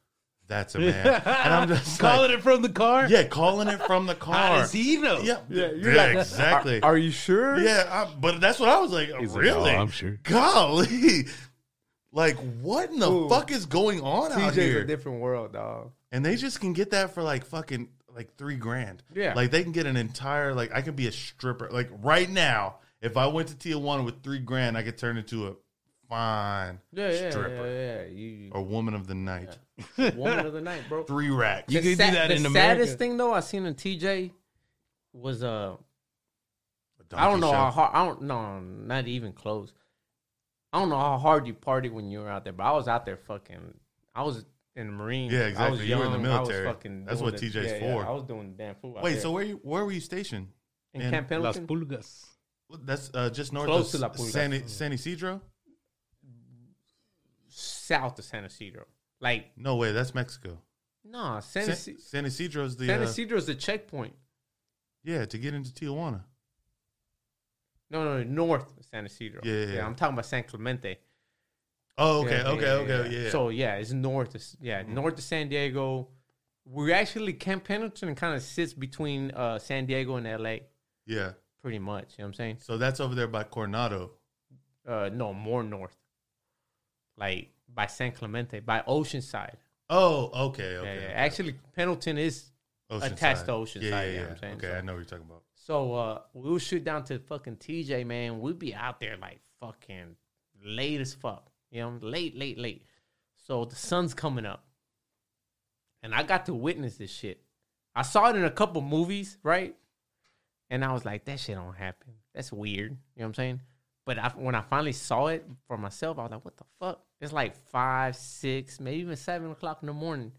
S1: That's a man. And I'm just
S3: Calling
S1: like,
S3: it from the car.
S1: yeah, calling it from the car.
S3: How does he know?
S1: Yeah,
S2: Yeah,
S1: yeah,
S2: you're like,
S1: exactly.
S2: Are, are you sure?
S1: Yeah, I, but that's what I was like.
S3: He's like,
S1: really?
S3: "Oh, I'm sure."
S1: Golly, like what in the
S2: Ooh.
S1: fuck is going on out here?
S2: TJ's a different world, dog.
S1: and they just can get that for like fucking like three grand.
S2: Yeah.
S1: like they can get an entire like I could be a stripper. Like right now, if I went to Tijuana with three grand, I could turn into a fine
S2: Yeah, yeah,
S1: stripper
S2: yeah, yeah. You,
S1: or woman of the night.
S2: woman of the night, bro.
S1: Three racks.
S3: You
S2: the
S3: could do that in
S2: the
S3: in
S2: saddest
S3: America.
S2: thing though I seen in TJ was uh
S1: A
S2: I don't
S1: donkey
S2: know
S1: show.
S2: how hard I don't no not even close. I don't know how hard you party when you were out there, but I was out there fucking I was in the Marines.
S1: Yeah,
S2: I
S1: exactly.
S2: was
S1: You were in the
S2: young, I was
S1: military.
S2: fucking
S1: That's
S2: doing
S1: what
S2: the-
S1: TJ's
S2: yeah, yeah,
S1: for.
S2: I was doing the damn fool. out
S1: Wait,
S2: there.
S1: so where you where were you stationed?
S2: in
S1: in
S2: Camp
S3: Las
S2: Pendleton,
S3: Pulgas.
S1: That's uh, just north
S2: Close
S1: of
S2: to La Pulga.
S1: San, San Ysidro.
S2: South of San Ysidro. Like
S1: No way, that's Mexico.
S2: no, San,
S1: San, San Ysidro's the
S2: San
S1: uh,
S2: Isidro is the checkpoint.
S1: yeah to get into Tijuana.
S2: No, no, north of San Ysidro.
S1: Yeah, yeah, yeah.
S2: I'm talking about San Clemente.
S1: Oh, okay, okay, okay, yeah.
S2: So yeah, it's north. Of, yeah, north of San Diego. We're actually Camp Pendleton kind of sits between uh, San Diego and LA,
S1: yeah,
S2: pretty much. You know what I'm saying?
S1: so that's over there by Coronado.
S2: Uh, no, more north, like by San Clemente, by Oceanside.
S1: Oh, okay, okay.
S2: yeah, yeah.
S1: okay.
S2: Actually, Pendleton is
S1: Oceanside.
S2: attached to Oceanside,
S1: Yeah, yeah,
S2: you know what I'm saying?
S1: Okay,
S2: So-
S1: I know what you're talking about.
S2: So uh, we would shoot down to fucking TJ, man. We'd be out there like fucking late as fuck. You know, late, late, late. So the sun's coming up. And I got to witness this shit. I saw it in a couple movies, right? And I was like, that shit don't happen. That's weird. You know what I'm saying? But I, when I finally saw it for myself, I was like, what the fuck? It's like five, six, maybe even seven o'clock in the morning.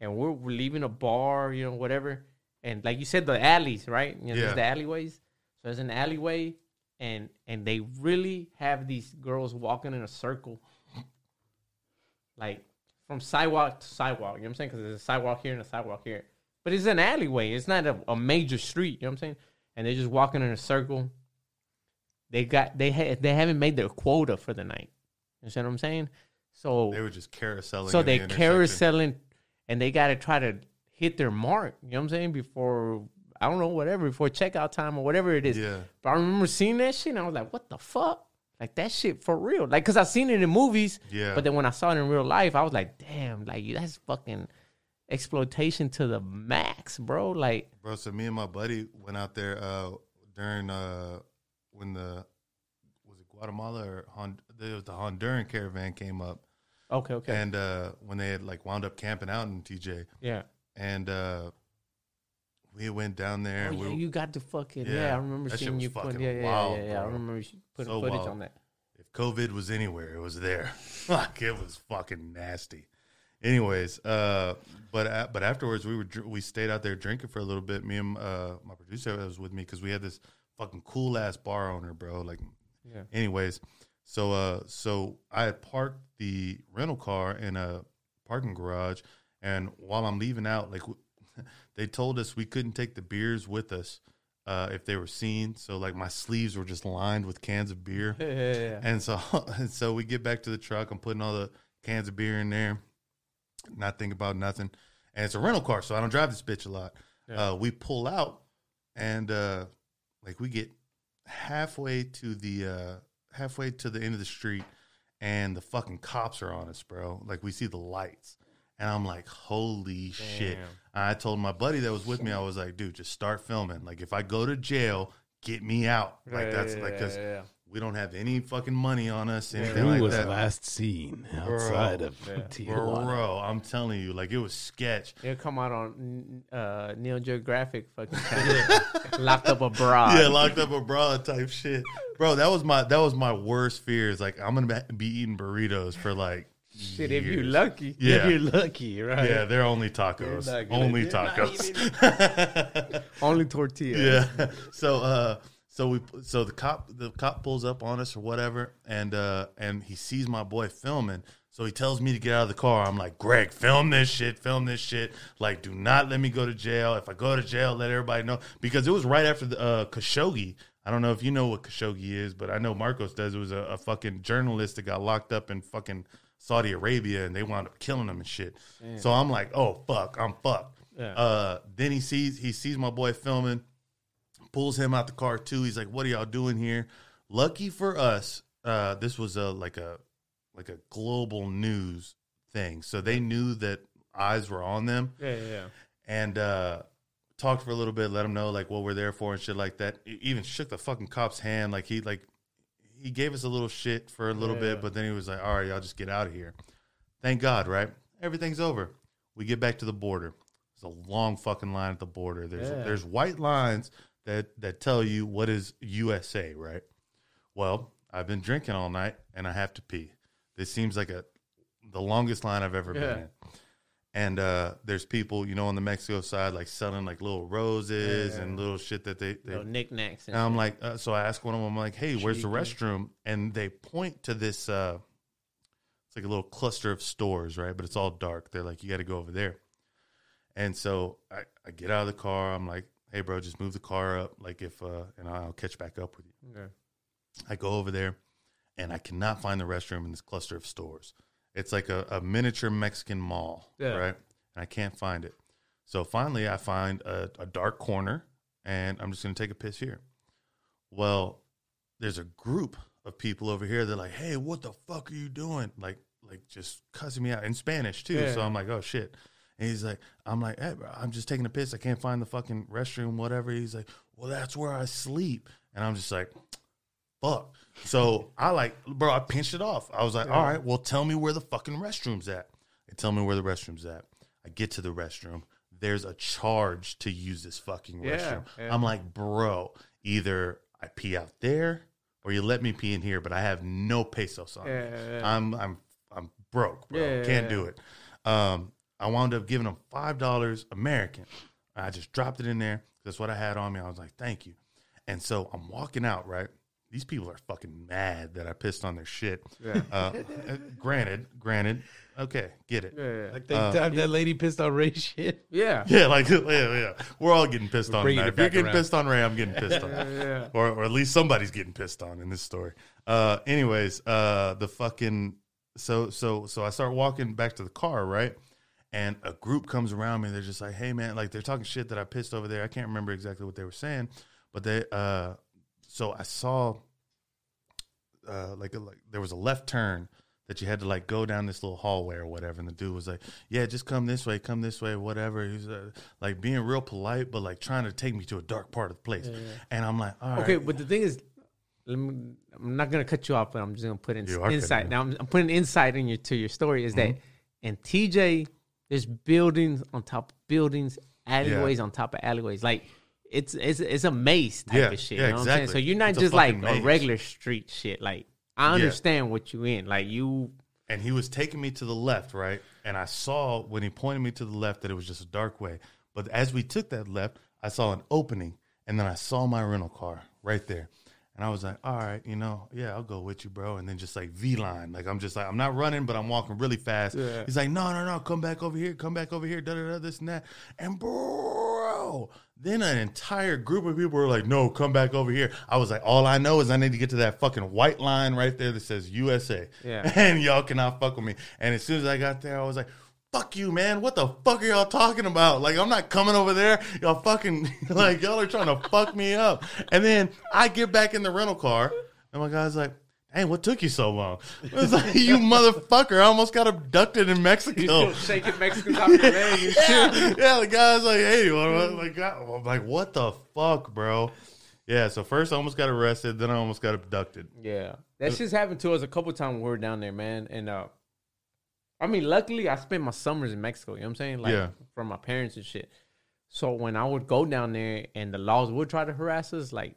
S2: And we're, we're leaving a bar, you know, whatever. And like you said, the alleys, right? You know,
S1: Yeah.
S2: there's the alleyways. So there's an alleyway, and and they really have these girls walking in a circle, like from sidewalk to sidewalk. You know what I'm saying? Because there's a sidewalk here and a sidewalk here. But it's an alleyway. It's not a, a major street. You know what I'm saying? and they're just walking in a circle. They got they had they haven't made their quota for the night. You see what I'm saying? So
S1: They were just carouseling.
S2: so they
S1: the
S2: carouseling, and they got to try to hit their mark. You know what I'm saying? Before I don't know whatever before checkout time or whatever it is.
S1: Yeah.
S2: But I remember seeing that shit, and I was like, "What the fuck?" Like that shit for real. Like, cause I seen it in movies.
S1: Yeah.
S2: But then when I saw it in real life, I was like, "Damn! Like that's fucking exploitation to the max, bro." Like,
S1: Bro, so me and my buddy went out there uh, during uh, when the was it Guatemala or Hond- it was the Honduran caravan came up,
S2: okay, okay,
S1: and uh, when they had like wound up camping out in TJ,
S2: yeah.
S1: and uh, we went down there.
S2: Oh,
S1: and
S2: yeah,
S1: we,
S2: you got the fucking yeah.
S1: Yeah,
S2: I remember seeing you put
S1: fucking
S2: yeah, yeah,
S1: wild,
S2: yeah, yeah. I
S1: bro.
S2: remember putting
S1: So
S2: footage
S1: wild.
S2: on that.
S1: if COVID was anywhere, it was there. Fuck, it was fucking nasty. Anyways, uh, but uh, but afterwards we were we stayed out there drinking for a little bit. Me and uh, my producer was with me because we had this fucking cool ass bar owner, bro. Like,
S2: Yeah.
S1: anyways, so uh, so I parked the rental car in a parking garage, and while I'm leaving out, like they told us we couldn't take the beers with us uh, if they were seen. So like my sleeves were just lined with cans of beer.
S2: Yeah, yeah, yeah.
S1: And so, and so we get back to the truck. I'm putting all the cans of beer in there, not thinking about nothing. And it's a rental car, so I don't drive this bitch a lot. Uh, we pull out, and uh, like we get halfway to the uh, halfway to the end of the street, and the fucking cops are on us, bro. Like we see the lights, and I'm like, holy shit!
S2: Damn.
S1: I told my buddy that was with me, I was like, dude, just start filming. Like if I go to jail, get me out. Like
S2: Yeah,
S1: that's
S2: yeah,
S1: like because
S2: yeah.
S1: We don't have any fucking money on us, anything
S3: Who
S1: like
S3: was
S1: that.
S3: last seen outside
S1: Bro,
S3: of
S2: yeah.
S3: Tijuana?
S1: Bro, I'm telling you, like it was sketch.
S2: It'll come out on uh, Neo Geographic fucking channel. Locked up abroad.
S1: Yeah, locked up abroad type shit, bro. That was my that was my worst fears. Like I'm gonna be eating burritos for like
S2: Shit, if you
S1: years.
S2: lucky.
S1: Yeah,
S3: If you're lucky, right?
S1: yeah, they're only tacos,
S3: They're gonna-
S1: only
S3: they're
S1: tacos.
S2: Only tortilla.
S1: yeah. So uh so we so the cop the cop pulls up on us or whatever and uh and he sees my boy filming. So he tells me to get out of the car. I'm like, Greg, film this shit, film this shit. Like, do not let me go to jail. If I go to jail, let everybody know. Because it was right after the uh, Khashoggi. I don't know if you know what Khashoggi is, but I know Marcos does. It was a, a fucking journalist that got locked up in fucking Saudi Arabia and they wound up killing him and shit. So I'm like, oh, fuck, I'm fucked.
S2: Yeah.
S1: Uh, then he sees he sees my boy filming pulls him out the car too. He's like, "What are y'all doing here?" Lucky for us, uh, this was a like a like a global news thing, so they knew that eyes were on them,
S2: Yeah, yeah, yeah.
S1: and uh, talked for a little bit, let them know like what we're there for and shit like that. E- Even shook the fucking cop's hand, like he like he gave us a little shit for a little
S2: Yeah.
S1: bit, but then he was like, "All right, y'all just get out of here." Thank God, right? Everything's over. We get back to the border. There's a long fucking line at the border. There's
S2: Yeah.
S1: there's white lines that that tell you what is USA, right? Well, I've been drinking all night and I have to pee. This seems like a the longest line I've ever
S2: Yeah.
S1: been in. And uh, there's people, you know, on the Mexico side, like selling like little roses
S2: Yeah.
S1: and little shit that they, they
S2: Little knickknacks. And
S1: and I'm like, uh, so I ask one of them, I'm like, hey, where's the restroom? And they point to this, uh, it's like a little cluster of stores, right? But it's all dark. They're like, you got to go over there. And so I, I get out of the car. I'm like, hey, bro, just move the car up. Like, if, uh, and I'll catch back up with you.
S2: Okay.
S1: I go over there and I cannot find the restroom in this cluster of stores. It's like a, a miniature Mexican mall,
S2: Yeah.
S1: right? And I can't find it. So finally, I find a, a dark corner and I'm just going to take a piss here. Well, there's a group of people over here. They're like, hey, what the fuck are you doing? Like, like just cussing me out in Spanish too.
S2: Yeah.
S1: So I'm like, oh shit. And he's like, I'm like, hey, bro, I'm just taking a piss. I can't find the fucking restroom, whatever. He's like, well, that's where I sleep. And I'm just like, fuck. So I like, bro, I pinched it off. I was like, all right, well, tell me where the fucking restroom's at. They tell me where the restroom's at. I get to the restroom. There's a charge to use this fucking
S2: Yeah,
S1: restroom.
S2: yeah.
S1: I'm like, bro, either I pee out there or you let me pee in here, but I have no pesos on me.
S2: Yeah, yeah, yeah.
S1: I'm I'm I'm broke, bro.
S2: Yeah, yeah,
S1: Can't
S2: yeah.
S1: do it. Um, I wound up giving him five dollars American. I just dropped it in there. That's what I had on me. I was like, thank you. And so I'm walking out, right? these people are fucking mad that I pissed on their shit.
S2: Yeah.
S1: Uh, uh, granted, granted, okay, get it.
S2: Yeah.
S3: Like that time that lady pissed on Ray shit.
S2: Yeah.
S1: Yeah, like yeah, yeah. We're all getting pissed on.
S3: bringing
S1: tonight.
S3: it
S1: If you're getting
S3: around.
S1: pissed on Ray, I'm getting pissed on.
S2: Yeah.
S1: or, or at least somebody's getting pissed on in this story. Uh, anyways, uh, the fucking so so so I start walking back to the car, right? And a group comes around me. They're just like, "Hey, man!" Like they're talking shit that I pissed over there. I can't remember exactly what they were saying, but they. Uh, so I saw, uh, like, a, like there was a left turn that you had to like go down this little hallway or whatever. And the dude was like, "Yeah, just come this way, come this way, whatever." He's uh, like being real polite, but like trying to take me to a dark part of the place. And I'm like, "All right."
S2: Okay, but the thing is, me, I'm not gonna cut you off, but I'm just gonna put in
S1: You are cutting
S2: insight. Now I'm, I'm putting insight in your to your story. Is that
S1: Mm-hmm.
S2: in TJ, there's buildings on top of buildings, alleyways on top of alleyways. Like it's it's it's a maze type
S1: Yeah,
S2: of shit.
S1: yeah,
S2: you know what I'm saying?
S1: exactly.
S2: So you're not
S1: It's a
S2: just like
S1: fucking
S2: a regular street shit. Like I understand what you in. Like you,
S1: and he was taking me to the left, right? And I saw when he pointed me to the left that it was just a dark way. But as we took that left, I saw an opening, and then I saw my rental car right there. And I was like, all right, you know, yeah, I'll go with you, bro. And then just like V line, like I'm just like, I'm not running, but I'm walking really fast.
S2: Yeah.
S1: He's like, no, no, no, come back over here, come back over here, da da da, this and that. And bro, then an entire group of people were like, no, come back over here. I was like, all I know is I need to get to that fucking white line right there that says USA.
S2: Yeah.
S1: And y'all cannot fuck with me. And as soon as I got there, I was like, fuck you, man. What the fuck are y'all talking about? Like, I'm not coming over there. Y'all fucking, like, y'all are trying to fuck me up. And then I get back in the rental car, and my guy's like, Hey, what took you so long? It's like, you motherfucker, I almost got abducted in Mexico.
S2: shaking Mexicans off your leg
S1: yeah, yeah, the guy's like, hey, what, like, I'm like, what the fuck, bro? Yeah, so first I almost got arrested, then I almost got abducted.
S2: Yeah, that shit's happened to us a couple times when we were down there, man. And uh, I mean, luckily I spent my summers in Mexico. You know what I'm saying? Like
S1: Yeah.
S2: from my parents and shit. So when I would go down there and the laws would try to harass us, like,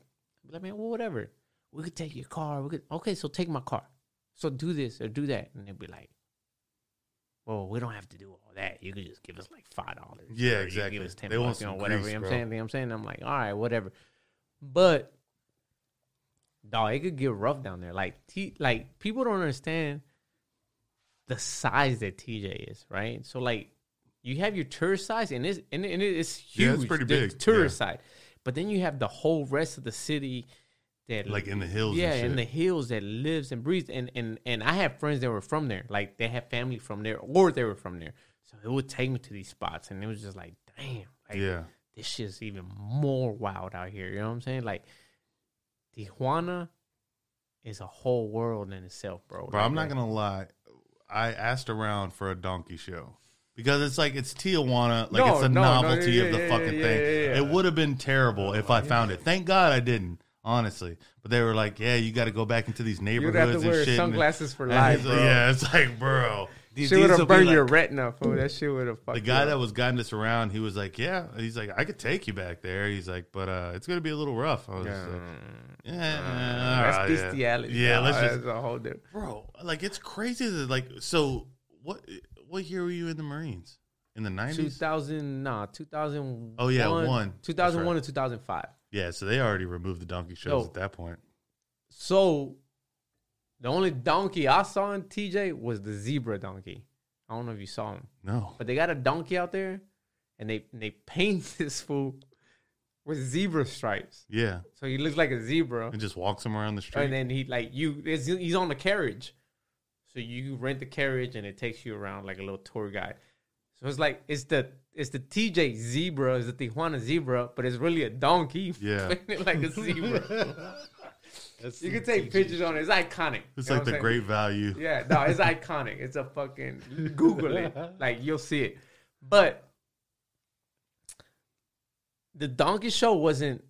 S2: like man, well, whatever. We could take your car. We could okay, so take my car. So do this or do that, and they'd be like, "Well, we don't have to do all that. You could just give us like five dollars.
S1: Yeah, exactly.
S2: Give us ten
S1: They
S2: bucks, you know, whatever.
S1: grease,
S2: you know what. I'm saying? You know what I'm saying? I'm like, all right, whatever. But dog, it could get rough down there. Like T, like people don't understand the size that TJ is, right? So like you have your tourist size, and it's and, and it's huge.
S1: Yeah, it's pretty
S2: the
S1: big,
S2: tourist side, but then you have the whole rest of the city that
S1: Like in the hills
S2: yeah, in the hills that lives and breathes. And and and I have friends that were from there, like they have family from there, or they were from there. So it would take me to these spots, and it was just like, damn, like,
S1: Yeah.
S2: this shit's even more wild out here. You know what I'm saying? Like Tijuana is a whole world in itself, bro.
S1: Bro,
S2: Like,
S1: I'm not
S2: like-
S1: gonna lie. I asked around for a donkey show because it's like it's Tijuana, like
S2: No,
S1: it's a
S2: no, no,
S1: novelty
S2: yeah,
S1: of the
S2: yeah,
S1: fucking
S2: yeah,
S1: thing. It would have been terrible if I found it. Thank God I didn't, honestly. But they were like, "Yeah, you got to go back into these
S2: You'd
S1: neighborhoods
S2: have to
S1: and
S2: wear
S1: shit."
S2: sunglasses for
S1: and,
S2: life,
S1: it's
S2: bro.
S1: Yeah, it's like, bro.
S3: These,
S2: Shit would have burned
S3: like-
S2: your retina, fool. That shit would have fucked
S1: The guy that was guiding us around, he was like, "Yeah." He's like, "I could take you back there." He's like, "But uh, it's gonna be a little rough." I was
S2: Yeah.
S1: like, "Yeah,
S2: That's
S1: all right, yeah.
S2: bestiality.
S1: Yeah,
S2: dog.
S1: let's just
S2: That's a whole different.
S1: bro like it's crazy that like so what what year were you in the marines in the 90s
S2: 2000, nah, 2001.
S1: Oh, yeah, one.
S2: 2001
S1: That's
S2: to 2005.
S1: yeah so they already removed the donkey shows at that point
S2: So the only donkey I saw in TJ was the zebra donkey. I don't know if you saw him,
S1: no
S2: but they got a donkey out there, and they and they paint this fool with zebra stripes,
S1: yeah
S2: so he looks like a zebra.
S1: and just walks him around the street
S2: And then he like you, he's on the carriage, so you rent the carriage and it takes you around like a little tour guide. So it's like it's the it's the TJ zebra, it's the Tijuana zebra, but it's really a donkey.
S1: Yeah.
S2: like a zebra.
S3: That's
S2: you can take pictures on it. It's iconic.
S1: it's
S2: You know
S1: like the
S2: saying?
S1: great value
S2: Yeah, no, it's iconic. It's a fucking Google it. Like you'll see it. But the donkey show wasn't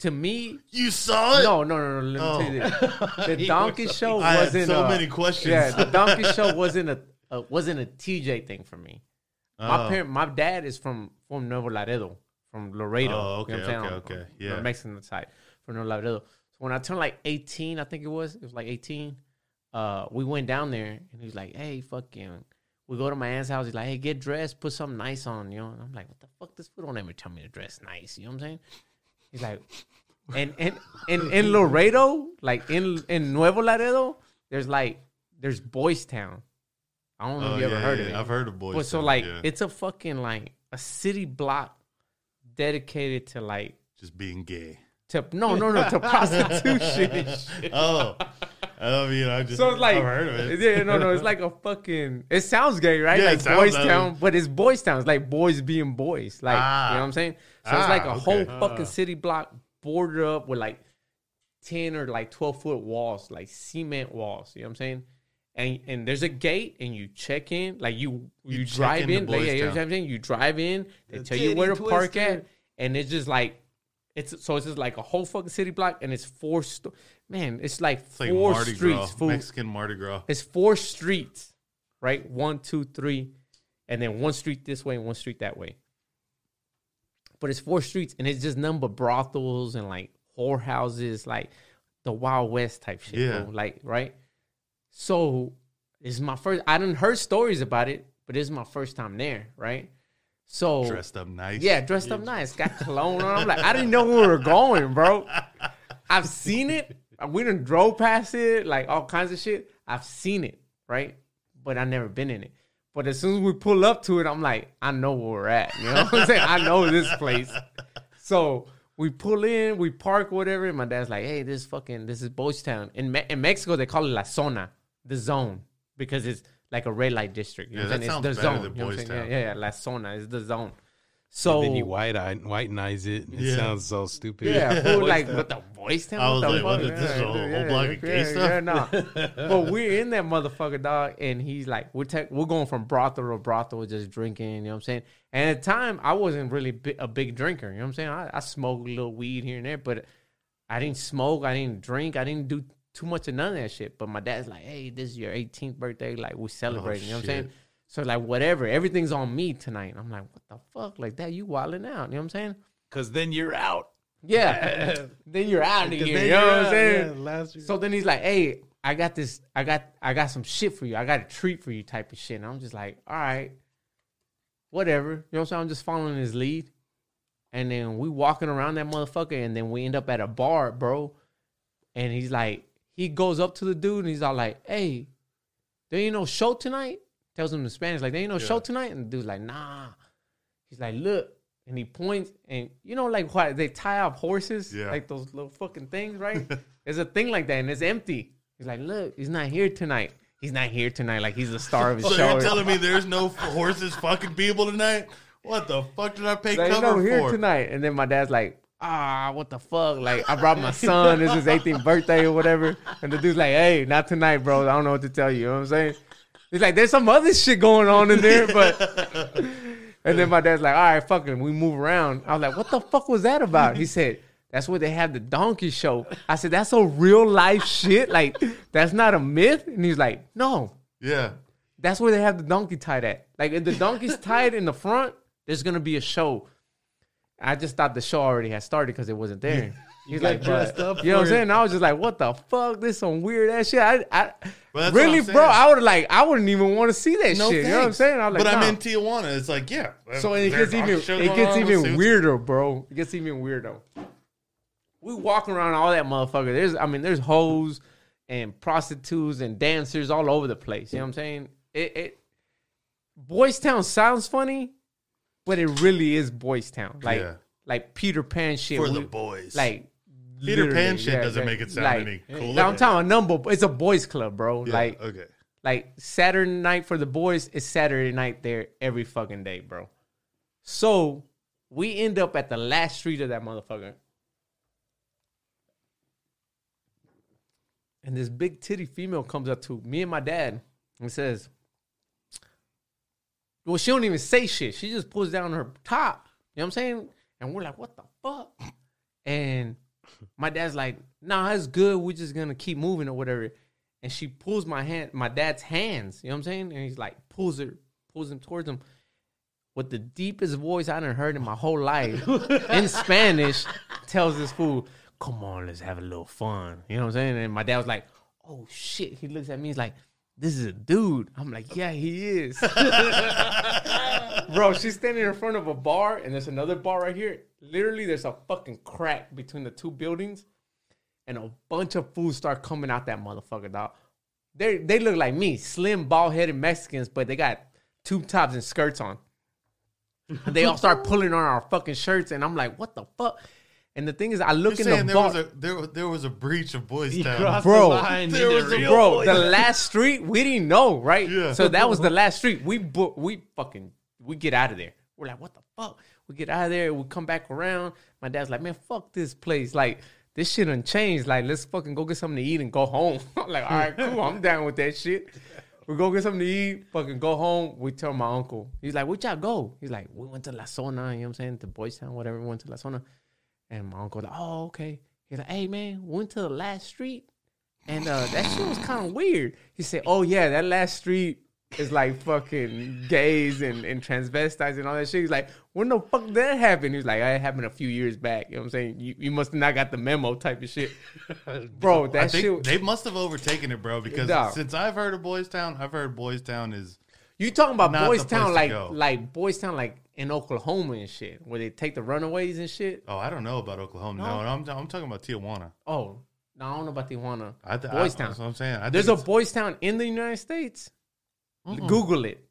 S2: to me.
S1: you saw it
S2: No, no, no, no. Let me
S1: Oh.
S2: tell you this. Oh.
S3: The
S2: donkey show
S1: i
S2: wasn't
S1: so
S2: a,
S1: many questions
S2: Yeah, the donkey show wasn't a, a wasn't a TJ thing for me. My
S1: Oh.
S2: parent, my dad is from from Nuevo Laredo, from Laredo.
S1: Oh, okay,
S2: you know
S1: okay, okay, yeah.
S2: Mexican side from Nuevo Laredo. So when I turned like 18, I think it was, it was like 18. Uh, we went down there and he was like, "Hey, fucking." We go to my aunt's house. He's like, "Hey, get dressed, put something nice on," you know. And I'm like, "What the fuck? This fool don't ever tell me to dress nice." You know what I'm saying? He's like, And and in, in Laredo, like in in Nuevo Laredo, there's like there's Boys Town. I don't know
S1: Oh,
S2: if you ever heard
S1: yeah,
S2: of it.
S1: I've heard of boys.
S2: But so like
S1: yeah.
S2: it's a fucking like a city block dedicated to like
S1: just being gay.
S2: To no no no to prostitution and shit.
S1: Oh, I mean, I just
S2: So it's like
S1: I've heard of it.
S2: Yeah, no, no, it's like a fucking. It sounds gay, right?
S1: Yeah,
S2: like
S1: sounds
S2: Boys
S1: that
S2: Town, but it's Boys Town. It's like boys being boys. Like
S1: Ah.
S2: you know what I'm saying? So it's like a
S1: Ah,
S2: whole
S1: okay.
S2: fucking city block bordered up with like ten or like twelve foot walls, like cement walls. You know what I'm saying? And and there's a gate, and you check in, like you you,
S1: You
S2: drive
S1: into
S2: in. Like, yeah, you know what I'm saying? You drive in, they
S3: The
S2: tell you where to
S3: titty
S2: park at, and it's just like. It's so it's just like a whole fucking city block, and it's four. Sto- Man, it's like
S1: It's like
S2: four
S1: Mardi
S2: streets.
S1: Gras. Mexican Mardi Gras.
S2: It's four streets, right? One, two, three, and then one street this way and one street that way. But it's four streets, and it's just nothing but brothels and like whorehouses, like the Wild West type shit.
S1: Yeah.
S2: bro. Like right. So it's my first. I didn't heard stories about it, but this is my first time there, right? So
S1: Dressed up nice.
S2: yeah, dressed up nice, got cologne on. I'm like, I didn't know where we were going, bro. I've seen it. We done drove past it, like all kinds of shit. I've seen it, right? But I never been in it. But as soon as we pull up to it, I'm like, I know where we're at. You know what I'm saying? I know this place. So we pull in, we park, whatever. And my dad's like, hey, this fucking, this is Boys Town. In, Me- in Mexico, they call it La Zona, the zone, because it's like a red light district. You
S1: Yeah,
S2: what I'm
S1: that sounds
S2: It's the
S1: better
S2: zone.
S1: than
S2: you know what I'm
S1: Boys
S2: saying?
S1: Town.
S2: Yeah, yeah, yeah, La Zona is the zone. So
S3: then you white eye, whitenize it. It
S1: Yeah.
S3: sounds so stupid.
S2: yeah, fool, like what the voice town.
S1: I was
S2: the
S1: like, what
S2: fuck?
S1: is this, a whole
S2: yeah,
S1: block of gay
S2: yeah,
S1: stuff?
S2: Yeah, no. but we're in that motherfucker, dog, and he's like, we're tech we're going from brothel to brothel, just drinking. You know what I'm saying? And at the time, I wasn't really bi- a big drinker. You know what I'm saying? I, I smoked a little weed here and there, but I didn't smoke. I didn't drink. I didn't do too much of none of that shit. But my dad's like, hey, this is your 18th birthday. Like, we're celebrating. you know what I'm oh,
S1: saying?
S2: So like whatever, everything's on me tonight. I'm like, what the fuck? Like that, you wilding out. You know what I'm saying?
S3: Because then you're out.
S2: Yeah. then you're out of here. You know what I'm saying?
S3: Yeah.
S2: So then he's like, "Hey, I got this. I got I got some shit for you. I got a treat for you." Type of shit. And I'm just like, "All right, whatever." You know what I'm saying? I'm just following his lead. And then we walking around that motherfucker, and then we end up at a bar, bro. And he's like, he goes up to the dude, and he's all like, "Hey, there ain't no show tonight." Tells him in Spanish, like, "There ain't no show tonight," and the dude's like, "Nah." He's like, "Look." And he points, and you know, like what they tie up horses,
S1: Yeah.
S2: like those little fucking things, right? There's a thing like that, and it's empty. He's like, "Look, he's not here tonight. He's not here tonight. Like he's the star of his
S1: So
S2: show."
S1: you're telling me there's no horses fucking people tonight? What the fuck did I pay
S2: like,
S1: cover
S2: no, here
S1: for?
S2: tonight. And then my dad's like, ah, what the fuck? Like, I brought my son. This is his 18th birthday or whatever. And the dude's like, hey, not tonight, bro. I don't know what to tell you. You know what I'm saying? He's like, there's some other shit going on in there, but. and then my dad's like, all right, fuck. We move around. I was like, what the fuck was that about? He said, that's where they have the donkey show. I said, that's a real life shit. Like, that's not a myth. And he's like, no,
S1: Yeah.
S2: that's where they have the donkey tied at. Like if the donkey's tied in the front, there's gonna be a show. I just thought the show already had started because it wasn't there. He's like,
S3: dressed up
S2: you know what I'm saying? I was just like, what the fuck? This some weird ass shit. I, I really, bro. I would like, I wouldn't even want to see that
S1: No
S2: shit. You know what I'm saying? I was like,
S1: but I'm in Tijuana. It's like, yeah.
S2: So it gets even it gets even
S1: Let's see what's-
S2: weirder, bro. It gets even weirder. We walking around all that motherfucker. There's I mean, there's hoes and prostitutes and dancers all over the place. You know what I'm saying? It, it Boys Town sounds funny, but it really is Boys Town. Like
S1: Yeah.
S2: like Peter Pan shit.
S1: For the boys.
S2: Like
S1: Peter Pan shit
S2: yeah,
S1: doesn't make it sound
S2: like,
S1: any cooler.
S2: Now I'm talking a number. It's a boys club, bro.
S1: Yeah,
S2: Like
S1: okay.
S2: like Saturday night for the boys is Saturday night there every fucking day, bro. So we end up at the last street of that motherfucker. And this big titty female comes up to me and my dad and says, Well, she don't even say shit. She just pulls down her top. You know what I'm saying? And we're like, what the fuck? And my dad's like, nah, it's good. We're just gonna keep moving or whatever. And she pulls my hand, my dad's hands. You know what I'm saying? And he's like, pulls her, pulls him towards him with the deepest voice I done heard in my whole life in Spanish. Tells this fool, "Come on, let's have a little fun." You know what I'm saying? And my dad was like, "Oh shit!" He looks at me, he's like, "This is a dude." I'm like, "Yeah, he is." bro, she's standing in front of a bar, and there's another bar right here. Literally, there's a fucking crack between the two buildings, and a bunch of fools start coming out that motherfucker, dog. They they look like me, slim, bald headed Mexicans, but they got tube tops and skirts on. And they all start pulling on our fucking shirts, and I'm like, what the fuck? And the thing is, I look
S1: You're
S2: in
S1: saying
S2: the
S1: there
S2: bar.
S1: was a there, there was a breach of Boys Town.
S2: Bro,
S3: the line
S1: there was a-
S3: real
S2: bro,
S3: boys.
S2: the last street we didn't know, right?
S1: Yeah.
S2: So that was the last street. We book, we fucking, we get out of there. We're like, what the fuck? We get out of there. We come back around. My dad's like, man, fuck this place. Like this shit unchanged. Like let's fucking go get something to eat and go home. I'm like, all right, cool. I'm down with that shit. We go get something to eat. Fucking go home. We tell my uncle. He's like, where'd y'all go? He's like, we went to La Zona. You know what I'm saying? To Boys Town, whatever. We went to La Zona. And my uncle like, oh, okay. He's like, hey man, went to the last street. And uh, that shit was kind of weird. He said, "Oh yeah, that last street is like fucking gays and, and transvestites and all that shit." He's like, "When the fuck that happen?" He's like, "It happened a few years back." You know what I'm saying? You, you must have not got the memo, type of shit, bro. That
S1: I think
S2: shit.
S1: they must have overtaken it, bro. Because
S2: Dog.
S1: since I've heard of Boys Town, I've heard Boys Town is
S2: you talking about Boys Town
S1: to
S2: like like Boys Town like in Oklahoma and shit, where they take the runaways and shit.
S1: oh I don't know about Oklahoma. No,
S2: No?
S1: I'm I'm talking about Tijuana.
S2: Oh, no, I don't know about Tijuana.
S1: I th-
S2: Boys
S1: I,
S2: Town.
S1: That's what I'm saying. I
S2: There's a
S1: it's-
S2: Boys Town in the United States.
S1: Mm-mm.
S2: Google it.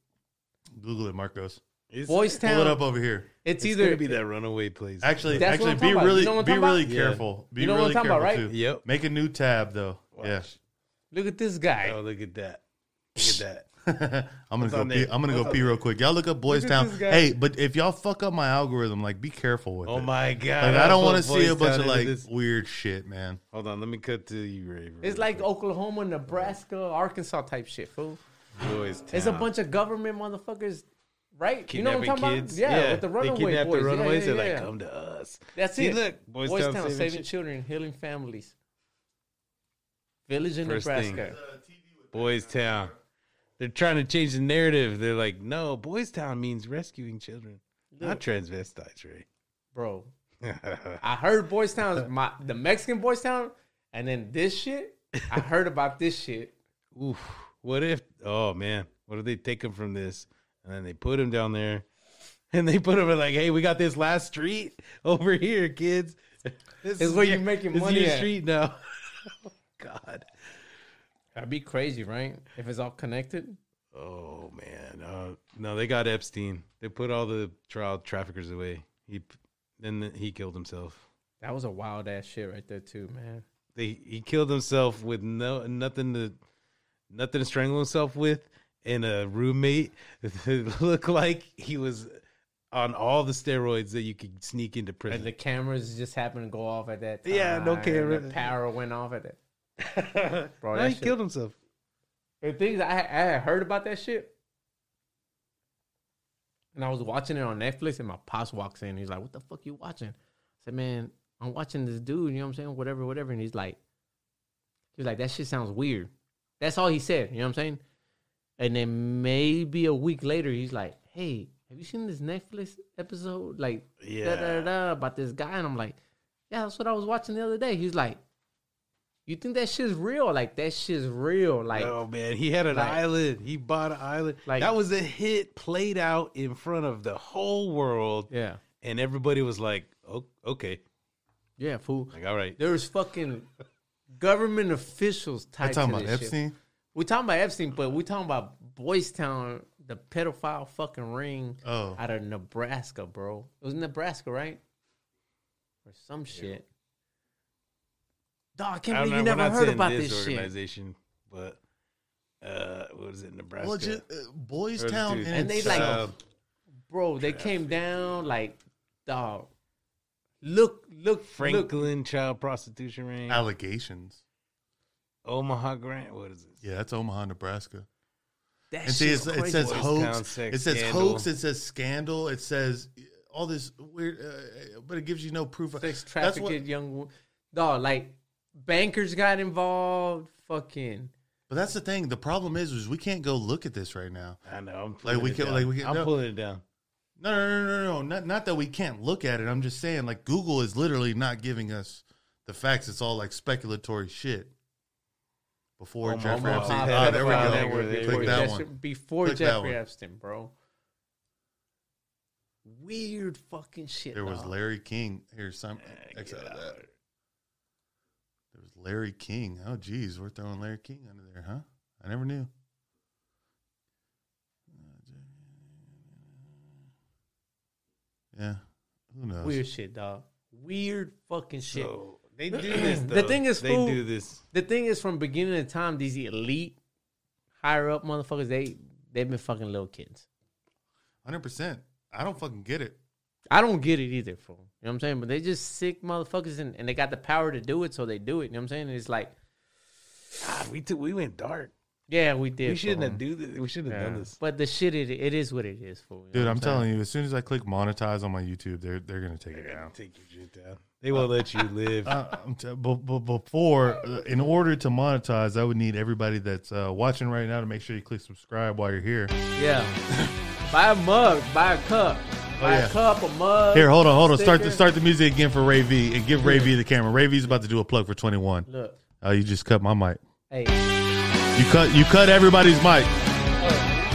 S1: Google it, Marcos.
S3: It's,
S2: Boys
S1: Pull it up over here.
S2: It's,
S3: it's
S2: either
S3: gonna be that runaway place.
S1: Actually,
S2: That's
S1: actually, be
S2: about.
S1: really,
S2: You know
S1: be really
S3: about? Yeah.
S1: careful. Be
S2: You know what
S1: really
S2: I'm
S1: careful
S2: about, right?
S1: too.
S3: Yep.
S1: Make a new tab though.
S3: Watch.
S2: look at this guy.
S3: Oh, look at that. Look at that.
S1: Yeah. I'm gonna go. Pee. I'm gonna
S3: What's
S1: go
S3: on
S1: pee real quick. Y'all look up Boys
S2: Look
S1: Town. Hey, but if y'all fuck up my algorithm, like be careful with
S3: Oh
S1: it.
S3: Oh my god!
S1: Like, I don't want to see a bunch of like
S3: this.
S1: weird shit, man.
S3: Hold on, let me cut to you, Ray.
S2: It's like Oklahoma, Nebraska, Arkansas type shit, fool.
S3: Boys Town.
S2: It's a bunch of government motherfuckers, right? you know what I'm talking
S3: kids.
S2: about? Yeah, with the runaway
S3: they kidnap
S2: boys.
S3: the runaways.
S2: yeah, yeah,
S3: They're
S2: yeah.
S3: like, come to us.
S2: That's
S3: See,
S2: it.
S3: look, Boys,
S2: Boys
S3: Town,
S2: Town,
S3: saving,
S2: saving children, healing families. Village in
S3: First.
S2: Nebraska.
S3: Uh, boys uh, Town. They're trying to change the narrative. They're like, no, Boys Town means rescuing children, not transvestites,
S2: right?
S3: Bro,
S2: I heard Boys Town, my the Mexican Boys Town, and then this shit. I heard about this shit.
S3: Oof. What if? Oh man, what if they take him from this and then they put him down there, and they put him in like, hey, we got this last street over here, kids. This
S2: It's where
S3: your-
S2: you're making
S3: this is
S2: money
S3: your
S2: at.
S3: street now. oh God.
S2: That'd be crazy, right? If it's all connected.
S3: Oh man, uh, no, they got Epstein. They put all the child traffickers away. He then he killed himself.
S2: That was a wild ass shit right there too, man.
S3: They he killed himself with no nothing to nothing to strangle himself with, and a roommate that looked like he was on all the steroids that you could sneak into prison.
S2: And the cameras just happened to go off at that time.
S3: Yeah, no camera.
S2: The power went off at that. Bro,
S3: no, he
S2: shit-
S3: killed himself.
S2: And things I, I had heard about that shit, and I was watching it on Netflix, and my pops walks in. He's like, "What the fuck you watching?" I said, "Man, I'm watching this dude. You know what I'm saying? Whatever, whatever." And he's like, "He's like that shit sounds weird." That's all he said. You know what I'm saying? And then maybe a week later, he's like, "Hey, have you seen this Netflix episode? Like, da, da, da,
S3: Yeah.
S2: da, about this guy?" And I'm like, "Yeah, that's what I was watching the other day." He's like, "You think that shit's real? Like that shit's real? Like."
S3: oh man, he had an
S2: like-
S3: island. He bought an island.
S2: Like-
S3: that was a hit played out in front of the whole world,
S2: Yeah.
S3: and everybody was like, "Oh, okay."
S2: Yeah, fool.
S3: Like, all right.
S2: There's fucking government officials tied
S1: talking
S2: to
S1: about Epstein.
S2: Shit. We talking about Epstein, but we're talking about Boys Town, the pedophile fucking ring
S1: Oh,
S2: out of Nebraska, bro. It was Nebraska, right? Or some shit. Dog, I can't
S3: I
S2: believe you never heard about
S3: this
S2: this, shit.
S3: organization, but uh, what is it, Nebraska?
S1: well, just, uh, Boys
S3: Or
S1: Town,
S3: dude,
S1: in
S2: And they
S1: itself-
S2: like-
S3: uh,
S2: Bro, they came down like, dog. Look, look, look.
S3: Franklin child prostitution ring,
S1: allegations.
S3: Omaha Grant. What is it?
S1: Yeah, that's Omaha, Nebraska.
S2: That
S1: And see,
S2: shit's
S1: it says hoax. It says
S3: scandal.
S1: hoax. It says scandal. It says all this weird, uh, but it gives you no proof. Of,
S2: sex
S1: that's
S2: trafficked
S1: what.
S2: young wo- dog like bankers got involved fucking
S1: But that's the thing. The problem is, is we can't go look at this right now.
S3: I know. I'm
S1: Like,
S3: pulling
S1: we
S3: it
S1: can-
S3: down.
S1: like, we can-
S3: I'm
S1: no.
S3: pulling it down.
S1: No, no, no, no, no. Not, not that we can't look at it. I'm just saying, like, Google is literally not giving us the facts. It's all like speculatory shit. Before
S3: Omaha
S1: Jeffrey
S3: Omaha
S1: Epstein.
S3: pedophile
S1: Ah, there we go.
S3: network. There
S1: Click that one.
S2: before
S1: Click
S2: Jeffrey
S1: one.
S2: Epstein, bro. Weird fucking shit.
S1: There was
S2: dog.
S1: Larry King. Here's some X out of that. There was Larry King. Oh, geez, we're throwing Larry King under there, huh? I never knew. Yeah, who knows?
S2: weird shit, dog. Weird fucking shit.
S3: So they do this.
S2: The thing is,
S3: they
S2: fool-
S3: do this.
S2: the thing is, from beginning of time, these elite, higher up motherfuckers, they they've been fucking little kids.
S1: Hundred percent. I don't fucking get it.
S2: I don't get it either, fool. You know what I'm saying? But they just sick motherfuckers, and, and they got the power to do it, so they do it. You know what I'm saying? And it's like,
S3: God, we took, we went dark.
S2: yeah, we did.
S3: we shouldn't
S2: fool.
S3: have do this. We shouldn't have
S2: Yeah.
S3: done this.
S2: But the shit, it, it is what it is, fool. You know
S1: Dude, I'm telling you, as soon as I click monetize on my YouTube, they're they're gonna take it down.
S3: Take your shit down. They won't let you live.
S1: Uh, I'm t- but, but before, uh, in order to monetize, I would need everybody that's uh, watching right now to make sure you click subscribe while you're here.
S2: Yeah. buy a mug, buy a cup, buy
S1: Oh, yeah.
S2: a cup, a mug.
S1: Here, hold on, hold on. Start the start the music again for Ray V and give Ray V the camera. Ray V's about to do a plug for 21.
S2: Look,
S1: Oh, you just cut my mic.
S2: hey,
S1: You cut you cut everybody's mic.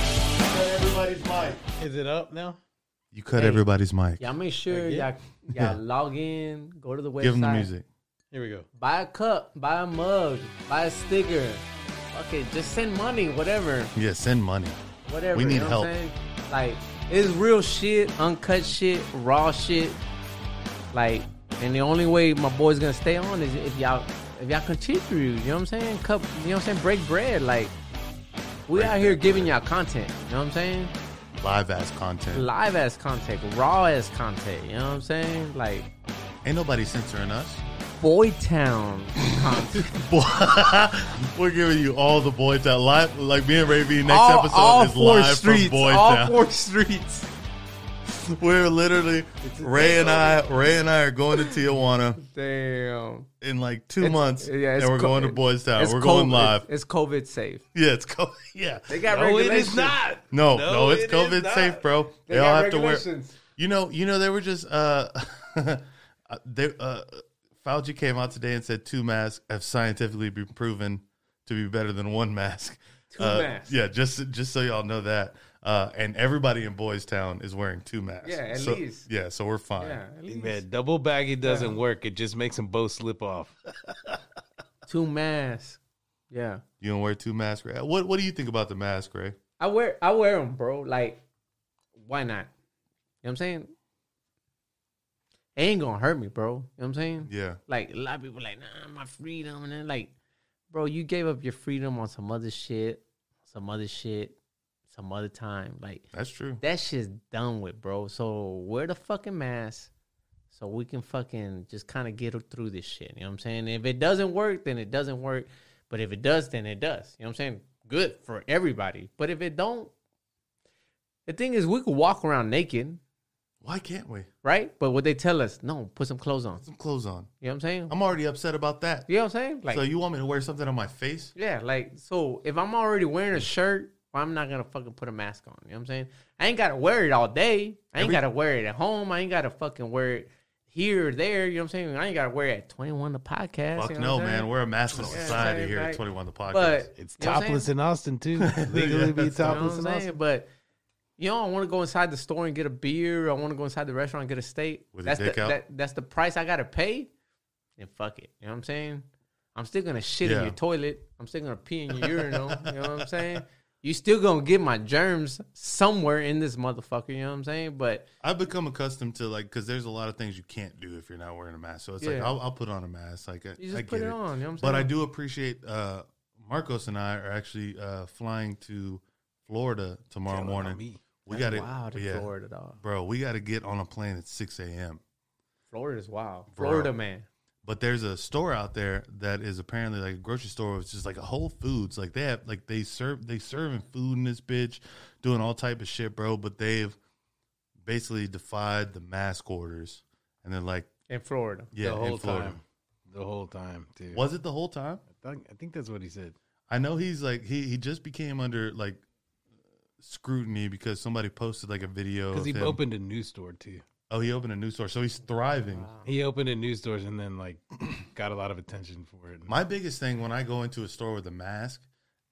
S1: everybody's mic.
S3: Is it up now?
S1: You cut
S2: Hey.
S1: everybody's mic.
S2: y'all make sure
S3: Again?
S2: y'all, y'all log in, go to the website,
S1: Give them the music.
S3: Here we go.
S2: buy a cup, buy a mug, buy a sticker. Okay, just send money, whatever,
S1: Yeah, send money.
S2: whatever.
S1: We
S2: you
S1: need
S2: know
S1: help.
S2: What I'm saying? Like it's real shit, uncut shit, raw shit. Like, and the only way my boy's gonna stay on is if y'all if y'all contribute. You know what I'm saying? Cup, you know what I'm saying? Break bread. Like we
S1: Break
S2: out here giving y'all content. You know what I'm saying?
S1: Live ass content.
S2: Live ass content, raw ass content. You know what I'm saying? Like
S1: Ain't nobody censoring us.
S2: Boy Town content.
S1: We're giving you all the Boy Town live. Like me and Ray V. Next
S2: all,
S1: episode
S2: all
S1: is
S2: four
S1: live
S2: streets.
S1: from Boy
S2: all
S1: Town.
S2: four streets.
S1: We're literally Ray and I. Ray and I are going to Tijuana
S2: Damn.
S1: in like two
S2: It's-
S1: months,
S2: yeah, it's
S1: and we're
S2: co-
S1: going to Boys Town. We're going
S2: COVID-
S1: live.
S2: It's COVID safe.
S1: yeah, it's co- yeah.
S2: They got
S3: No,
S2: regulations.
S3: is not.
S1: No, no,
S3: No,
S1: it's
S3: it is
S1: COVID safe, bro. They,
S2: They
S1: all
S2: got
S1: have to wear. You know, you know, they were just. uh they, uh Fauci came out today and said two masks have scientifically been proven to be better than one mask.
S2: Two
S1: Uh,
S2: masks.
S1: Yeah, just just so y'all know that. Uh, and everybody in Boys Town is wearing two masks.
S2: Yeah, at
S1: So-
S2: least.
S1: Yeah, so we're fine.
S2: Yeah, at least.
S3: Man, double baggy doesn't work. It just makes them both slip off.
S2: two masks. Yeah,
S1: You don't wear two masks, Ray? What What do you think about the mask, Ray?
S2: I wear I wear them, bro. Like, why not? You know what I'm saying? It ain't gonna hurt me, bro. You know what I'm saying?
S1: Yeah,
S2: Like a lot of people like, nah, my freedom, and then like, bro, you gave up your freedom on some other shit, some other shit, some other time. Like
S1: that's true.
S2: that shit's done with, bro. So wear the fucking mask so we can fucking just kind of get through this shit. You know what I'm saying? If it doesn't work, then it doesn't work. But if it does, then it does. You know what I'm saying? Good for everybody. But if it don't, the thing is, we could walk around naked,
S1: Why can't we?
S2: right? But what they tell us, no, put some clothes on.
S1: Put some clothes on.
S2: You know what I'm saying?
S1: I'm already upset about that.
S2: You know what I'm saying? Like,
S1: so you want me to wear something on my face?
S2: yeah, like, so if I'm already wearing a shirt, well, I'm not gonna fucking put a mask on. You know what I'm saying? I ain't gotta wear it all day. I ain't
S1: Every-
S2: gotta wear it at home. I ain't gotta fucking wear it here or there. You know what I'm saying? I ain't gotta wear it at 21 the podcast.
S1: Fuck
S2: you know
S1: no, man.
S2: saying?
S1: We're a massive
S2: Yeah,
S1: society
S2: right,
S1: here at
S2: right.
S1: 21 the podcast.
S2: But
S3: It's
S2: you know what I'm
S3: topless in Austin too. Legally
S1: Yeah,
S3: be
S1: that's-
S2: You know
S3: topless
S2: what
S3: in
S2: I'm
S3: Austin.
S2: saying? But you know, I want to go inside the store and get a beer. I want to go inside the restaurant and get a steak.
S1: With
S2: that's
S1: dick
S2: the that, that's the price I gotta pay. And fuck it. You know what I'm saying? I'm still gonna shit in your toilet. I'm still gonna pee in your urinal. You know what I'm saying? You still gonna get my germs somewhere in this motherfucker. You know what I'm saying? But
S1: I've become accustomed to like because there's a lot of things you can't do if you're not wearing a mask. So it's like I'll, I'll put on a mask. Like I,
S2: you just
S1: I
S2: put
S1: get
S2: it, on. You know what I'm saying?
S1: But I do appreciate uh, Marcos and I are actually uh, flying to Florida tomorrow
S3: Counting on
S1: morning.
S3: Me.
S1: We got to,
S2: wild
S1: yeah,
S2: Florida, dog.
S1: bro. We got to get on a plane at 6 a.m.
S2: Florida's wild.
S1: Bro.
S2: Florida man.
S1: But there's a store out there that is apparently like a grocery store. It's just like a Whole Foods. Like they have like they serve they serving food in this bitch, doing all type of shit, bro. But they've basically defied the mask orders, and they're like,
S2: In Florida.
S1: yeah,
S3: the
S1: in
S3: whole
S1: Florida.
S3: time. The whole time, too.
S1: Was it the whole time?
S3: I think, I think that's what he said.
S1: I know he's like he he just became under like scrutiny because somebody posted like a video
S3: Because he
S1: him.
S3: opened a news store too.
S1: oh, he opened a new store, so he's thriving.
S3: He opened a news store and then like got a lot of attention for it.
S1: My biggest thing when I go into a store with a mask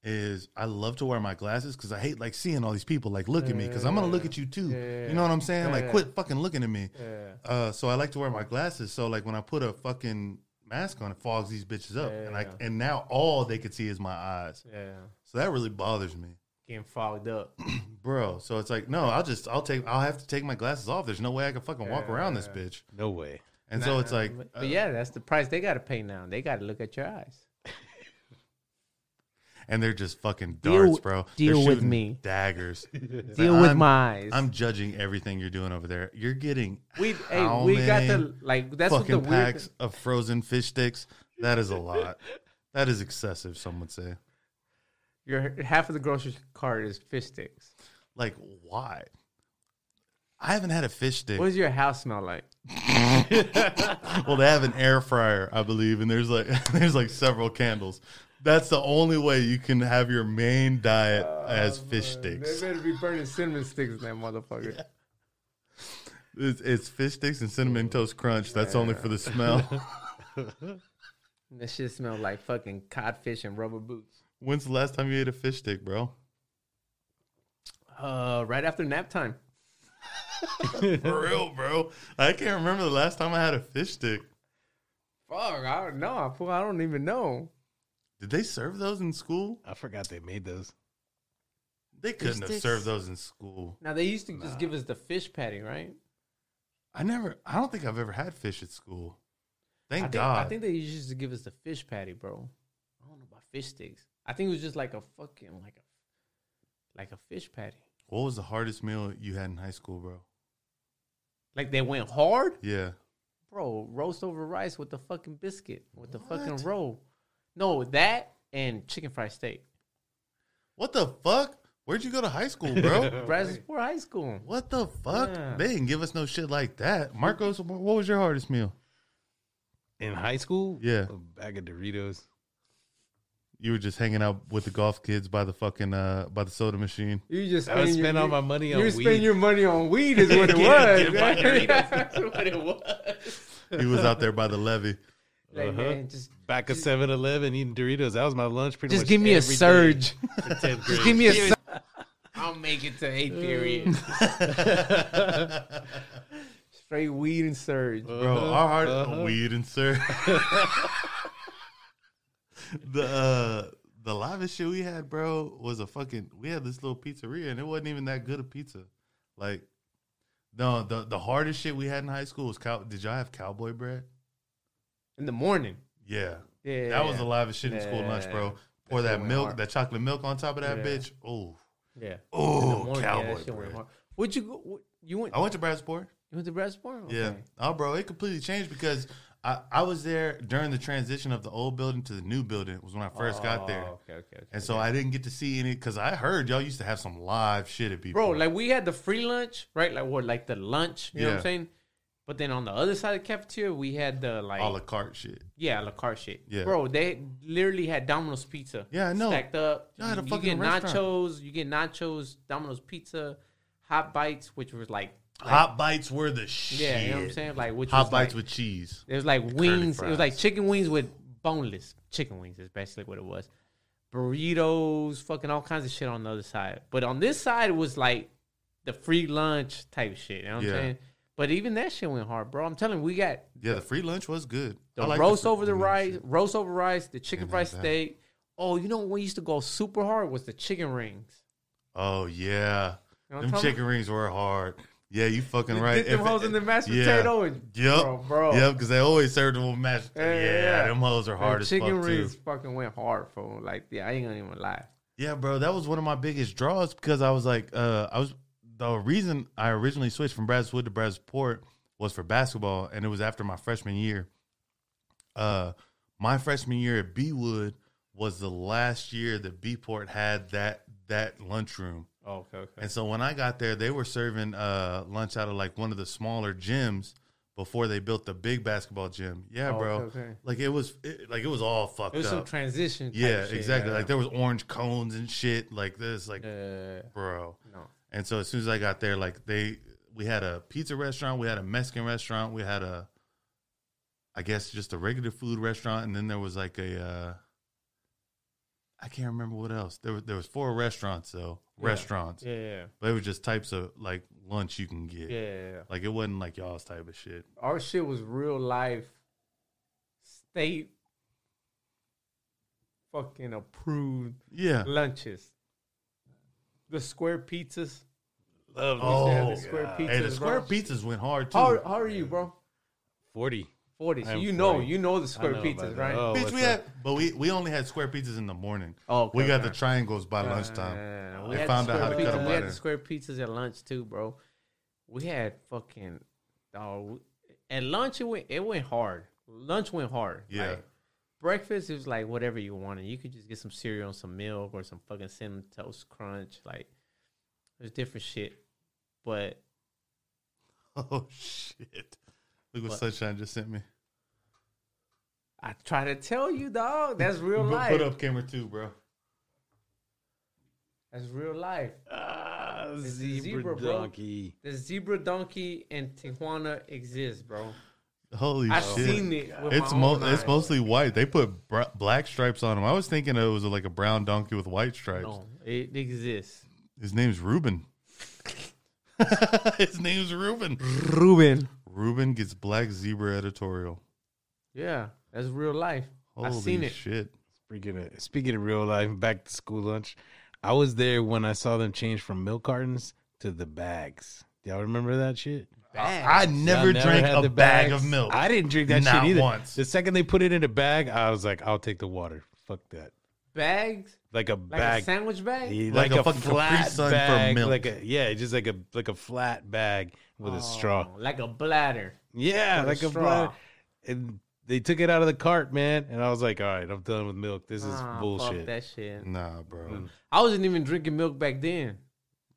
S1: is I love to wear my glasses because I hate like seeing all these people like look at me because I'm gonna look at you too.
S2: Yeah.
S1: You know what I'm saying? Like
S2: Yeah.
S1: quit fucking looking at me.
S2: Yeah.
S1: Uh, so I like to wear my glasses. So like when I put a fucking mask on, it fogs these bitches up, and like
S2: Yeah.
S1: and now all they could see is my eyes.
S2: Yeah.
S1: So that really bothers me,
S2: Getting fogged up.
S1: bro. So it's like no, I'll just I'll take I'll have to take my glasses off. There's no way I can fucking walk around this bitch.
S3: No way.
S1: And so it's like,
S2: But,
S1: uh,
S2: but yeah, that's the price they got to pay now. They got to look at your eyes.
S1: and they're just fucking
S2: Deal-
S1: darts, bro.
S2: deal
S1: They're
S2: with
S1: shooting
S2: me.
S1: daggers. It's
S2: Deal
S1: like,
S2: with
S1: I'm-
S2: my eyes.
S1: I'm judging everything you're doing over there. You're getting
S2: we hey,
S1: how
S2: we got
S1: many
S2: the like that's what the
S1: fucking
S2: weird.
S1: packs of frozen fish sticks. That is a lot. that is excessive. Some would say.
S2: Your half of the grocery cart is fish sticks.
S1: Like why? I haven't had a fish stick.
S2: What does your house smell like?
S1: well, they have an air fryer, I believe, and there's like there's like several candles. That's the only way you can have your main diet oh, as fish sticks.
S2: They better be burning cinnamon sticks in that motherfucker.
S1: It's, it's fish sticks and cinnamon toast crunch. That's only for the smell.
S2: That shit smell like fucking codfish and rubber boots.
S1: When's the last time you ate a fish stick, bro?
S2: Uh, right after nap time.
S1: For real, bro. I can't remember the last time I had a fish stick.
S2: Fuck, I don't know. I, don't even know.
S1: Did they serve those in school?
S3: I forgot they made those.
S1: They couldn't have
S2: sticks?
S1: served those in school.
S2: Now they used to just give us the fish patty, right?
S1: I never. I don't think I've ever had fish at school. Thank
S2: I think,
S1: God.
S2: I think they used to give us the fish patty, bro. I don't know about fish sticks. I think it was just like a fucking like a like a fish patty.
S1: what was the hardest meal you had in high school, bro?
S2: Like they went hard,
S1: Yeah.
S2: bro. Roast over rice with the fucking biscuit with the
S1: What?
S2: fucking roll. No, that and chicken fried steak.
S1: What the fuck? Where'd you go to high school, bro?
S2: Brazosport High School.
S1: what the fuck?
S2: Yeah.
S1: They didn't give us no shit like that. Marcos, what was your hardest meal?
S3: In high school?
S1: Yeah.
S3: A bag of Doritos.
S1: You were just hanging out with the golf kids by the fucking uh by the soda machine.
S2: You just
S3: I would
S2: spending
S3: spend
S2: your,
S3: all my money
S2: You
S3: on
S2: were
S3: weed.
S2: spending your money on weed, is what it was.
S3: get my
S2: man.
S3: Doritos.
S2: That's what it was.
S1: He was out there by the levee.
S2: Like,
S3: Uh-huh.
S2: man, just
S3: Back of 7 Eleven eating Doritos. That was my lunch pretty
S2: just
S3: much.
S2: give me a surge.
S3: for 10th grade.
S2: Just give me a. sur- I'll make it to eighth period. Straight weed and surge.
S1: Bro, our heart
S3: Uh-huh.
S1: weed and sir. the uh the livest shit we had, bro, was a fucking we had this little pizzeria and it wasn't even that good a pizza. Like no, the the hardest shit we had in high school was cow did y'all have cowboy bread?
S2: In the morning.
S1: Yeah.
S2: Yeah,
S1: That was the livest shit in school lunch, bro. Pour
S2: That
S1: that milk,
S2: hard.
S1: that chocolate milk on top of that
S2: Yeah.
S1: bitch. Oh.
S2: Yeah.
S1: Oh,
S2: morning, yeah,
S1: cowboy bread.
S2: Where'd you go? You went?
S1: I went to Brazosport.
S2: You went to Brazosport?
S1: Yeah. Oh, bro, it completely changed because I, I was there during the transition of the old building to the new building. Was when I first got oh, there,
S2: Oh, Okay, okay, okay.
S1: and so I didn't get to see any because I heard y'all used to have some live shit at people.
S2: Bro, like we had the free lunch, right? Like what, like the lunch, you know what
S1: Yeah.
S2: I'm saying? But then on the other side of the cafeteria, we had the like,
S1: a la carte shit.
S2: yeah, a la carte shit.
S1: Yeah.
S2: Bro, they literally had Domino's pizza.
S1: Yeah, I know.
S2: Stacked up.
S1: A
S2: you
S1: fucking
S2: get
S1: restaurant.
S2: nachos, you get nachos, Domino's pizza, hot bites, which was like, like
S1: Hot bites were the shit.
S2: yeah, you know what I'm saying? Like which
S1: Hot bites
S2: like,
S1: with cheese.
S2: It was like wings. It was like chicken wings with boneless chicken wings. Is basically what it was. Burritos, fucking all kinds of shit on the other side. But on this side, it was like the free lunch type shit. You know what
S1: Yeah.
S2: I'm saying? But even that shit went hard, bro. I'm telling you, we got
S1: Yeah, the free lunch was good.
S2: the
S1: I
S2: roast
S1: free
S2: over the
S1: mm-hmm.
S2: rice,
S1: shit.
S2: roast over rice, the chicken
S1: Can't
S2: fried
S1: have that.
S2: steak. Oh, you know what we used to go super hard was the chicken rings.
S1: Oh yeah,
S2: You know
S1: them
S2: talking
S1: chicken rings were hard. Yeah, you fucking right.
S2: Dip them
S1: If-
S2: hoes in the mashed
S1: yeah.
S2: potato and
S1: Yep,
S2: bro, bro.
S1: Yep, because they always served them with mashed.
S2: Yeah,
S1: Yeah, them hoes are hard as fuck
S2: chicken rings fucking went hard for like yeah, I ain't gonna even lie.
S1: Yeah, bro, that was one of my biggest draws because I was like, uh, I was the reason I originally switched from Brazoswood to Brazosport was for basketball, and it was after my freshman year. Uh, my freshman year at B Wood was the last year that B Port had that that lunchroom,
S2: Oh, okay, okay.
S1: and so when I got there, they were serving uh lunch out of like one of the smaller gyms before they built the big basketball gym. Yeah,
S2: Oh,
S1: bro,
S2: okay, okay.
S1: like it was it, like it was all fucked up.
S2: It was some transition.
S1: yeah,
S2: shit,
S1: exactly.
S2: yeah.
S1: Like there was orange cones and shit like this, like
S2: Uh,
S1: bro.
S2: no.
S1: And so as soon as I got there, like they, we had a pizza restaurant, we had a Mexican restaurant, we had a, I guess just a regular food restaurant, and then there was like a, uh, I can't remember what else. There was there was four restaurants though. Restaurants.
S2: Yeah, yeah,
S1: But it was just types of like lunch you can get.
S2: yeah, yeah.
S1: Like it wasn't like y'all's type of shit.
S2: Our shit was real life, state, fucking approved
S1: Yeah.
S2: lunches. The square pizzas.
S3: Love
S1: Oh,
S2: the square
S3: God.
S2: pizzas.
S1: Hey, the square
S2: bro.
S1: pizzas went hard too.
S2: How, how are you, bro?
S3: 40.
S2: So
S3: I'm
S2: you know, you know the square
S3: know
S2: pizzas, right?
S3: Oh,
S1: Bitch, we had, but we, we only had square pizzas in the morning.
S2: Oh, okay,
S1: we got
S2: okay.
S1: the triangles by
S2: Uh,
S1: lunchtime.
S2: we
S1: They
S2: had
S1: found
S2: the
S1: out how
S2: square
S1: to cut them
S2: We had the square pizzas at lunch too, bro. We had fucking oh, at lunch it went it went hard. Lunch went hard.
S1: Yeah.
S2: Like, breakfast it was like whatever you wanted. You could just get some cereal and some milk or some fucking cinnamon toast crunch. Like there's different shit, but
S1: Oh shit! Look what,
S2: What?
S1: Sunshine just sent me.
S2: I try to tell you, dog. That's real
S1: Put-
S2: life.
S1: Put up camera two, bro.
S2: That's real life.
S3: Ah,
S2: It's a
S3: zebra,
S2: zebra, bro.
S3: donkey.
S2: The zebra donkey in Tijuana exists, bro.
S1: Holy
S2: I've
S1: shit!
S2: seen it. With
S1: It's
S2: my
S1: mo-
S2: own
S1: it's mostly white. They put br- black stripes on them. I was thinking it was like a brown donkey with white stripes.
S2: No, it exists.
S1: His name's Ruben. His name's Ruben.
S2: Ruben.
S1: Ruben gets black zebra editorial.
S2: Yeah, that's real life.
S1: Holy
S2: I've seen it.
S1: shit!
S3: Speaking of, speaking of real life, back to school lunch. I was there when I saw them change from milk cartons to the bags. Do y'all remember that shit?
S1: I never
S3: Y'all
S1: drank
S3: had
S1: a
S3: the
S1: bag of milk.
S3: I didn't drink that
S1: Not
S3: shit either.
S1: once.
S3: The second they put it in a bag, I was like, I'll take the water. Fuck that.
S2: Bags,
S3: Like a
S2: like
S3: bag.
S2: a sandwich bag.
S3: Yeah,
S1: Like a fucking Capri
S3: flat
S1: Sun for
S3: bag,
S1: milk.
S3: like a yeah, just like a like a flat bag with a straw.
S2: Oh, like a bladder.
S3: Yeah,
S2: with a
S3: like a
S2: straw.
S3: flat. And they took it out of the cart, man. And I was like, all right, I'm done with milk. This is
S2: Ah,
S3: bullshit.
S2: Fuck that shit.
S1: Nah, bro.
S2: I wasn't even drinking milk back then.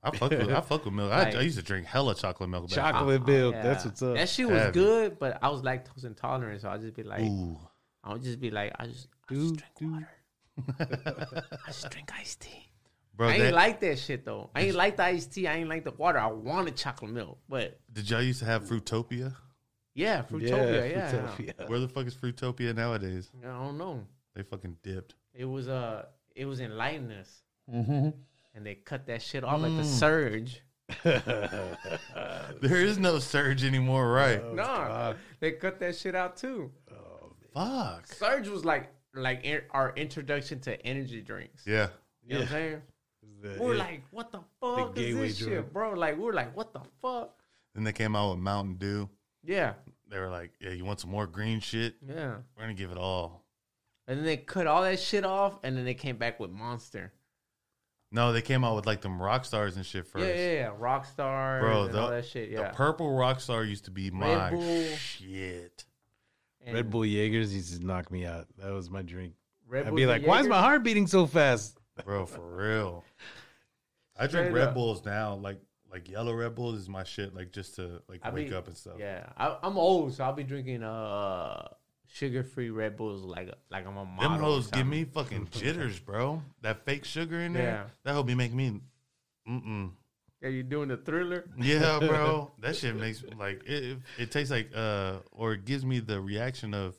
S1: I fuck with I fuck with milk. I,
S2: Like-
S1: I used to drink hella chocolate milk. Back
S3: Chocolate
S2: Oh,
S3: milk.
S2: yeah.
S3: That's what's up.
S2: That shit was
S1: Heavy.
S2: good, but I was lactose intolerant, so I'd just be like.
S1: Ooh,
S2: I would just be like, I just, I
S3: Dude,
S2: just drink water. I just drink iced tea.
S1: bro.
S2: I ain't
S1: that-
S2: like that shit though. I ain't like the iced tea. I ain't like the water. I wanted chocolate milk, but
S1: did y'all used to have Fruitopia?
S2: yeah, Fruitopia. Yeah,
S3: Fruitopia.
S1: Where the fuck is Fruitopia nowadays?
S2: I don't know.
S1: They fucking dipped.
S2: It was uh, it was enlighteners,
S1: Mm-hmm.
S2: and they cut that shit off like the surge.
S1: There is no surge anymore, right?
S2: no, they cut that shit out too.
S1: Fuck.
S2: Surge was like like in- our introduction to energy drinks.
S1: Yeah.
S2: You know what I'm saying?
S3: The-
S2: We're
S3: it-
S2: like, what the fuck is this
S3: drug.
S2: shit, bro? Like, we're like, what the fuck?
S1: Then they came out with Mountain Dew.
S2: Yeah,
S1: They were like, "Yeah, you want some more green shit?
S2: yeah.
S1: We're gonna give it all."
S2: And then they cut all that shit off, and then they came back with Monster.
S1: No, they came out with like them rock stars and shit first.
S2: Yeah, yeah, yeah. Rockstar
S1: Bro,
S2: and
S1: the-
S2: all that shit. Yeah.
S1: The purple rock star used to be my
S2: Bull.
S1: shit.
S2: And
S3: Red Bull Jaegers used to knock me out. That was my drink.
S2: Red
S3: I'd
S2: Bull
S3: be like, why is my heart beating so fast?
S1: Bro, for real. I drink
S2: Straight
S1: Red
S2: up.
S1: Bulls now. Like like yellow Red Bulls is my shit. Like just to like
S2: I
S1: wake
S2: be-
S1: up and stuff.
S2: Yeah, I, I'm old, so I'll be drinking uh sugar-free Red Bulls like like I'm a model.
S1: Them
S2: or
S1: hoes give me fucking jitters, bro. That fake sugar in there.
S2: Yeah.
S1: That will be making me. Mm-mm.
S2: Are you doing a thriller?
S1: Yeah, bro. that shit makes like it, it. Tastes like uh, or it gives me the reaction of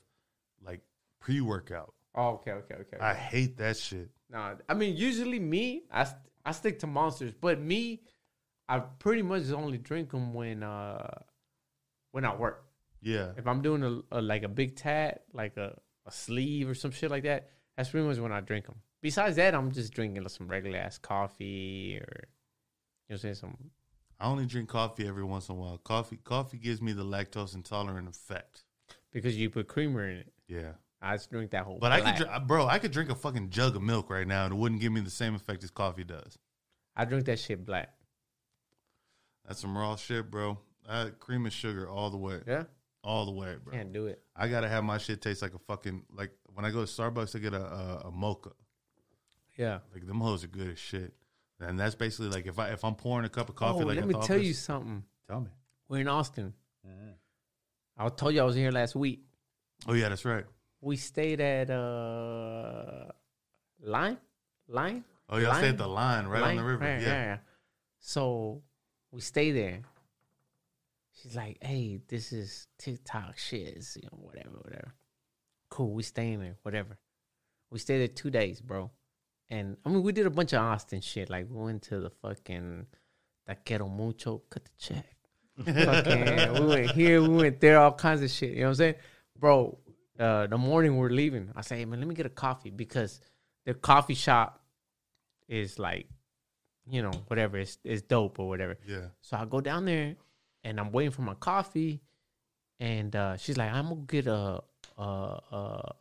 S1: like pre workout.
S2: Oh, okay, okay, okay.
S1: I hate that shit.
S2: Nah, I mean, usually me, I, st- I stick to monsters, but me, I pretty much only drink them when uh when I work.
S1: Yeah,
S2: If I'm doing a, a like a big tat, like a, a sleeve or some shit like that, that's pretty much when I drink them. Besides that, I'm just drinking some regular ass coffee or you know, what I'm saying some.
S1: I only drink coffee every once in a while. Coffee, coffee gives me the lactose intolerant effect.
S2: Because you put creamer in it,
S1: Yeah,
S2: I just drink that whole.
S1: but I could, dr- bro, I could drink a fucking jug of milk right now, and it wouldn't give me the same effect as coffee does.
S2: I drink that shit black.
S1: That's some raw shit, bro. I, cream and sugar all the way,
S2: Yeah,
S1: all the way, bro.
S2: can't do it.
S1: I gotta have my shit taste like a fucking like when I go to Starbucks, I get a a, a mocha.
S2: Yeah.
S1: Like them hoes are good as shit, and that's basically like if I if I'm pouring a cup of coffee,
S2: oh,
S1: like
S2: let me tell
S1: office-
S2: you something.
S1: Tell me.
S2: We're in Austin. I told you I was here last week.
S1: Oh yeah, that's right.
S2: We stayed at uh Line? Line?
S1: Oh y'all
S2: Line?
S1: stayed at the line right on the river.
S2: Right,
S1: yeah.
S2: So we stay there. She's like, hey, this is TikTok shit. It's, you know, whatever, whatever. Cool, we staying there, whatever. We stayed there two days, bro. And I mean, we did a bunch of Austin shit. Like we went to the fucking Taquero Mucho, cut the check. fucking, we went here, we went there, all kinds of shit. You know what I'm saying, bro? Uh, the morning we're leaving, I say, hey, man, let me get a coffee because their coffee shop is like, you know, whatever, it's, it's dope or whatever.
S1: Yeah.
S2: So I go down there and I'm waiting for my coffee, and uh, she's like, "I'm gonna get a a a,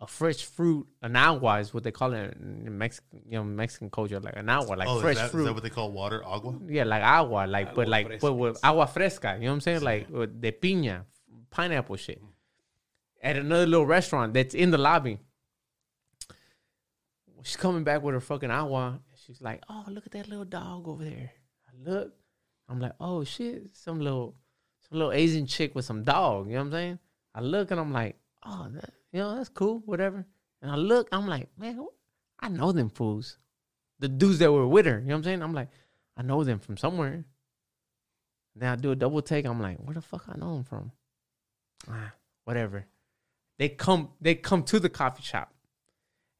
S2: a fresh fruit, an agua is what they call it in Mexican, you know, Mexican culture, like an agua, like
S1: oh,
S2: fresh
S1: is that,
S2: fruit.
S1: is that what they call water? Agua?
S2: yeah, like agua, like but like
S3: fresca.
S2: but with agua fresca. You know what I'm saying? Like with de piña, pineapple shit. Mm. At another little restaurant that's in the lobby. She's coming back with her fucking agua. She's like, "Oh, look at that little dog over there." I look. I'm like, "Oh shit, some little, some little Asian chick with some dog." You know what I'm saying? I look and I'm like, "Oh, that, you know that's cool, whatever." And I look, I'm like, "Man, I know them fools." The dudes that were with her. You know what I'm saying? I'm like, I know them from somewhere. Then I do a double take. I'm like, where the fuck I know them from? Ah, whatever. They come, they come to the coffee shop,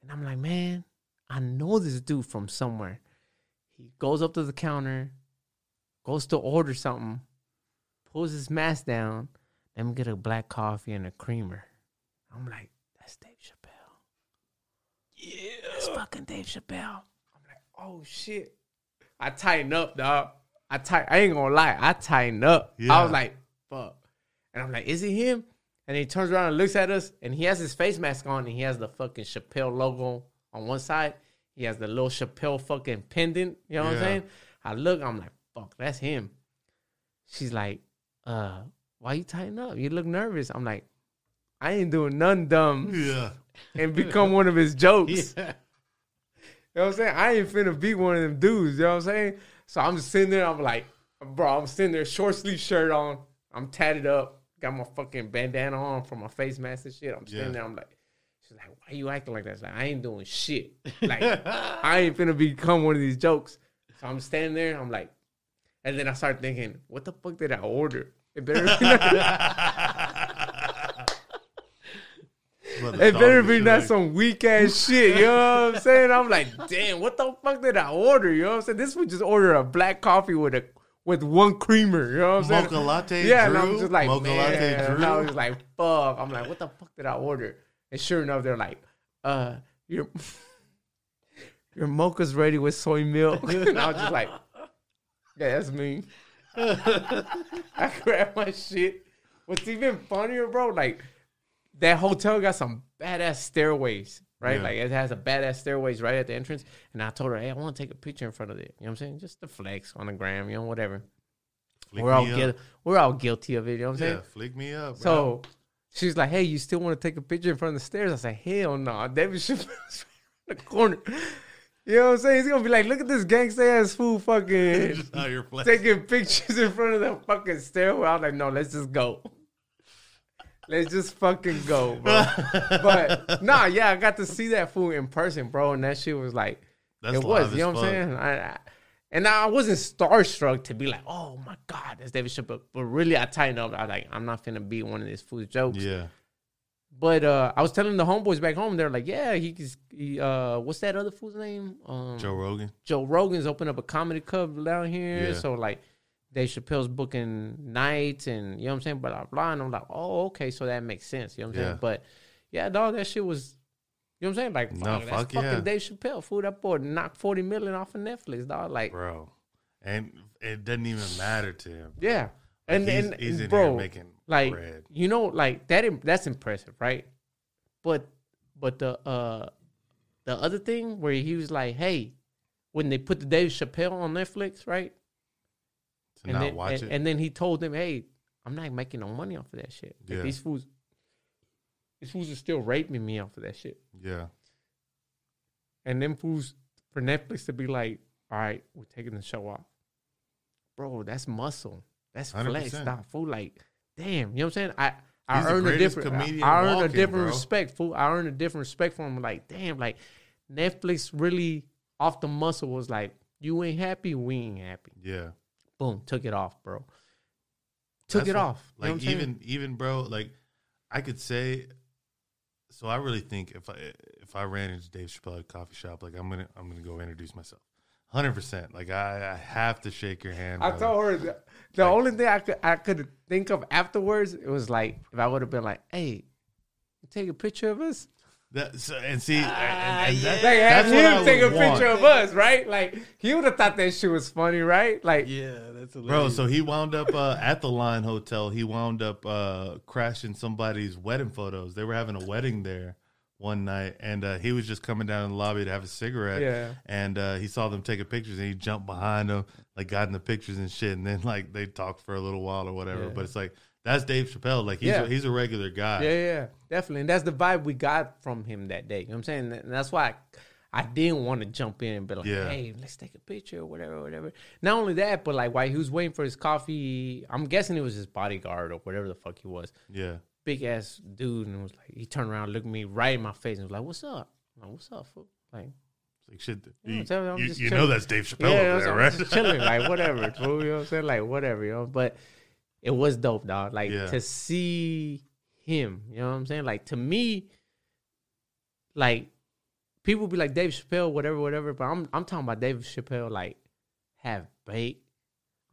S2: and I'm like, man, I know this dude from somewhere. He goes up to the counter, goes to order something, pulls his mask down. Let me get a black coffee and a creamer. I'm like, that's Dave Chappelle. Yeah, that's fucking Dave Chappelle. I'm like, oh shit. I tighten up, dog. I tight. I ain't gonna lie. I tighten up. I was like, fuck. And I'm like, is it him? And he turns around and looks at us, and he has his face mask on, and he has the fucking Chappelle logo on one side. He has the little Chappelle fucking pendant. You know what I'm saying? I look, I'm like, fuck, that's him. She's like, uh, why you tighten up? You look nervous. I'm like, I ain't doing nothing dumb
S1: Yeah.
S2: and become one of his jokes.
S3: Yeah.
S2: You know what I'm saying? I ain't finna be one of them dudes. You know what I'm saying? So I'm just sitting there. I'm like, bro, I'm sitting there, short sleeve shirt on. I'm tatted up. Got my fucking bandana on for my face mask and shit. I'm sitting
S1: Yeah.
S2: there. I'm like, she's like, why you acting like that? It's like, I ain't doing shit. Like, I ain't finna become one of these jokes. So I'm standing there. I'm like, and then I start thinking, what the fuck did I order? It better be it better be not some weak ass shit. You know what I'm saying? I'm like, damn, what the fuck did I order? You know what I'm saying? This would just order a black coffee with a with one creamer. You know what I'm saying?
S1: Mocha latte.
S2: Yeah,
S1: Drew?
S2: and I'm just like,
S1: mocha
S2: man.
S1: latte.
S2: And
S1: Drew.
S2: I was like, fuck. I'm like, what the fuck did I order? And sure enough, they're like, uh, your your mocha's ready with soy milk. and I was just like, yeah, that's me. I grabbed my shit. What's even funnier, bro? Like that hotel got some badass stairways, right?
S1: Yeah.
S2: Like it has a badass stairways right at the entrance. And I told her, hey, I want to take a picture in front of it. You know what I'm saying? Just the flex on the gram, you know, whatever.
S1: Flick
S2: we're all guilty. We're all guilty of it. You know what I'm
S1: Yeah,
S2: saying?
S1: flick me up. bro.
S2: So she's like, "Hey, you still want to take a picture in front of the stairs?" I said, "Hell no, David Chappelle's in the corner." You know what I'm saying? He's gonna be like, "Look at this gangsta ass fool, fucking
S1: just how you're flexing.
S2: taking pictures in front of the fucking stairwell." I was like, "No, let's just go. Let's just fucking go, bro." but nah, yeah, I got to see that fool in person, bro, and that shit was like,
S1: That's
S2: it was. You know what I'm saying? I, I, and I wasn't starstruck to be like, oh my god, that's David Chappelle. But really, I tightened up. I was like, I'm not finna be one of these fool's jokes.
S1: Yeah.
S2: But uh, I was telling the homeboys back home, they're like, yeah, he's he, uh, what's that other fool's name? Um,
S1: Joe Rogan.
S2: Joe Rogan's opened up a comedy club down here.
S1: Yeah.
S2: So like, Dave Chappelle's booking nights and you know what I'm saying, blah blah blah. And I'm like, oh okay, so that makes sense. You know what I'm
S1: Yeah.
S2: saying? But yeah, dog, that shit was. You know what I'm saying? Like,
S1: No,
S2: fuck,
S1: fuck
S2: fucking. Dave Chappelle. Food up boy knocked forty million off of Netflix, dog. Like,
S1: Bro. And it doesn't even matter to him.
S2: yeah, and
S1: he's,
S2: and
S1: he's in
S2: bro,
S1: making
S2: like
S1: bread.
S2: you know, like that. That's impressive, right? But but the uh the other thing where he was like, hey, when they put the Dave Chappelle on Netflix, right?
S1: To
S2: and
S1: not
S2: then,
S1: watch
S2: and,
S1: it.
S2: and then he told them, hey, I'm not making no money off of that shit. Like,
S1: Yeah.
S2: These fools, these fools are still raping me off of that shit.
S1: yeah.
S2: And then fools for Netflix to be like, all right, we're taking the show off. Bro, that's muscle. That's flex.
S1: 100%.
S2: Dog. Fool, like, damn. You know what I'm saying? I I
S1: He's
S2: earn a different I, I earn a different
S1: bro.
S2: respect, fool. I earn a different respect for him. Like, damn, like Netflix really off the muscle was like, you ain't happy, we ain't happy.
S1: Yeah.
S2: Boom, took it off, bro. Took
S1: That's
S2: it
S1: what-
S2: off. You know
S1: Like
S2: what saying?
S1: even even bro, like I could say. So I really think if I if if I ran into Dave Chappelle at a coffee shop, like I'm gonna I'm gonna go introduce myself. Hundred percent. Like I, I have to shake your hand.
S2: I
S1: brother.
S2: told her the, the only thing I could I could think of afterwards it was like if I would have been like, "Hey, take a picture of us."
S1: That, so, and see, and, and that-
S2: Like have
S1: that's what I
S2: him take a
S1: want.
S2: picture of us, right? Like he would have thought that shit was funny, right? Like
S3: Yeah, that's a little.
S1: Bro, so he wound up uh, at the Line Hotel. He wound up uh, crashing somebody's wedding photos. They were having a wedding there one night, and uh, he was just coming down in the lobby to have a cigarette.
S2: Yeah.
S1: And uh, he saw them taking pictures, and he jumped behind them, like got in the pictures and shit. And then like they talked for a little while or whatever.
S2: Yeah.
S1: But it's like that's Dave Chappelle. Like he's
S2: Yeah.
S1: a, he's a regular guy.
S2: Yeah, yeah, definitely. And that's the vibe we got from him that day. You know what I'm saying? And that's why I, I didn't want to jump in and be like,
S1: Yeah.
S2: hey, let's take a picture or whatever, whatever. Not only that, but like while he was waiting for his coffee, I'm guessing it was his bodyguard or whatever the fuck he was.
S1: Yeah.
S2: Big ass dude. And was like, he turned around, looked me right in my face and was like, what's up? Like, what's up, fool? Like,
S1: like shit. You, you- you know that's Dave Chappelle
S2: yeah,
S1: over there,
S2: I'm
S1: right?
S2: just chilling, like whatever, you know what I'm saying? Like whatever, you know. But it was dope, dog. Like
S1: Yeah.
S2: to see him, you know what I'm saying? Like to me, like people be like Dave Chappelle, whatever, whatever. But I'm I'm talking about Dave Chappelle, like Half Baked.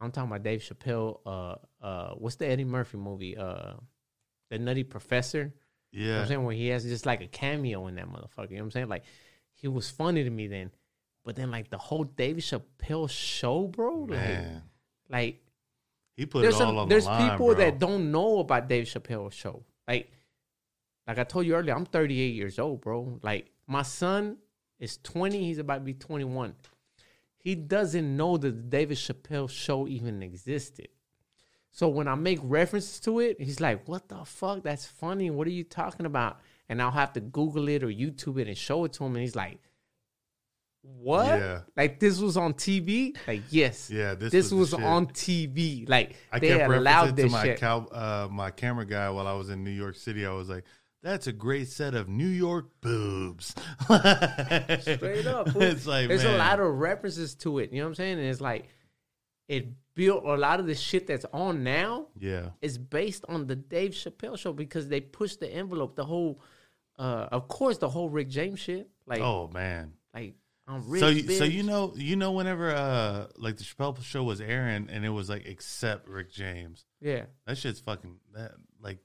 S2: I'm talking about Dave Chappelle. Uh, uh, what's the Eddie Murphy movie? Uh, the Nutty Professor. You know what
S1: yeah.
S2: I'm saying? Where he has just like a cameo in that motherfucker. You know what I'm saying? Like he was funny to me then. But then like the whole Dave Chappelle show, bro. Like,
S1: Man.
S2: like
S1: He put
S2: there's
S1: it all
S2: some,
S1: on
S2: there's
S1: the line,
S2: people
S1: bro.
S2: that don't know about Dave Chappelle's show. Like like I told you earlier, I'm 38 years old, bro. Like my son is 20, he's about to be 21. He doesn't know that the David Chappelle show even existed. So when I make references to it, he's like, "What the fuck? That's funny. What are you talking about?" And I'll have to Google it or YouTube it and show it to him, and he's like, "What?
S1: Yeah.
S2: Like this was on TV? Like yes,
S1: Yeah, this
S2: this,
S1: was
S2: was, on TV. Like
S1: I
S2: they
S1: kept
S2: allowed this
S1: to my
S2: shit.
S1: cow, uh, my camera guy while I was in New York City. I was like, "That's a great set of New York boobs."
S2: Straight up, fool.
S1: it's like
S2: There's
S1: man,
S2: a lot of references to it. You know what I'm saying? And it's like it built a lot of the shit that's on now
S1: yeah,
S2: It's based on the Dave Chappelle show because they pushed the envelope. The whole, uh, of course, the whole Rick James shit. Like,
S1: oh man.
S2: like I'm rich.
S1: so you, so you know you know whenever uh like the Chappelle show was airing and it was like except Rick James
S2: yeah.
S1: that shit's fucking that like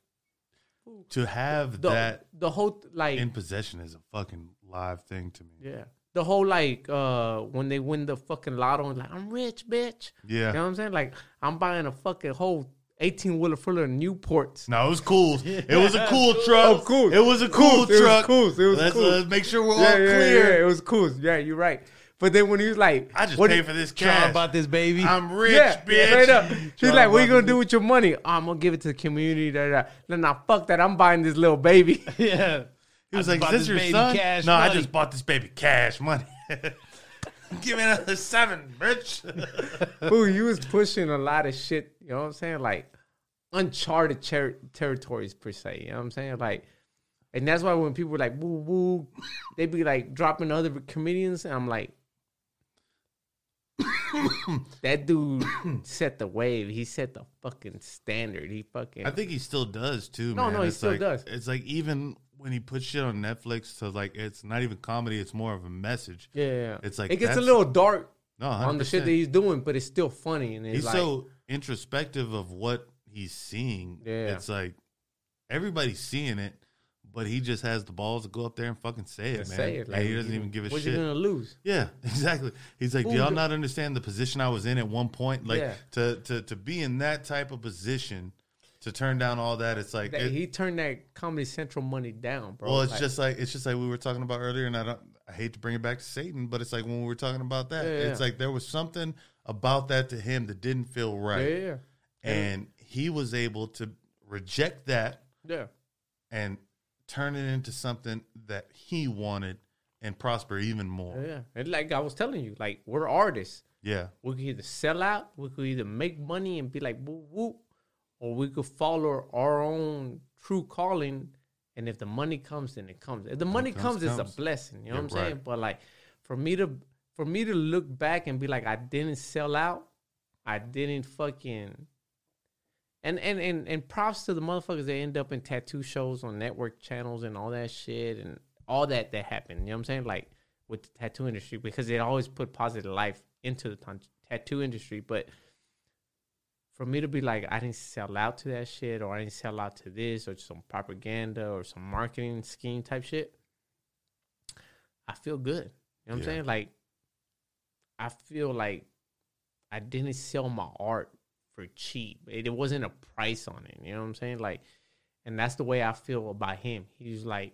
S1: to have
S2: The
S1: that
S2: the whole like
S1: in possession is a fucking live thing to me.
S2: yeah. The whole like uh when they win the fucking lotto and like I'm rich, bitch.
S1: Yeah.
S2: You know what I'm saying? Like I'm buying a fucking whole 18 wheeler full of Newports.
S1: No, it was cool. It was a cool truck.
S2: Oh, cool.
S1: It was a cool
S2: Cool. It was
S1: truck.
S2: cool. It was
S1: Let's
S2: cool.
S1: uh, make sure we're
S2: yeah,
S1: all
S2: yeah,
S1: clear.
S2: yeah, it was cool. Yeah, you're right. But then when he was like,
S1: I just
S2: what
S1: pay for this
S3: Trying
S1: cash.
S3: about this baby.
S1: I'm rich,
S2: yeah,
S1: bitch.
S2: straight up. She's like, "What are
S1: you
S2: gonna do with your money? Oh, I'm gonna give it to the community." Da, da. da. No, nah, fuck that. I'm buying this little baby.
S3: yeah.
S1: He was
S3: I
S1: like,
S3: bought
S1: "Is this
S3: this
S1: your son?"
S3: cash
S1: no, I just bought this baby cash money. Give me another seven, bitch.
S2: Ooh, you was pushing a lot of shit. You know what I'm saying? Like uncharted ter- territories per se. You know what I'm saying? Like, and that's why when people were like, "Woo woo," they be like dropping other comedians, and I'm like. that dude set the wave. He set the fucking standard. He fucking.
S1: I think he still does too.
S2: No,
S1: man.
S2: no, he
S1: It's
S2: still
S1: like-
S2: does.
S1: It's like even when he puts shit on Netflix, so like it's not even comedy; it's more of a message.
S2: yeah, yeah.
S1: It's like
S2: it gets a little dark
S1: No,
S2: on the shit that he's doing, but it's still funny. And it's
S1: he's
S2: like,
S1: so introspective of what he's seeing.
S2: Yeah.
S1: It's like everybody's seeing it, but he just has the balls to go up there and fucking say it, man.
S2: say it.
S1: And
S2: Like
S1: he doesn't even give a
S2: what
S1: shit.
S2: you gonna lose?
S1: Yeah, exactly. He's like, do y'all not understand the position I was in at one point? Like
S2: Yeah.
S1: to to to be in that type of position, to turn down all that, it's like
S2: That
S1: it-
S2: he turned that Comedy Central money down, bro.
S1: well, it's
S2: Like,
S1: just like it's just like we were talking about earlier, and I don't. I hate to bring it back to Satan, but it's like when we were talking about that,
S2: Yeah, yeah.
S1: it's like there was something about that to him that didn't feel right,
S2: yeah, yeah.
S1: and he was able to reject that
S2: yeah.
S1: and turn it into something that he wanted and prosper even more.
S2: Yeah, and like I was telling you, like we're artists.
S1: Yeah,
S2: We could either sell out, we could either make money and be like whoop whoop, or we could follow our own true calling. And if the money comes, then it comes. If the money
S1: comes,
S2: comes, it's
S1: comes.
S2: a blessing. You know
S1: Yeah,
S2: what I'm saying? But like for me to for me to look back and be like, I didn't sell out, I didn't fucking. And and and and props to the motherfuckers that end up in tattoo shows on network channels and all that shit and all that that happened. You know what I'm saying? Like with the tattoo industry because it always put positive life into the t- tattoo industry. But for me to be like, I didn't sell out to that shit, or I didn't sell out to this, or some propaganda, or some marketing scheme type shit, I feel good. You know what I'm saying? Like, I feel like I didn't sell my art for cheap. It, it wasn't a price on it. You know what I'm saying? Like, and that's the way I feel about him. He's like, you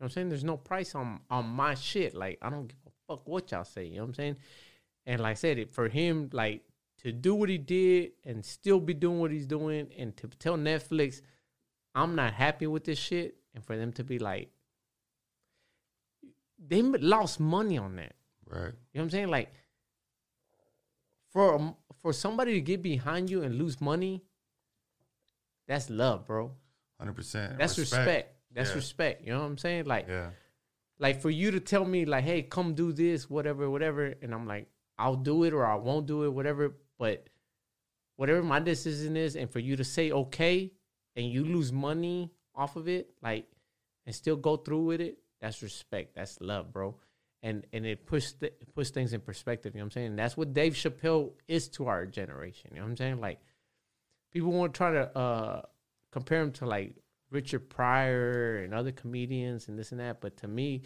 S2: know what I'm saying? There's no price on on my shit. Like, I don't give a fuck what y'all say. You know what I'm saying? And like I said, it for him, like to do what he did and still be doing what he's doing, and to tell Netflix, I'm not happy with this shit, and for them to be like, they lost money on that.
S1: Right.
S2: You know what I'm saying? Like for um, for somebody to get behind you and lose money, that's love, bro.
S1: Hundred percent.
S2: That's respect. That's
S1: Yeah.
S2: respect. You know what I'm saying? Like
S1: Yeah.
S2: like for you to tell me like, hey, come do this, whatever, whatever, and I'm like, I'll do it or I won't do it, whatever. But whatever my decision is, and for you to say okay and you lose money off of it, like, and still go through with it, that's respect. That's love, bro. And and it push th- puts things in perspective. You know what I'm saying? That's what Dave Chappelle is to our generation. You know what I'm saying? Like people want to try to uh compare him to like Richard Pryor and other comedians and this and that, but to me,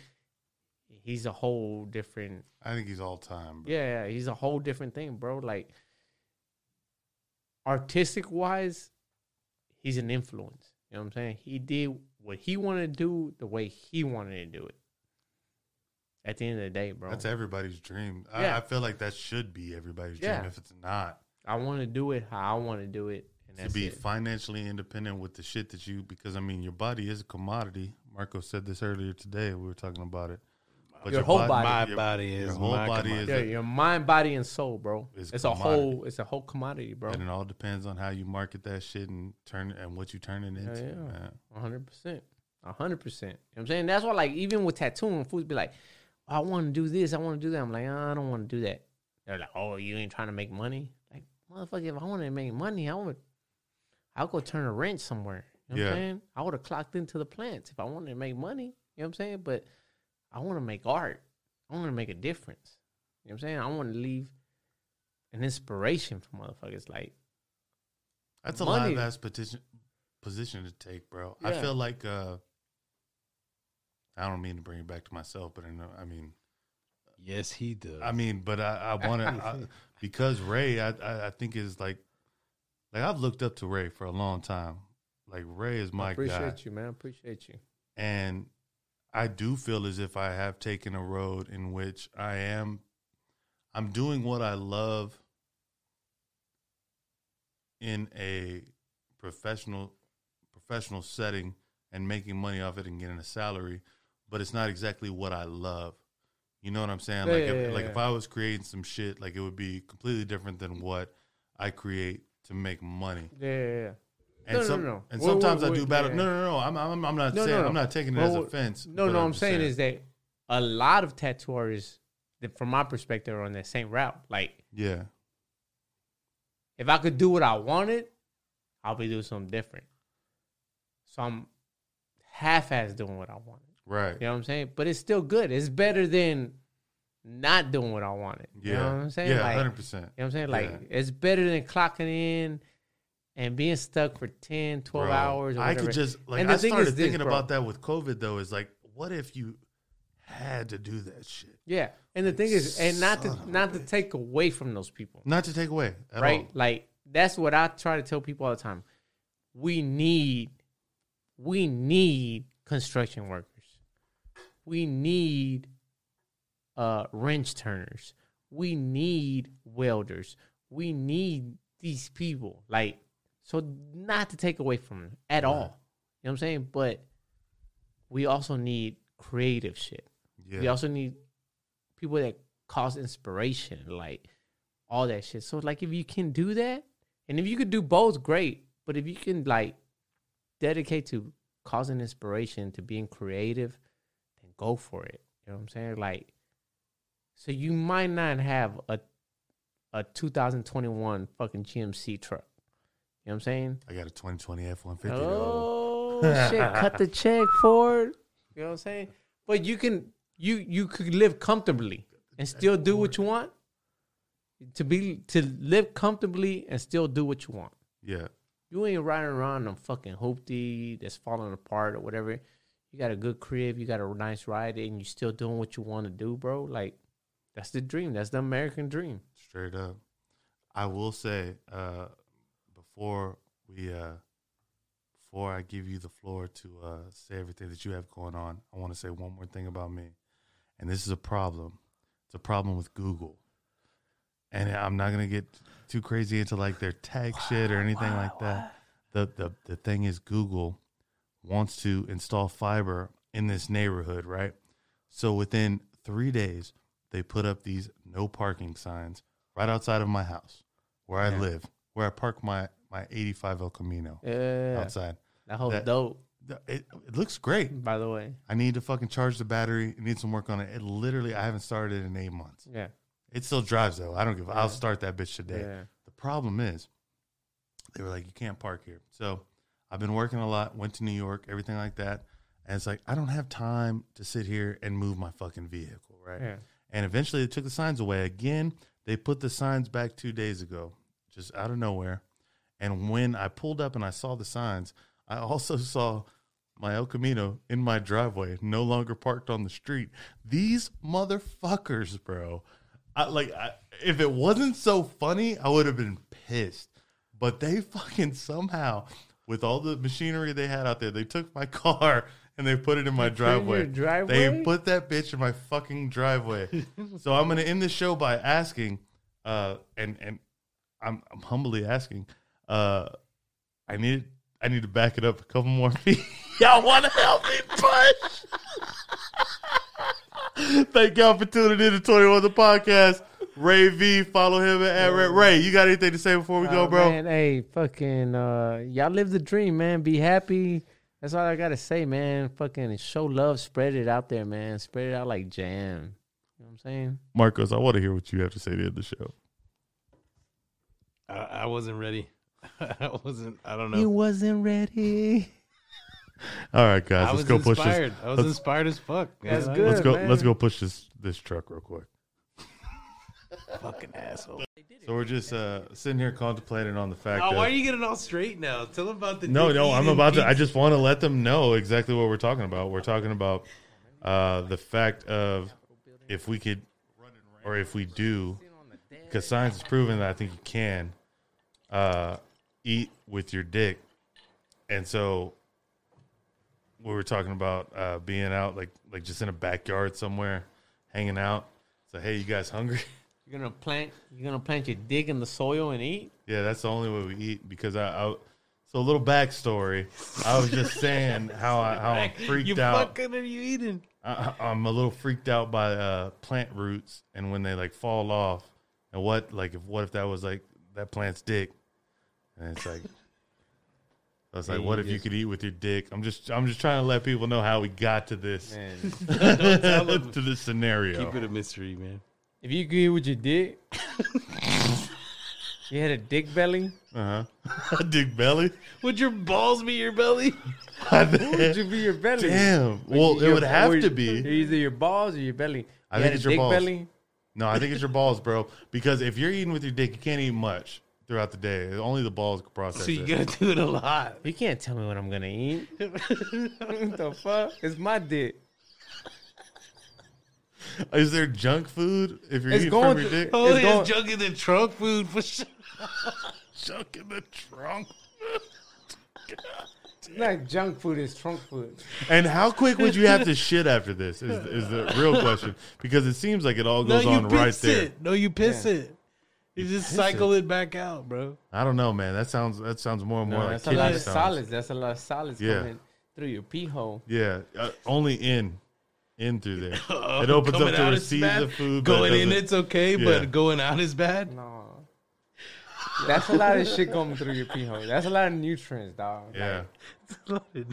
S2: he's a whole different.
S1: I think he's all time. bro.
S2: Yeah, he's a whole different thing, bro. Like artistic wise, he's an influence. You know what I'm saying? He did what he wanted to do the way he wanted to do it. At the end of the day, bro,
S1: That's everybody's dream.
S2: Yeah.
S1: I, I feel like that should be everybody's
S2: Yeah.
S1: dream. If it's not,
S2: I want to do it how I want to do it, and
S1: to be
S2: it.
S1: financially independent with the shit that you, because I mean, your body is a commodity. Marco said this earlier today. We were talking about it. But
S2: Your whole body.
S3: My
S1: your-
S3: body is
S1: your whole
S3: my
S1: body
S3: commodity.
S1: is
S2: Yeah, your mind, body, and soul, bro.
S1: It's
S2: It's, a whole. It's a whole commodity, bro.
S1: And it all depends on how you market that shit and turn and what you turn it into.
S2: yeah.
S1: man.
S2: Hundred percent. Hundred percent. You know what I'm saying? That's why like even with tattooing, fools be like, I want to do this, I want to do that. I'm like, "Uh, I don't want to do that. They're like, Oh, you ain't trying to make money? Like, motherfucker, if I wanted to make money, I would I'll go turn a wrench somewhere. You know what
S1: Yeah.
S2: I'm saying? I would have clocked into the plants if I wanted to make money. You know what I'm saying? But I want to make art. I want to make a difference. You know what I'm saying? I want to leave an inspiration for motherfuckers. Like,
S1: That's a
S2: Money.
S1: live ass position position to take, bro. I feel like uh I don't mean to bring it back to myself, but I know I mean
S3: Yes, he does.
S1: I mean, but I, I want to because Ray, I, I I think is like like I've looked up to Ray for a long time. Like Ray is
S2: I
S1: my
S2: appreciate
S1: guy,
S2: you, man. I appreciate you.
S1: and I do feel as if I have taken a road in which I am I'm doing what I love in a professional professional setting and making money off it and getting a salary, but it's not exactly what I love. You know what I'm saying?
S2: Yeah,
S1: like if,
S2: yeah,
S1: like
S2: yeah.
S1: if I was creating some shit, like it would be completely different than what I create to make money.
S2: Yeah, yeah, yeah.
S1: And
S2: No, no,
S1: some,
S2: no, no.
S1: and
S2: Wait,
S1: sometimes I do battle.
S2: yeah.
S1: No, no, no. I'm I'm, I'm not
S2: No,
S1: saying
S2: no, no.
S1: I'm not taking it
S2: Well,
S1: as offense.
S2: No, no, I'm
S1: just
S2: saying, is that a lot of tattoo artists, that from my perspective, are on that same route. Like,
S1: yeah,
S2: if I could do what I wanted, I'll be doing something different. So I'm half-ass doing what I wanted.
S1: right.
S2: You know what I'm saying? But it's still good. It's better than not doing what I wanted. You
S1: Yeah,
S2: know what I'm saying?
S1: Yeah,
S2: like,
S1: hundred percent.
S2: You know what I'm saying? Like,
S1: Yeah.
S2: it's better than clocking in and being stuck for 10, 12 hours. Or
S1: I could just like
S2: And
S1: I started
S2: is this,
S1: thinking
S2: bro.
S1: about that with COVID though. Is like, what if you had to do that shit?
S2: Yeah, and the thing is, and not to not to take away from those people,
S1: Not to take away, at
S2: right?
S1: all.
S2: Like that's what I try to tell people all the time. We need, we need construction workers. We need uh wrench turners. We need welders. We need these people. Like so, not to take away from them at all. You know what I'm saying? But we also need creative shit.
S1: Yeah,
S2: We also need people that cause inspiration, like all that shit. So like if you can do that, and if you could do both, great. But if you can like dedicate to causing inspiration, to being creative, then go for it. You know what I'm saying? Like so you might not have a a 2021 fucking GMC truck. You know what I'm saying?
S1: I got a 2020 F 150.
S2: Oh shit, cut the check for it. You know what I'm saying? But you can you you could live comfortably and still do what you want. To be to live comfortably and still do what you want.
S1: Yeah.
S2: You ain't riding around on fucking hoopty that's falling apart or whatever. You got a good crib, you got a nice ride, and you still doing what you want to do, bro. Like that's the dream. That's the American dream.
S1: Straight up. I will say, uh, before we uh before I give you the floor to uh say everything that you have going on, I want to say one more thing about me. And this is a problem. It's a problem with Google. And I'm not gonna get too crazy into like their tag shit or anything like that. The the the thing is Google wants to install fiber in this neighborhood, right? So within three days, they put up these no parking signs right outside of my house where I live, where I park my my 85 El Camino
S2: Yeah,
S1: outside.
S2: that whole
S1: That-
S2: dope.
S1: Th- It, it looks great.
S2: By the way,
S1: I need to fucking charge the battery. It needs some work on it. It literally, I haven't started it in eight months.
S2: yeah,
S1: It still drives though. I don't give. I'll start that bitch today.
S2: yeah.
S1: The problem is, they were like, you can't park here. So I've been working a lot. Went to New York, everything like that, and it's like I don't have time to sit here and move my fucking vehicle, right?
S2: yeah.
S1: And eventually they took the signs away again. They put the signs back two days ago, just out of nowhere. And when I pulled up and I saw the signs, I also saw my El Camino in my driveway, no longer parked on the street. These motherfuckers, bro. I like I, if it wasn't so funny, I would have been pissed. But they fucking somehow, with all the machinery they had out there, they took my car and they put it in my
S2: They put in
S1: driveway.
S2: driveway?
S1: They put that bitch in my fucking driveway. so I'm gonna end the show by asking, uh, and and I'm I'm humbly asking, uh, I need I need to back it up a couple more feet. y'all want to help me push? Thank y'all for tuning in to 21 the podcast. Ray V, follow him at Ray. Ray, you got anything to say before we go,
S2: Oh,
S1: bro?
S2: Man, hey, fucking, uh, y'all live the dream, man. Be happy. That's all I gotta say, man. Fucking show love, spread it out there, man. Spread it out like jam. You know what I'm saying?
S1: Marcos, I want to hear what you have to say to end the show.
S3: I, I wasn't ready. I wasn't. I don't know.
S2: He wasn't ready.
S1: All right, guys,
S3: I
S1: let's
S3: was
S1: go push this.
S3: inspired. I was
S1: let's-
S3: inspired as fuck.
S2: That's good.
S1: Let's go.
S2: man.
S1: Let's go push this this truck real quick.
S3: Fucking asshole.
S1: So we're just uh, sitting here contemplating on the fact
S3: Oh,
S1: that
S3: why are you getting all straight now? Tell them about the.
S1: no, no, I'm
S3: eating
S1: about to. I just want to let them know exactly what we're talking about. We're talking about uh, the fact of if we could, or if we do, because science has proven that I think you can uh, eat with your dick, and so we were talking about uh, being out, like like just in a backyard somewhere, hanging out. So hey, you guys hungry?
S2: You're gonna plant. You're gonna plant your dig in the soil and eat.
S1: Yeah, that's the only way we eat because I. I so a little backstory. I was just saying how I how I'm freaked
S3: you
S1: out.
S3: fucking are you eating?
S1: I, I'm a little freaked out by uh, plant roots and when they like fall off and what like if what if that was like that plant's dick and it's like. I was like,
S2: Yeah,
S1: "What if you
S2: just-
S1: could eat with your dick?" I'm just, I'm just trying to let people know how we got to this,
S2: Man,
S1: to this scenario.
S3: Keep it a mystery, man.
S2: if you could eat with your dick, you had a dick belly.
S1: Uh huh. A dick belly.
S3: Would your balls be your belly?
S2: Would you be your belly?
S1: Damn. Well, it
S2: Your-
S1: would have
S2: or
S1: to be.
S2: either your balls or your belly.
S1: I
S2: You
S1: think
S2: had
S1: it's your
S2: dick
S1: balls.
S2: belly.
S1: No, I think it's your balls, bro. Because if you're eating with your dick, you can't eat much throughout the day. Only the balls can process
S3: So you
S1: it.
S3: gotta do it a lot.
S2: You can't tell me what I'm gonna eat. what the fuck? It's my dick.
S1: Is there junk food if you're
S2: It's
S1: eating
S2: going
S1: from your
S2: to-
S1: dick?
S3: Oh,
S2: It's
S3: it's
S2: going-
S3: junk in the trunk food for sure.
S1: Junk in the trunk.
S2: It's not junk food. It's trunk food.
S1: And how quick would you have to shit after this? Is, is the real question because it seems like it all goes
S3: you
S1: on right
S3: piss
S1: there.
S3: No, you piss it. You, just
S2: piss
S3: cycle it. back out, bro.
S1: I don't know, man. That sounds that sounds more and more
S2: No,
S1: like
S2: that's a
S1: kidney
S2: lot of
S1: stones.
S2: solids. That's a lot of solids
S1: Yeah.
S2: coming through your pee hole.
S1: Yeah, uh, only in, in through there.
S3: Oh,
S1: it opens up to
S3: out
S1: receive the food. but it
S3: Going in, it's okay,
S1: Yeah.
S3: but going out is bad.
S2: No. That's a lot of shit going through your pee hole. That's a lot of nutrients, dog. Yeah, like,
S1: yeah.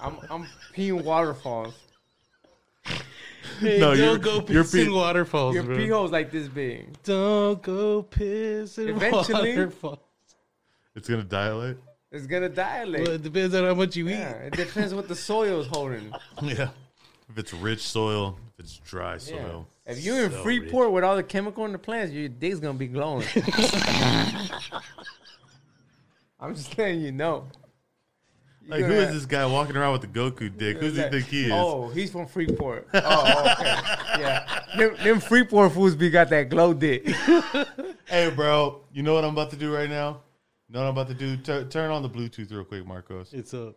S2: I'm I'm peeing waterfalls.
S3: Hey,
S1: No,
S3: don't
S1: you're-
S3: go
S1: you're
S3: piss waterfalls,
S2: Your
S3: bro.
S2: pee hole's like this big.
S3: Don't go pissing
S2: Eventually-
S3: waterfalls.
S1: It's gonna dilate.
S2: It's gonna dilate.
S3: Well, it depends on how much you
S2: yeah, it depends what the soil is holding.
S1: Yeah. If it's rich soil, if it's dry
S2: Yeah.
S1: soil.
S2: If you're in
S3: So
S2: Freeport with all the chemical in the plants, your dick's gonna be glowing. I'm just letting you know.
S1: Like, who is this guy walking around with the Goku dick? Who does he think he is?
S2: Oh, he's from Freeport. Oh, okay. yeah. Them, them Freeport fools be got that glow dick.
S1: Hey, bro, you know what I'm about to do right now? You know what I'm about to do? Tur- turn on the Bluetooth real quick, Marcos.
S3: It's a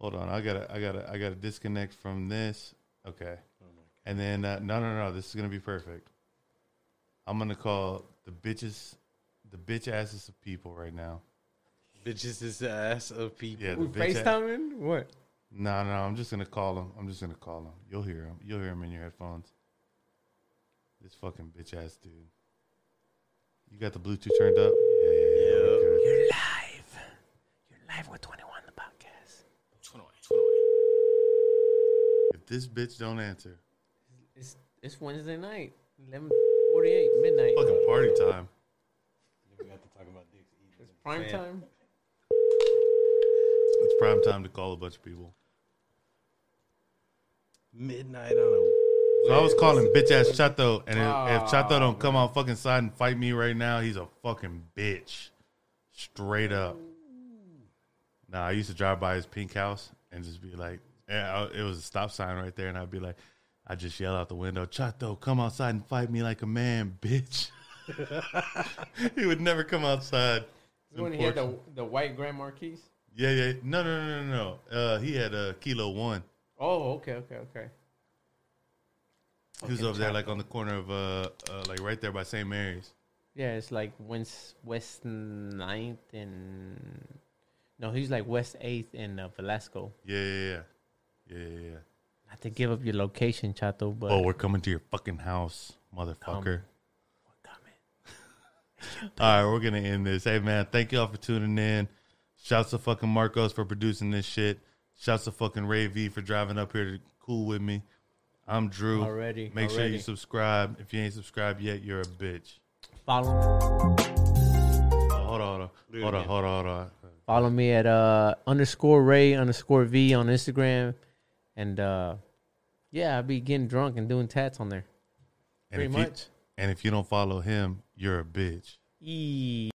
S1: Hold on, I gotta, I gotta, I gotta disconnect from this. Okay, and then uh, no, no, no, this is gonna be perfect. I'm gonna call the bitches, the bitch asses of people right now.
S3: Bitches is the ass of people.
S1: Yeah, the
S2: We
S1: bitch. a-
S2: FaceTiming? What?
S1: no, no, I'm just gonna call them. I'm just gonna call them. You'll hear him. You'll hear him in your headphones. This fucking bitch ass dude. You got the Bluetooth turned up? Yeah, yeah, yeah.
S3: Yep.
S1: we're good.
S2: You're live. You're live with 21 the podcast. Twenty One. Twenty One.
S1: If this bitch don't answer,
S2: It's it's Wednesday night, 11:48 midnight.
S1: fucking party time.
S3: We have to talk about dicks.
S2: It's prime
S3: Man.
S2: time.
S1: Prime time to call a bunch of people.
S3: Midnight on a.
S1: So I was calling bitch ass Chato, and if, if
S2: Oh,
S1: Chato don't come on fucking side and fight me right now, he's a fucking bitch, straight up. Nah, I used to drive by his pink house and just be like, it was a stop sign right there, and I'd be like, I just yell out the window, Chato, come outside and fight me like a man, bitch. he would never come outside.
S2: When he had the, the white Grand Marquis.
S1: Yeah, yeah, no, no, no, no, no. Uh, he had a kilo one.
S2: Oh, okay, okay, okay.
S1: He was
S2: Fucking
S1: over there, like on the corner of, uh, uh like right there by St. Mary's.
S2: Yeah, it's like West West Ninth and no, he's like West 8th and uh, Velasco.
S1: Yeah, yeah, yeah, yeah, yeah. yeah.
S2: Not to give up your location, Chato, but
S1: Oh, we're coming to your fucking house, motherfucker.
S2: Come. we're coming.
S1: All right, we're gonna end this. Hey man, thank y'all for tuning in. Shouts to fucking Marcos for producing this shit. Shouts to fucking Ray V for driving up here to cool with me. I'm Drew.
S2: Already,
S1: Make sure you subscribe. If you ain't subscribed yet, you're a bitch.
S2: Follow
S1: Oh, hold on, hold on, hold on, hold on, hold on.
S2: follow me at uh underscore Ray underscore V on Instagram, and uh yeah, I'll be getting drunk and doing tats on there.
S1: And
S2: Pretty
S1: if you,
S2: much.
S1: and if you don't follow him, you're a bitch.
S2: E.